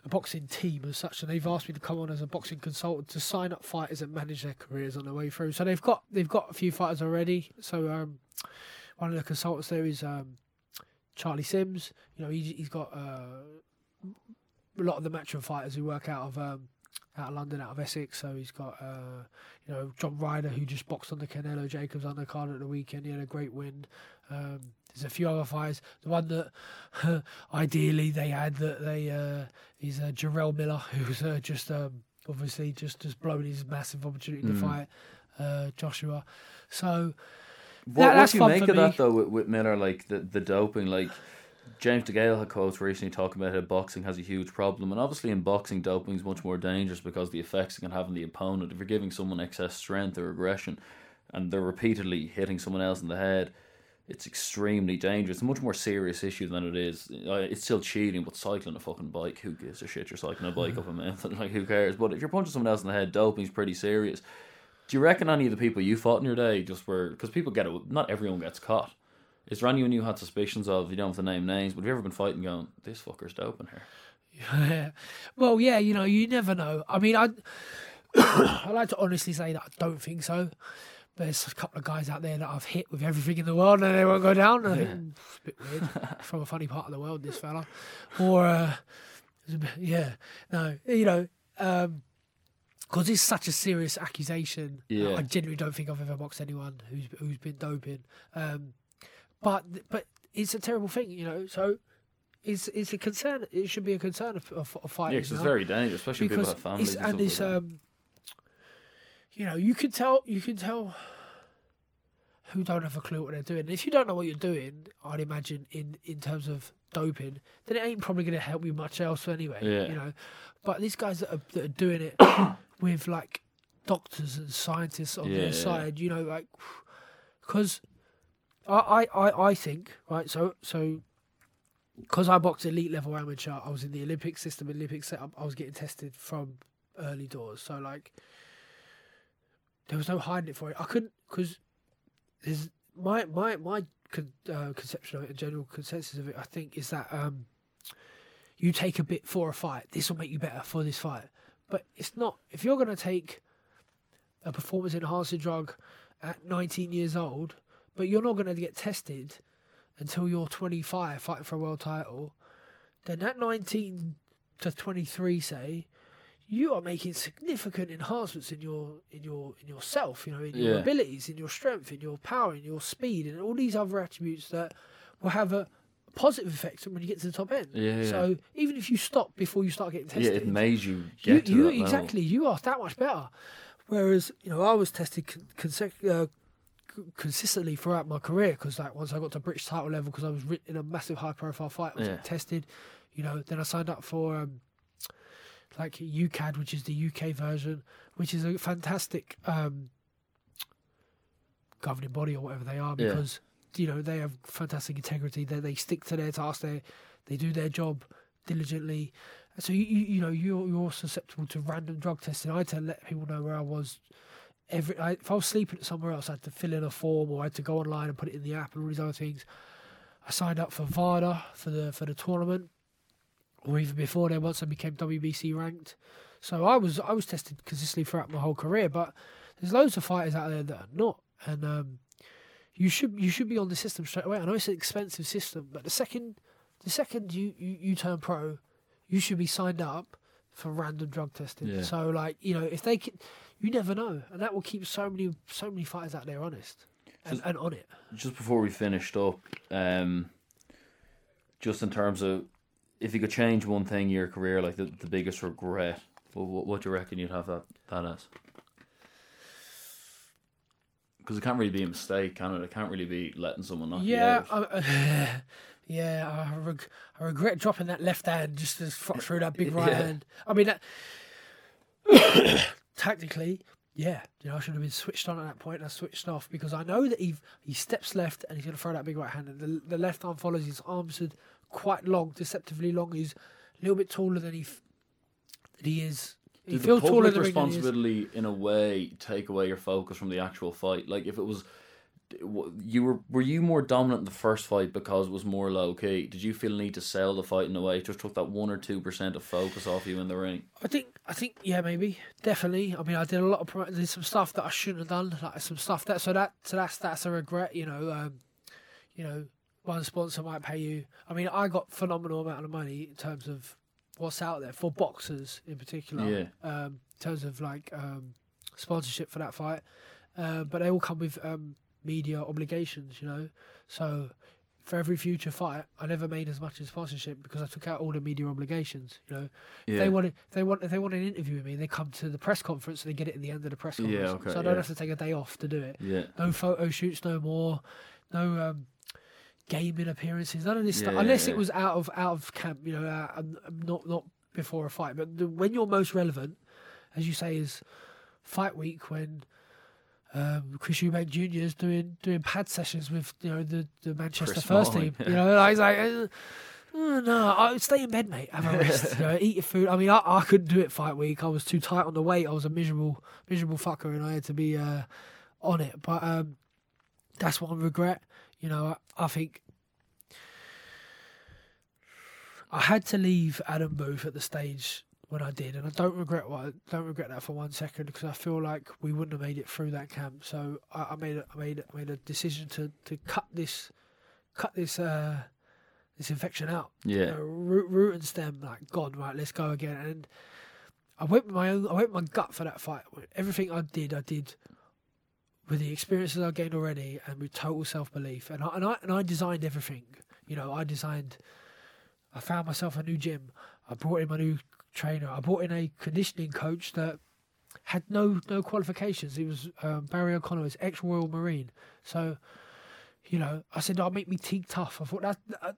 a boxing team as such, and they've asked me to come on as a boxing consultant to sign up fighters and manage their careers on their way through. So they've got they've got a few fighters already. So um, one of the consultants there is um, Charlie Sims. You know, he's, he's got uh, a lot of the matchroom fighters who work out of um, out of London, out of Essex. So he's got uh, you know John Ryder who just boxed on the Canelo Jacobs undercard at the weekend. He had a great win. Um, there's a few other fighters. The one that ideally they had that they uh, is uh, Jarrell Miller, who's uh, just um, obviously just just blown his massive opportunity to Mm. fight uh, Joshua. So What, That- what do you make of that though with, with Miller, like the, the doping? Like James DeGale had quotes recently talking about how boxing has a huge problem, and obviously in boxing, doping is much more dangerous because the effects it can have on the opponent. If you're giving someone excess strength or aggression, and they're repeatedly hitting someone else in the head, it's extremely dangerous. It's a much more serious issue than it is. Uh, It's still cheating, but cycling a fucking bike, who gives a shit? You're cycling a bike up a mountain, like who cares? But if you're punching someone else in the head, doping's pretty serious. Do you reckon any of the people you fought in your day just were because people get it? Not everyone gets caught. Is there anyone you had suspicions of? You don't have to name names, but have you ever been fighting going, this fucker's doping here? Yeah. Well, yeah, you know, you never know. I mean, I I like to honestly say that I don't think so. There's a couple of guys out there that I've hit with everything in the world and they won't go down. I think "Hmm, it's a bit weird. From a funny part of the world, this fella. Or, uh, it's yeah, no, you know, because it's such a serious accusation. Yeah. I genuinely don't think I've ever boxed anyone who's who's been doping. Um, but but it's a terrible thing, you know. So it's it's a concern. It should be a concern of, of, of Yeah. 'cause it's very dangerous, especially if people because have families. it's, and, it's like um, you know, you can tell you can tell who don't have a clue what they're doing. And if you don't know what you're doing, I'd imagine in in terms of doping, then it ain't probably going to help you much else anyway. Yeah. You know, but these guys that are, that are doing it with like doctors and scientists on Yeah, their yeah. side, you know, like because I, I I think right. So so because I boxed elite level amateur, I was in the Olympic system, Olympic setup. I was getting tested from early doors, so like there was no hiding it for it. I couldn't because there's my my my con, uh, conception of it, and general consensus of it. I think is that um, you take a bit for a fight. This will make you better for this fight, but it's not. If you're going to take a performance enhancing drug at 19 years old, but you're not going to get tested until you're 25 fighting for a world title, then at 19 to 23, say, you are making significant enhancements in your in your in yourself, you know, in your Yeah. abilities, in your strength, in your power, in your speed, and all these other attributes that will have a positive effect when you get to the top end. Yeah, yeah. So even if you stop before you start getting tested, yeah, it made you you, you exactly you are that much better. Whereas you know I was tested con- uh, consistently throughout my career because like once I got to British title level because I was in a massive high profile fight, I was Yeah. tested. You know, then I signed up for um, like UKAD, which is the UK version, which is a fantastic um, governing body or whatever they are Yeah. because you know they have fantastic integrity. They they stick to their task. They they do their job diligently. So you you, you know you're you're susceptible to random drug testing. I had to let people know where I was. Every I, if I was sleeping somewhere else, I had to fill in a form or I had to go online and put it in the app and all these other things. I signed up for VADA for the for the tournament, or even before then. Once I became WBC ranked, so I was I was tested consistently throughout my whole career. But there's loads of fighters out there that are not, and um, you should you should be on the system straight away. I know it's an expensive system, but the second the second you, you, you turn pro, you should be signed up for random drug testing. Yeah. So like you know if they can, you never know, and that will keep so many so many fighters out there honest and, Just- and on it. just before we finished up, um, just in terms of if you could change one thing in your career, like the, the biggest regret, what, what, what do you reckon you'd have that, that as? Because it can't really be a mistake, can it? It can't really be letting someone knock Yeah, you out. I, yeah. I, reg- I regret dropping that left hand just to f- through that big right Yeah. hand. I mean, that, tactically, yeah, you know, I should have been switched on at that point. And I switched off because I know that he he steps left and he's going to throw that big right hand, and the, the left arm follows. His arms are quite long, deceptively long. He's a little bit taller than he f- than he is. He Did the feels taller public than than he is. responsibility, in a way, take away your focus from the actual fight? Like, if it was, you were were you more dominant in the first fight because it was more low key? Did you feel the need to sell the fight in a way? It just took that one or two percent of focus off you in the ring. I think, I think, yeah, maybe, definitely. I mean, I did a lot of, did some stuff that I shouldn't have done, like some stuff that, so that, so that's that's a regret, you know. Um, you know, one sponsor might pay you. I mean, I got phenomenal amount of money in terms of what's out there for boxers in particular. Yeah. Um, in terms of like um, sponsorship for that fight, uh, but they all come with um, media obligations, you know. So for every future fight, I never made as much as sponsorship because I took out all the media obligations, you know. If they wanted, if they want, if they want an interview with me, they come to the press conference and they get it at the end of the press Yeah, conference. okay, so I don't yeah. have to take a day off to do it. Yeah. No photo shoots, no more, no um, gaming appearances, none of this stuff. Yeah, Unless yeah. it was out of out of camp, you know, uh, um, not not before a fight, but the, when you're most relevant, as you say, is fight week when. Um, Chris Eubank Jr. is doing doing pad sessions with you know the, the Manchester Chris first team. You know, like, he's like, uh, "Oh, no, I stay in bed, mate. Have a rest. you know, eat your food. I mean, I, I couldn't do it fight week. I was too tight on the weight. I was a miserable, miserable fucker, and I had to be uh, on it. But um, that's one regret. You know, I, I think I had to leave Adam Booth at the stage when I did, and I don't regret what I don't regret that for one second because I feel like we wouldn't have made it through that camp. So I, I made a, I made I made a decision to, to cut this cut this uh, this infection out. Yeah. You know, root, root and stem, like gone. Right, let's go again. And I went with my own. I went with my gut for that fight. Everything I did, I did with the experiences I gained already, and with total self belief. And I and I and I designed everything. You know, I designed I found myself a new gym. I brought in my new trainer. I brought in a conditioning coach that had no no qualifications. He was um, Barry O'Connor, was ex Royal Marine. So, you know, I said, "I'll make me teak tough." I thought that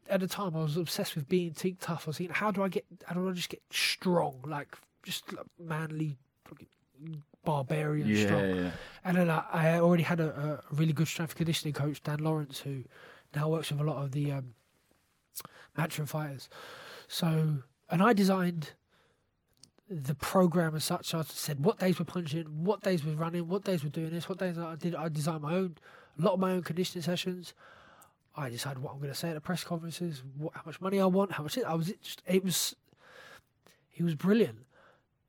at the time I was obsessed with being teak tough. I was thinking, how do I get? How do I just get strong, like just like manly, barbarian Yeah, strong? yeah. And then I, I already had a, a really good strength conditioning coach, Dan Lawrence, who now works with a lot of the um, matchroom fighters. So, and I designed the program as such. I said what days we're punching, what days we're running, what days we're doing this, what days I did. I designed my own, a lot of my own conditioning sessions. I decided what I'm going to say at the press conferences, what, how much money I want, how much it, I was. It just it was, he was brilliant,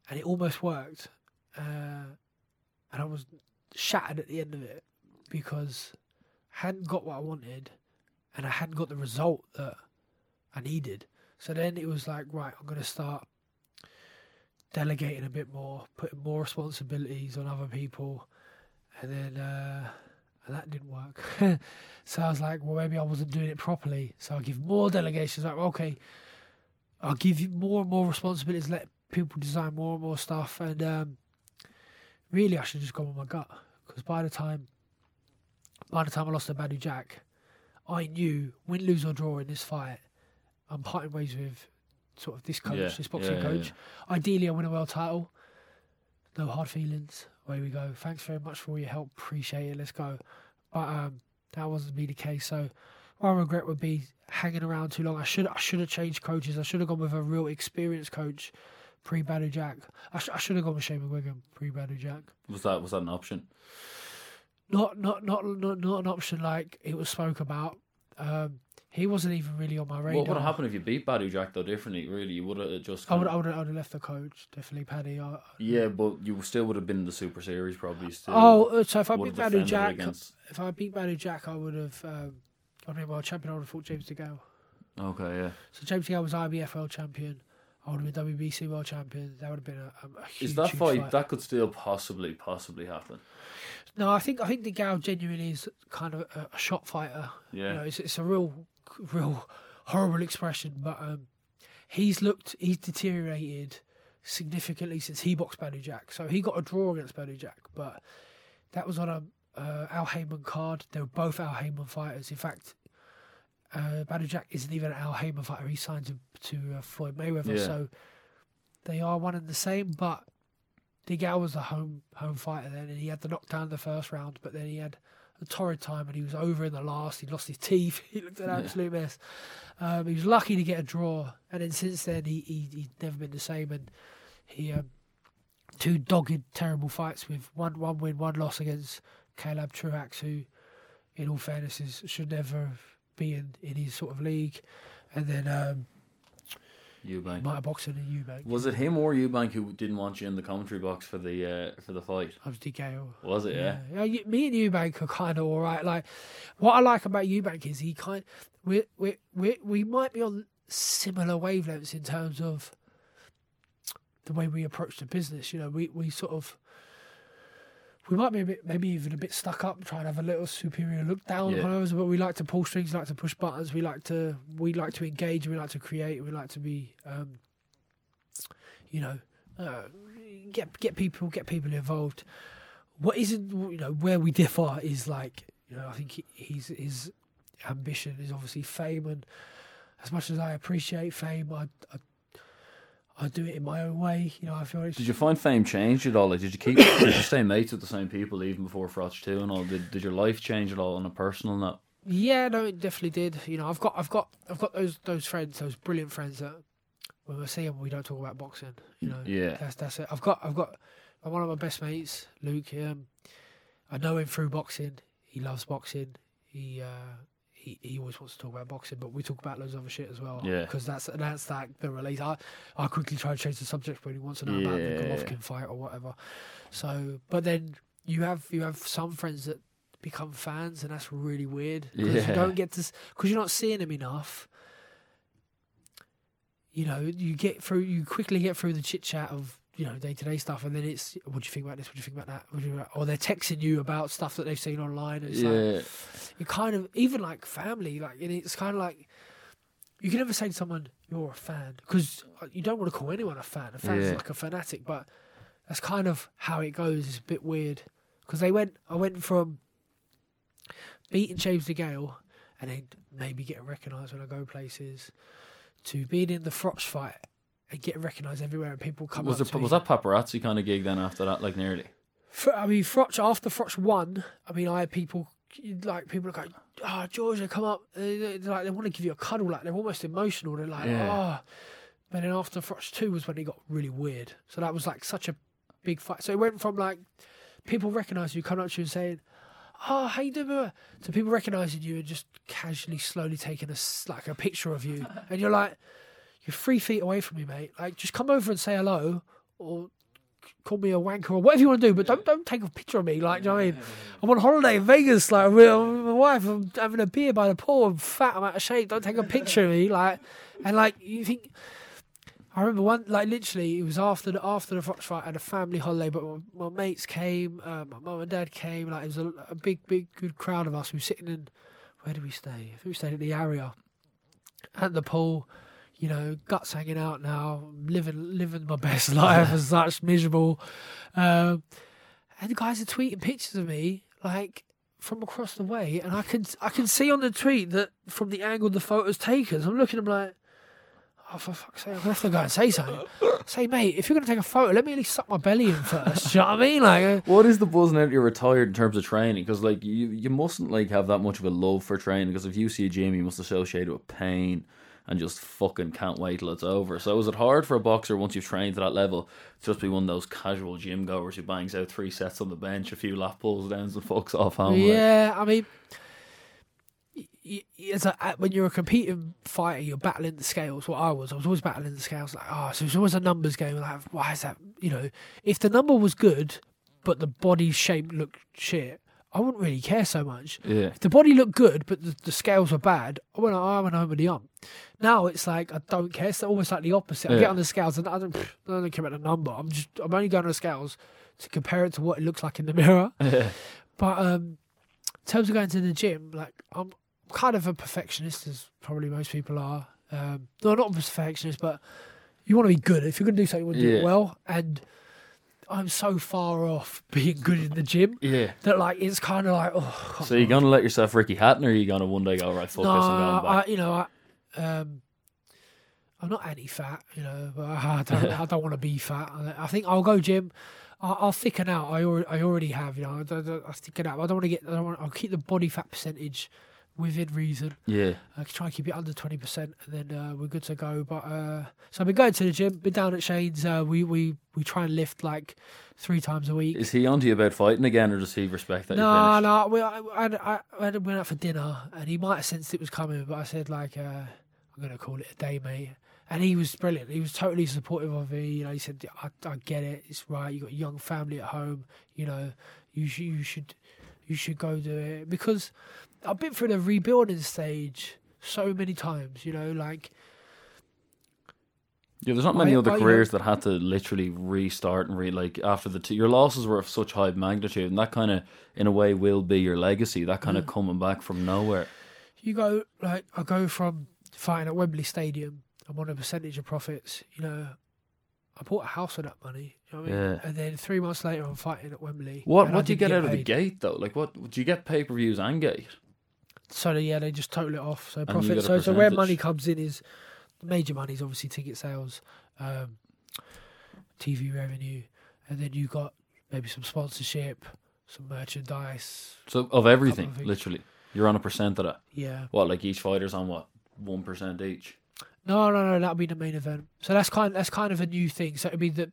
and it almost worked. Uh, and I was shattered at the end of it because I hadn't got what I wanted and I hadn't got the result that I needed. So then it was like, right, I'm going to start delegating a bit more, putting more responsibilities on other people. And then uh, and that didn't work. so I was like, well, maybe I wasn't doing it properly. So I'll give more delegations. Like, okay, I'll give you more and more responsibilities, let people design more and more stuff. And um, really, I should just gone with my gut because by the time, by the time I lost to Badou Jack, I knew win, lose or draw in this fight, I'm parting ways with sort of this coach, Yeah, this boxing yeah, yeah, coach. Ideally, I win a world title. No hard feelings. Away we go. Thanks very much for all your help. Appreciate it. Let's go. But um, that wasn't to be the case. So my regret would be hanging around too long. I should I should have changed coaches. I should have gone with a real experienced coach pre Badou Jack. I, sh- I should have gone with Shane McGuigan pre Badou Jack. Was that was that an option? Not not not not not an option like it was spoke about. Um, he wasn't even really on my radar. What would have happened if you beat Badou Jack though differently? Really, you would have just. I would I would I would have left the coach definitely Paddy. I, Yeah, but you still would have been in the Super Series probably. Still. oh, uh, so if I beat Badou Jack, against- if I beat Badou Jack, I would have. Um, I mean, world champion. I would have fought James DeGale. Okay, yeah. So James DeGale was IBF world champion. I would have been WBC world champion. That would have been a, a, huge, Is that huge fight, that could still possibly possibly happen? No, I think I think DeGale genuinely is kind of a, a shot fighter. Yeah. You know, it's, it's a real, real horrible expression, but um, he's looked, he's deteriorated significantly since he boxed Badou Jack. So he got a draw against Badou Jack, but that was on a uh, Al Haymon card. They were both Al Haymon fighters. In fact, uh, Badou Jack isn't even an Al Haymon fighter. He signed to, to uh, Floyd Mayweather, Yeah. so they are one and the same. But DeGale was the home home fighter then, and he had the knockdown in the first round, but then he had a torrid time, and he was over in the last. He lost his teeth. He looked an Yeah. absolute mess. Um, he was lucky to get a draw, and then since then he, he he's never been the same. And he um, two dogged, terrible fights with one one win, one loss against Caleb Truax, who, in all fairness, is, should never be in, in his sort of league. And then um, Eubank. might have boxed in Eubank. Was it him or Eubank who didn't want you in the commentary box for the uh, for the fight? I was DKO. Was it? Yeah. Yeah, you- me and Eubank are kind of all right. Like, what I like about Eubank is he kind we we we we might be on similar wavelengths in terms of the way we approach the business. You know, we we sort of we might be a bit maybe even a bit stuck up, trying to have a little superior look down Yeah. upon others. But we like to pull strings, like to push buttons. We like to we like to engage. We like to create. We like to be, um, you know, uh, get get people get people involved what isn't you know where we differ is like you know I think he, he's his ambition is obviously fame and as much as I appreciate fame I, I I do it in my own way you know I feel it's Did you find fame changed at all? Like, did you keep did you stay mates with the same people even before Froch two and all? Did did your life change at all on a personal note? yeah no it definitely did you know I've got I've got I've got those those friends those brilliant friends that when we see them we don't talk about boxing you know Yeah. That's that's it. I've got I've got one of my best mates, Luke. Um, I know him through boxing. He loves boxing. He uh, he he always wants to talk about boxing, but we talk about loads of other shit as well. Yeah. Because that's that's like the relate. I I quickly try to change the subject when he wants to know about the Yeah. Golovkin fight or whatever. So, but then you have you have some friends that become fans, and that's really weird because Yeah. you don't get to because you're not seeing them enough you know, you get through, you quickly get through the chit chat of you know day to day stuff, and then it's what do you think about this? What do you think about that? What do you, or they're texting you about stuff that they've seen online. And it's like you kind of even like family, like it's kind of like you can never say to someone you're a fan because you don't want to call anyone a fan. A fan's Yeah. like a fanatic, but that's kind of how it goes. It's a bit weird because they went. I went from beating James DeGale and then maybe getting recognised when I go places to being in the Froch fight and get recognised everywhere and people come Was to was that paparazzi kind of gig then after that? Like nearly. Fr- I mean, Froch after Froch won. I mean, I had people like people are going, "Oh, ah, Georgia, come up!" They, they- they're like they want to give you a cuddle, like they're almost emotional. They're like, Yeah. "Oh," but then after Froch two was when it got really weird. So that was like such a big fight. So it went from like people recognising you, coming up to you and saying, "Oh, how you doing?" brother?" to people recognising you and just casually, slowly taking a like a picture of you, and you're like, "You're three feet away from me, mate. Like, just come over and say hello, or." Call me a wanker or whatever you want to do, but don't don't take a picture of me. Like, you know what I mean? I'm on holiday in Vegas, like with my wife. I'm having a beer by the pool. I'm fat. I'm out of shape. Don't take a picture of me, like. And like you think, I remember one like literally it was after the after the Fox fight. Had a family holiday, but my, my mates came, uh, my mum and dad came. Like it was a, a big, big, good crowd of us. We were sitting in where did we stay? I think we stayed at the area at the pool. You know, guts hanging out now, living living my best life as such, miserable. Um, and the guys are tweeting pictures of me like from across the way, and I can I can see on the tweet that from the angle the photo's taken. So I'm looking, I'm like, oh for fuck's sake, I'm gonna have to go and say something. say, mate, if you're gonna take a photo, let me at least suck my belly in first. You know what I mean? Like, uh, What is the buzz now you're retired in terms of training? Because like you, you mustn't like have that much of a love for training. Because if you see a gym, you must associate it with pain and just fucking can't wait till it's over. So is it hard for a boxer once you've trained to that level to just be one of those casual gym goers who bangs out three sets on the bench, a few lap pulls downs, and fucks off home? like? yeah, I mean. As a, uh, when you're a competing fighter, you're battling the scales. What I was, I was always battling the scales. Like, oh, so it's always a numbers game. Like, why is that? You know, if the number was good, but the body shape looked shit, I wouldn't really care so much. yeah. If the body looked good, but the, the scales were bad, I went, I went home with the ump. Now it's like I don't care. It's almost like the opposite. I Yeah. get on the scales and I don't, I don't care about the number. I'm just, I'm only going on the scales to compare it to what it looks like in the mirror. But um, in terms of going to the gym, like I'm kind of a perfectionist, as probably most people are. Um, no, not a perfectionist, but you want to be good. If you're going to do something, you want to do Yeah. it well. And I'm so far off being good in the gym yeah. that like it's kind of like oh. come So you're gonna let yourself Ricky Hatton, or are you gonna one day go right? Fuck no, this, I'm going I, back. you know, I, um, I'm not anti-fat, you know, but I don't, I don't want to be fat. I- I think I'll go gym. I'll, I'll thicken out. I already, I already have, you know. I I'll thicken out. I don't want to get. I don't want. I'll keep the body fat percentage within reason. yeah. I can try and keep it under twenty percent, and then uh, we're good to go. But uh, so I've been going to the gym. Been down at Shane's. Uh, we we we try and lift like three times a week. Is he on to you about fighting again, or does he respect that? No, no, we, I, I, I, went out for dinner, and he might have sensed it was coming, but I said like, uh, I'm gonna call it a day, mate. And he was brilliant. He was totally supportive of me. You know, he said, I, I get it. It's right. You've got a young family at home. You know, you should, you should, you should go do it because I've been through the rebuilding stage so many times. You know, like Yeah, there's not many I- other I, uh, careers that had to literally restart and re like after the two, your losses were of such high magnitude, and that kind of in a way will be your legacy. That kind of coming back from nowhere. you go like I go from fighting at Wembley Stadium. I'm on a percentage of profits. You know, I bought a house with that money. You know what I mean? Yeah. And then three months later, I'm fighting at Wembley. What what do you didn't get out of the gate though? Like what do you get pay per views and gate? So yeah, they just total it off. So profit. So so where money comes in is major money is obviously ticket sales, um, TV revenue, and then you got maybe some sponsorship, some merchandise. So of everything, literally, you're on a percent of that. Yeah. What like each fighter's on what one percent each? No, no, no. That'll be the main event. So that's kind. That's kind of a new thing. So it'd be that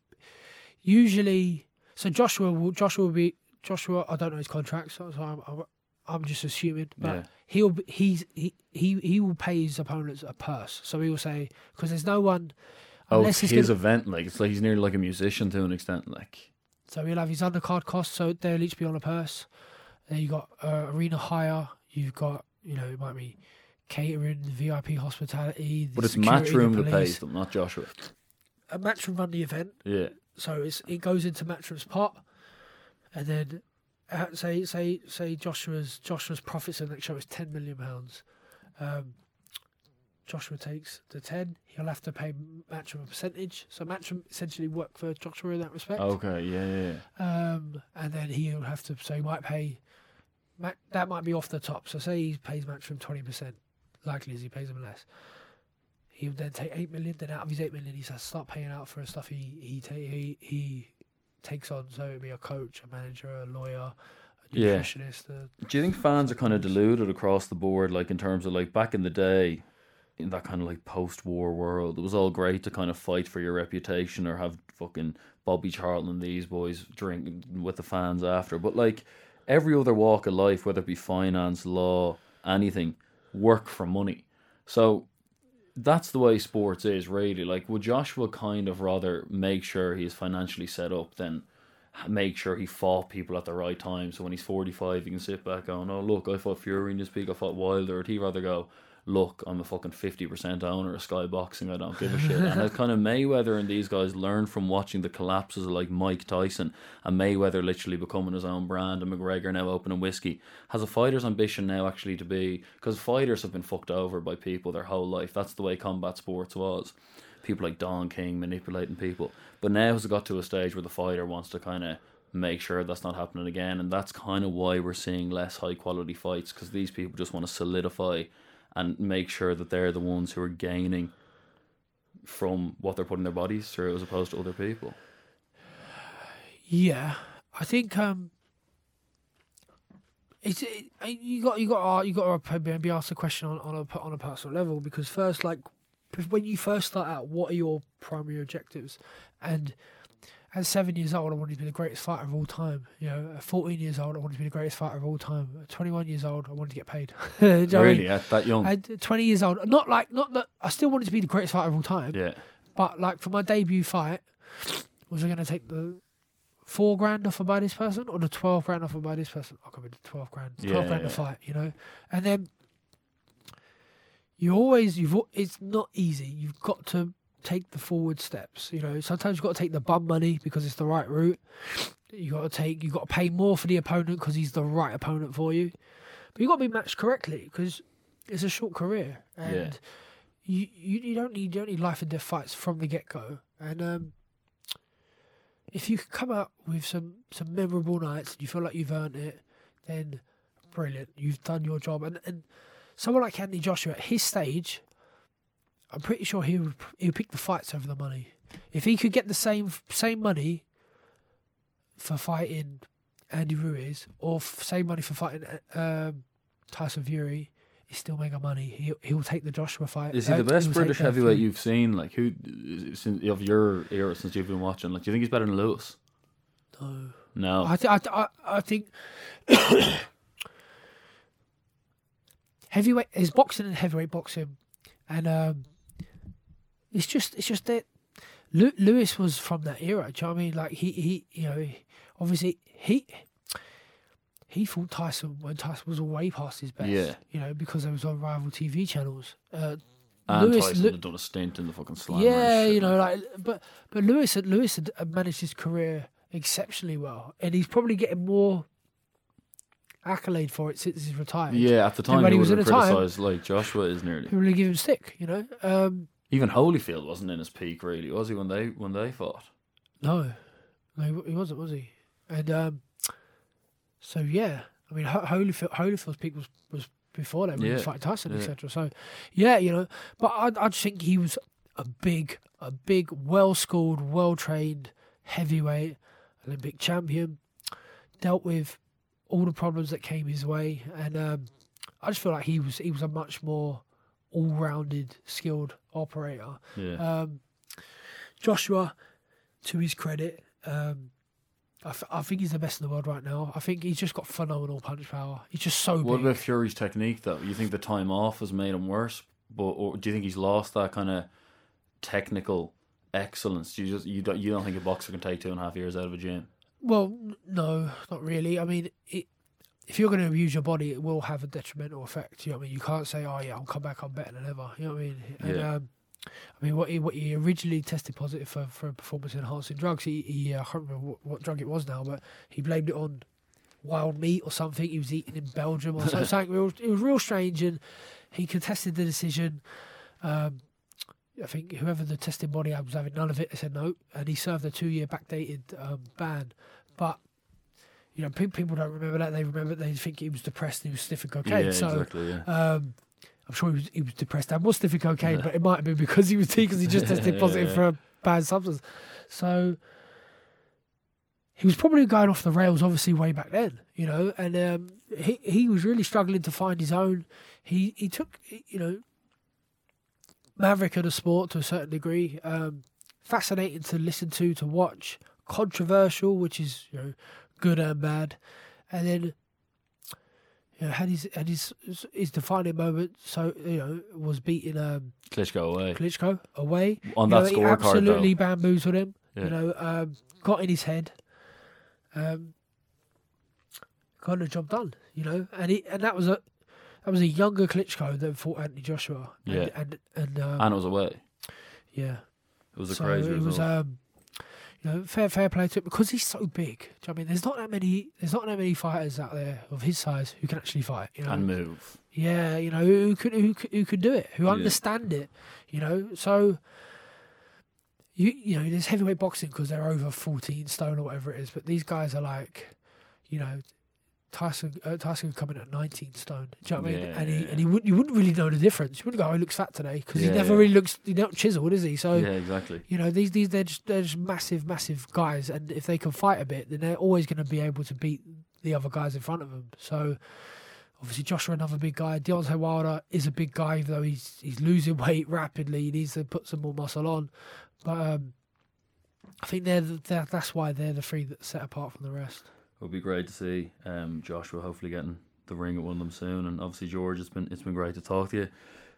usually. So Joshua will. Joshua will be. Joshua. I don't know his contract, so, so I'm, I'm. Just assuming, but Yeah. he'll. He's. He. He. He will pay his opponents a purse. So he will say because there's no one. Oh, it's his gonna, event. Like it's like he's nearly like a musician to an extent. Like so he'll have his undercard costs, so they'll each be on a purse. Then you got uh, arena hire. You've got you know it might be catering, VIP hospitality. the but it's security, Matchroom that pays them, not Joshua. A matchroom run the event. Yeah. so it's it goes into Matchroom's pot, and then uh, say say say Joshua's Joshua's profits in the next show is ten million pounds. Um, Joshua takes the ten, he'll have to pay Matchroom a percentage. So Matchroom essentially work for Joshua in that respect. Okay, yeah, yeah, yeah. Um, and then he'll have to, so he might pay, that might be off the top. So say he pays Matchroom 20%, likely as he pays him less. He would then take 8 million, then out of his 8 million, he has to start paying out for stuff he, he, ta- he, he takes on. So it'd be a coach, a manager, a lawyer, a Yeah. nutritionist. A, Do you think fans are kind of deluded across the board, like in terms of like back in the day, in that kind of like post-war world, it was all great to kind of fight for your reputation or have fucking Bobby Charlton and these boys drinking with the fans after. But like every other walk of life, whether it be finance, law, anything, work for money. So that's the way sports is really. Like, would Joshua kind of rather make sure he's financially set up than make sure he fought people at the right time? So when he's 45, he can sit back going, oh, look, I fought Fury in this peak, I fought Wilder. Would he rather go, look, I'm a fucking 50% owner of Sky Boxing, I don't give a shit. and it's kind of Mayweather and these guys learn from watching the collapses of like Mike Tyson and Mayweather literally becoming his own brand and McGregor now opening whiskey. Has a fighter's ambition now actually to be, because fighters have been fucked over by people their whole life. That's the way combat sports was. People like Don King manipulating people. But now has got to a stage where the fighter wants to kind of make sure that's not happening again. And that's kind of why we're seeing less high quality fights because these people just want to solidify and make sure that they're the ones who are gaining from what they're putting their bodies through as opposed to other people. yeah, I think um, it's it, you got you got you got to be asked a question on, on a on a personal level because first, like when you first start out, what are your primary objectives? And at seven years old, I wanted to be the greatest fighter of all time. You know, at fourteen years old, I wanted to be the greatest fighter of all time. At twenty-one years old, I wanted to get paid. Do you know what I mean? really, at that young? At twenty years old, not like not that I still wanted to be the greatest fighter of all time. yeah. But like for my debut fight, was I going to take the four grand offered by this person or the twelve grand offered by this person? I'll go with the twelve grand. Twelve Yeah, grand yeah. a fight, you know. And then you always you've it's not easy. You've got to take the forward steps. You know, sometimes you've got to take the bum money because it's the right route. You got to take you got to pay more for the opponent because he's the right opponent for you. But you got to be matched correctly because it's a short career and Yeah. you, you you don't need you don't need life and death fights from the get go. And um, if you can come out with some some memorable nights and you feel like you've earned it, then brilliant. You've done your job. And and someone like Anthony Joshua at his stage, I'm pretty sure he would he would pick the fights over the money. If he could get the same same money for fighting Andy Ruiz or f- same money for fighting um, Tyson Fury, he's still making money. He he'll take the Joshua fight. Is he Uh, the best British heavyweight Fury. you've seen? Like who since of your era since you've been watching? Like, do you think he's better than Lewis? No. No. I, th- I, th- I, I think heavyweight is boxing and heavyweight boxing, and um, it's just it's just that Lewis was from that era. Do you know what I mean? Like he he you know obviously he he fought Tyson when Tyson was way past his best. Yeah. you know because there was on rival TV channels. Uh, and Lewis- Tyson Lew- had done a stint in the fucking slammer. yeah, you know, like, but but Lewis had Lewis had managed his career exceptionally well, and he's probably getting more accolade for it since he's retired. Yeah, at the time when he he was in a time- like Joshua is nearly. people really give him stick, you know. Um, Even Holyfield wasn't in his peak, really, was he? When they when they fought, no, no, he- wasn't, was he? And um, so yeah, I mean, Holyfield, Holyfield's peak was was before that when he was Yeah, fighting Tyson, yeah. etc. So yeah, you know, but I I just think he was a big, a big, well schooled, well trained heavyweight Olympic champion. Dealt with all the problems that came his way, and um, I just feel like he was he was a much more all rounded, skilled operator. yeah, Um, Joshua, to his credit, um, I, th- I think he's the best in the world right now. I think he's just got phenomenal punch power. He's just so what big. about Fury's technique though? You think the time off has made him worse, but or do you think he's lost that kind of technical excellence? Do you just you don't you don't think a boxer can take two and a half years out of a gym? Well, no, not really. I mean, it, if you're going to abuse your body, it will have a detrimental effect. You know what I mean? You can't say, "Oh yeah, I'll come back, I'm better than ever." You know what I mean? And, Yeah. um, I mean, what he what he originally tested positive for for performance enhancing drugs. He, he uh, I can't remember what, what drug it was now, but he blamed it on wild meat or something he was eating in Belgium or so- something. Real, it was real strange, and he contested the decision. Um, I think whoever the testing body had was having none of it. They said no, and he served a two-year backdated um, ban. But you know, pe- people don't remember that. They remember they think he was depressed and he was sniffing cocaine. yeah, so exactly. Yeah. um, I'm sure he was, he was depressed and was sniffing cocaine, but it might have been because he was because he just tested positive Yeah. for a bad substance. So he was probably going off the rails, obviously way back then, you know. And um, he he was really struggling to find his own. He he took you know maverick of the sport to a certain degree. Um, fascinating to listen to, to watch. Controversial, which is you know good and bad, and then you know, had his had his his defining moment. So you know, was beating um, Klitschko away. Klitschko away. On You that know, scorecard, absolutely though. bamboozled him. Yeah. You know, um, got in his head. Um, got the job done. You know, and he and that was a that was a younger Klitschko than fought Anthony Joshua. And, Yeah. and and, um, And it was away. yeah, It was a so crazy it result. was um, you know, fair fair play to him because he's so big. Do you know what I mean? There's not that many. There's not that many fighters out there of his size who can actually fight. You know, and move. yeah, you know who could who could, who could do it, who Yeah. understand it, you know. So you you know, there's heavyweight boxing because they're over 14 stone or whatever it is, but these guys are like, you know, Tyson uh, Tyson coming at 19 stone. Do you know what I mean? Yeah, and he yeah. and he wouldn't you wouldn't really know the difference. You wouldn't go, oh, he looks fat today because Yeah, he never really looks. He's not chiseled, is he? So. yeah, exactly. You know these these they're just, they're just massive massive guys, and if they can fight a bit, then they're always going to be able to beat the other guys in front of them. So obviously Joshua another big guy. Deontay Wilder is a big guy, even though he's he's losing weight rapidly. He needs to put some more muscle on, but um, I think they're, the, they're that's why they're the three that set apart from the rest. It would be great to see um, Joshua hopefully getting the ring at one of them soon. And obviously, George, it's been it's been great to talk to you.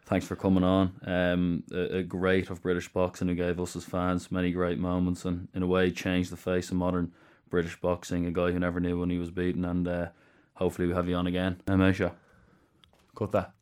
Thanks for coming on. Um, a, a great of British boxing who gave us as fans many great moments and in a way changed the face of modern British boxing. A guy who never knew when he was beaten. And uh, hopefully we have you on again. Aisha, cut that.